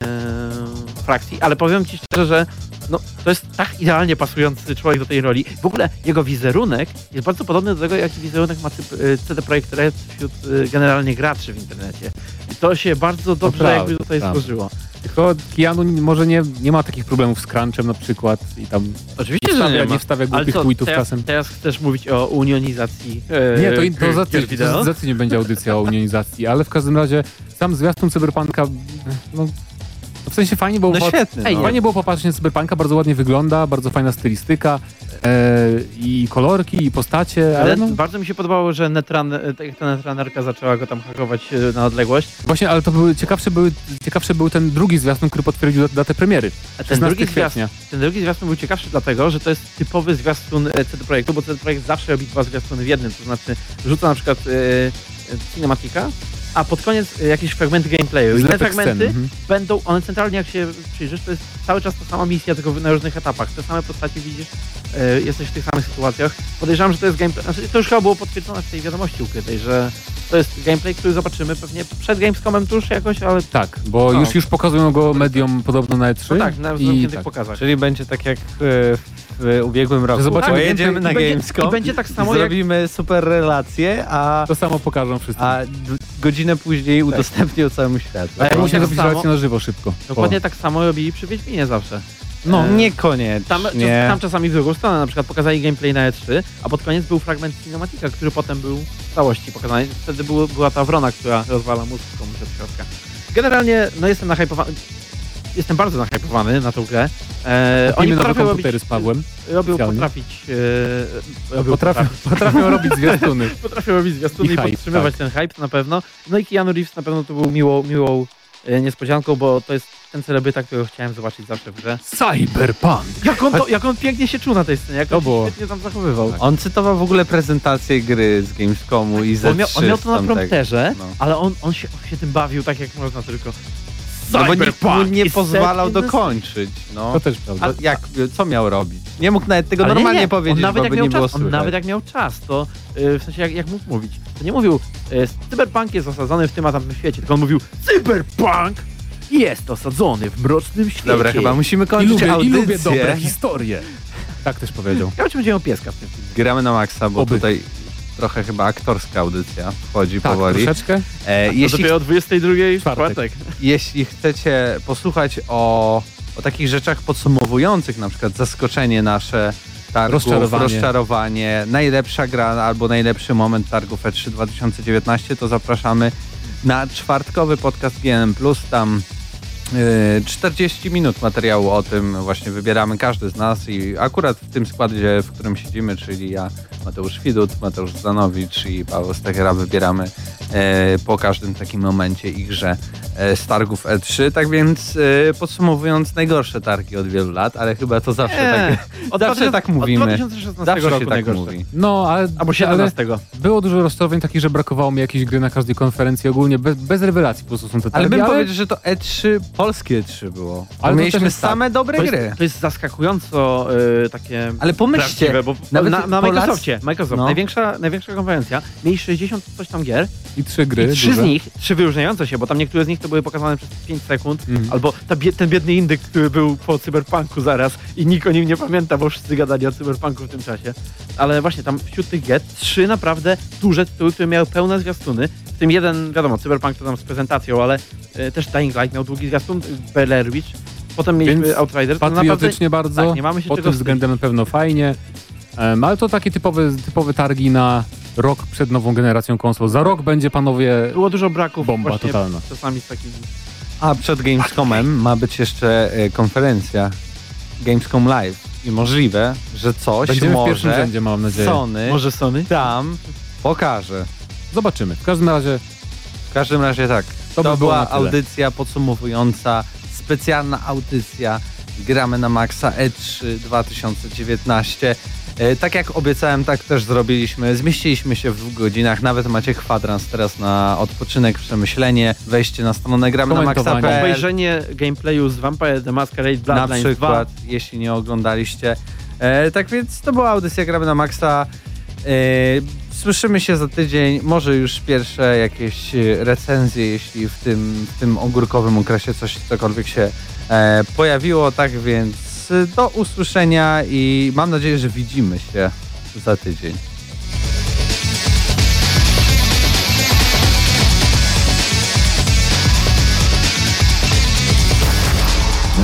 frakcji. Ale powiem ci szczerze, że no, to jest tak idealnie pasujący człowiek do tej roli. W ogóle jego wizerunek jest bardzo podobny do tego, jaki wizerunek ma typ, y, CD Projekt Red wśród y, generalnie graczy w internecie. I to się bardzo dobrze prawda, jakby tutaj prawda. złożyło. Tylko Keanu może nie, nie ma takich problemów z crunchem na przykład i tam Oczywiście, nie że wstawia, nie ma. nie wstawia Ale głupich co, tweetów teraz, czasem. teraz chcesz mówić o unionizacji e, Nie, to, in- to za, ty, wideo? za ty nie będzie audycja o unionizacji, ale w każdym razie sam zwiastun Cyberpunka, no, sensie fajnie było, No świetny. Ej, no. fajnie było popatrzeć na Cyberpunka, bardzo ładnie wygląda, bardzo fajna stylistyka e, i kolorki, i postacie, ale Ale no, bardzo mi się podobało, że Netran, e, tak jak ta Netranerka zaczęła go tam hakować e, na odległość. właśnie, ale to były, ciekawsze, były, ciekawszy był ten drugi zwiastun, który potwierdził dat- datę premiery, A ten 16 drugi, zwiastun, ten drugi zwiastun był ciekawszy dlatego, że to jest typowy zwiastun e, CD Projektu, bo CD Projekt zawsze robi dwa zwiastuny w jednym, to znaczy rzuca na przykład e, e, cinematika, a pod koniec e, jakieś fragmenty gameplayu. I te fragmenty sceny, mhm. będą, one centralnie jak się przyjrzysz, to jest cały czas ta sama misja, tylko na różnych etapach. Te same postacie widzisz, e, jesteś w tych samych sytuacjach. Podejrzewam, że to jest gameplay, znaczy to już chyba było potwierdzone w tej wiadomości ukrytej, że To jest gameplay, który zobaczymy pewnie przed Gamescomem tuż jakoś, ale Tak, bo No. już, już pokazują go medium podobno na E3. no tak, na i tak. pokazach. Czyli będzie tak jak w, w ubiegłym roku. zobaczymy Pojedziemy na i będzie- Gamescom i będzie tak samo jak- zrobimy super relacje, a, To samo pokażą wszyscy. a godzinę później udostępnią całemu światu. A jak Muszę będzie tak zrobić samo- relację na żywo szybko. Dokładnie tak samo robili przy Wiedźminie zawsze. No E, niekoniecznie. Tam, czas, tam czasami w drugą stronę, na przykład pokazali gameplay na E3, a pod koniec był fragment cinematika, który potem był w całości pokazany. Wtedy było, była ta wrona, która rozwala mózg komuś od środka. Generalnie, no jestem nahypowany. Jestem bardzo nahypowany na tą grę. E, Kupimy nowe komputery z Pawłem. robią specjalnie. potrafić... E, robią Potrafią, potrafić. potrafią robić zwiastuny. Potrafią robić zwiastuny I i, hype, podtrzymywać ten hype na pewno. No i Keanu Reeves na pewno to był miłą, miłą e, niespodzianką, bo to jest ten celebryta, którego chciałem zobaczyć zawsze w grze. Cyberpunk. Jak on, to, jak on pięknie się czuł na tej scenie, jak To on było- świetnie tam zachowywał. On cytował w ogóle prezentację gry z Gamescomu i ze On miał, on miał to na prompterze, No. ale on, on, się, on się tym bawił tak jak można tylko. No bo nikt mu Cyberpunk nie pozwalał dokończyć. No. To też prawda. A jak, co miał robić? Nie mógł nawet tego Ale normalnie nie, nie. powiedzieć, nawet bo jak nie było czas, nawet jak miał czas, to y, w sensie jak, jak mógł mówić, to nie mówił y, cyberpunk jest osadzony w tym a tamtym świecie, tylko on mówił cyberpunk jest osadzony w mrocznym świecie. Dobra, chyba musimy I kończyć lubię, I audycję. lubię dobre historie. Tak też powiedział. Ja czy będzie miał pieska w tym filmie. Gramy na maksa, bo Oby. tutaj trochę chyba aktorska audycja wchodzi Tak, powoli. troszeczkę. E, To jeśli, dopiero o 22 w Czwartek. czwartek. jeśli chcecie posłuchać o, o takich rzeczach podsumowujących, na przykład zaskoczenie nasze targów, Rozczarowanie. rozczarowanie, najlepsza gra albo najlepszy moment targów E E3 2019, to zapraszamy na czwartkowy podcast GNM+. Tam Yy, 40 minut materiału o tym właśnie wybieramy każdy z nas i akurat w tym składzie, w którym siedzimy, czyli ja, Mateusz Widut, Mateusz Zanowicz i Paweł Stachera wybieramy e, po każdym takim momencie ich grze e, z targów E3. Tak więc e, podsumowując, najgorsze targi od wielu lat, ale chyba to zawsze Nie, tak, Od zawsze 2000 tak mówimy. Od 2016 Zawsze roku się tak najgorsze. mówi. No, ale, Albo ale 17. było dużo rozczarowań takich, że brakowało mi jakiejś gry na każdej konferencji ogólnie, bez, bez rewelacji po prostu są te Ale targi, bym powiedział, że to E3, polskie E3 było. Ale Ale to mieliśmy tak. same dobre To gry. jest, to jest zaskakująco y, takie Ale pomyślcie, bo nawet na, na Polacy- Microsoft, No. największa, największa konferencja, mieli 60 coś tam gier i trzy gry i trzy duże. z nich, trzy wyróżniające się, bo tam niektóre z nich to były pokazane przez 5 sekund, Mhm. albo ta, ten biedny indyk, który był po cyberpunku zaraz i nikt o nim nie pamięta, bo wszyscy gadali o cyberpunku w tym czasie. Ale właśnie tam wśród tych gier trzy naprawdę duże tytuły, które miały pełne zwiastuny, w tym jeden, wiadomo, cyberpunk to tam z prezentacją, ale y, też Dying Light miał długi zwiastun, Blair Witch, potem mieliśmy Więc Outrider, to naprawdę Patriotycznie bardzo, tak, nie mamy się pod tym względem na pewno fajnie, Ale to takie typowe, typowe targi na rok przed nową generacją konsol. Za rok będzie, panowie, Było dużo braków bomba właśnie totalna. czasami z takimi... A przed Gamescomem ma być jeszcze e, konferencja Gamescom Live i możliwe, że coś Będziemy w pierwszym może rzędzie, mam nadzieję. Sony Może Sony? tam pokaże. Zobaczymy. W każdym razie W każdym razie tak. To To, by było była tyle. audycja podsumowująca, specjalna audycja Gramy na Maxa E3 2019. E, Tak jak obiecałem, tak też zrobiliśmy. Zmieściliśmy się w dwóch godzinach. Nawet macie kwadrans teraz na odpoczynek, przemyślenie, wejście na stronę gramy na maxa.pl. Obejrzenie gameplayu z Vampire the Masquerade na Bloodlines 2. przykład, jeśli nie oglądaliście. E, tak więc to była audycja Gramy na Maxa. E, słyszymy się za tydzień, może już pierwsze jakieś recenzje, jeśli w tym, w tym ogórkowym okresie coś cokolwiek się e, pojawiło. Tak więc e, do usłyszenia i mam nadzieję, że widzimy się za tydzień.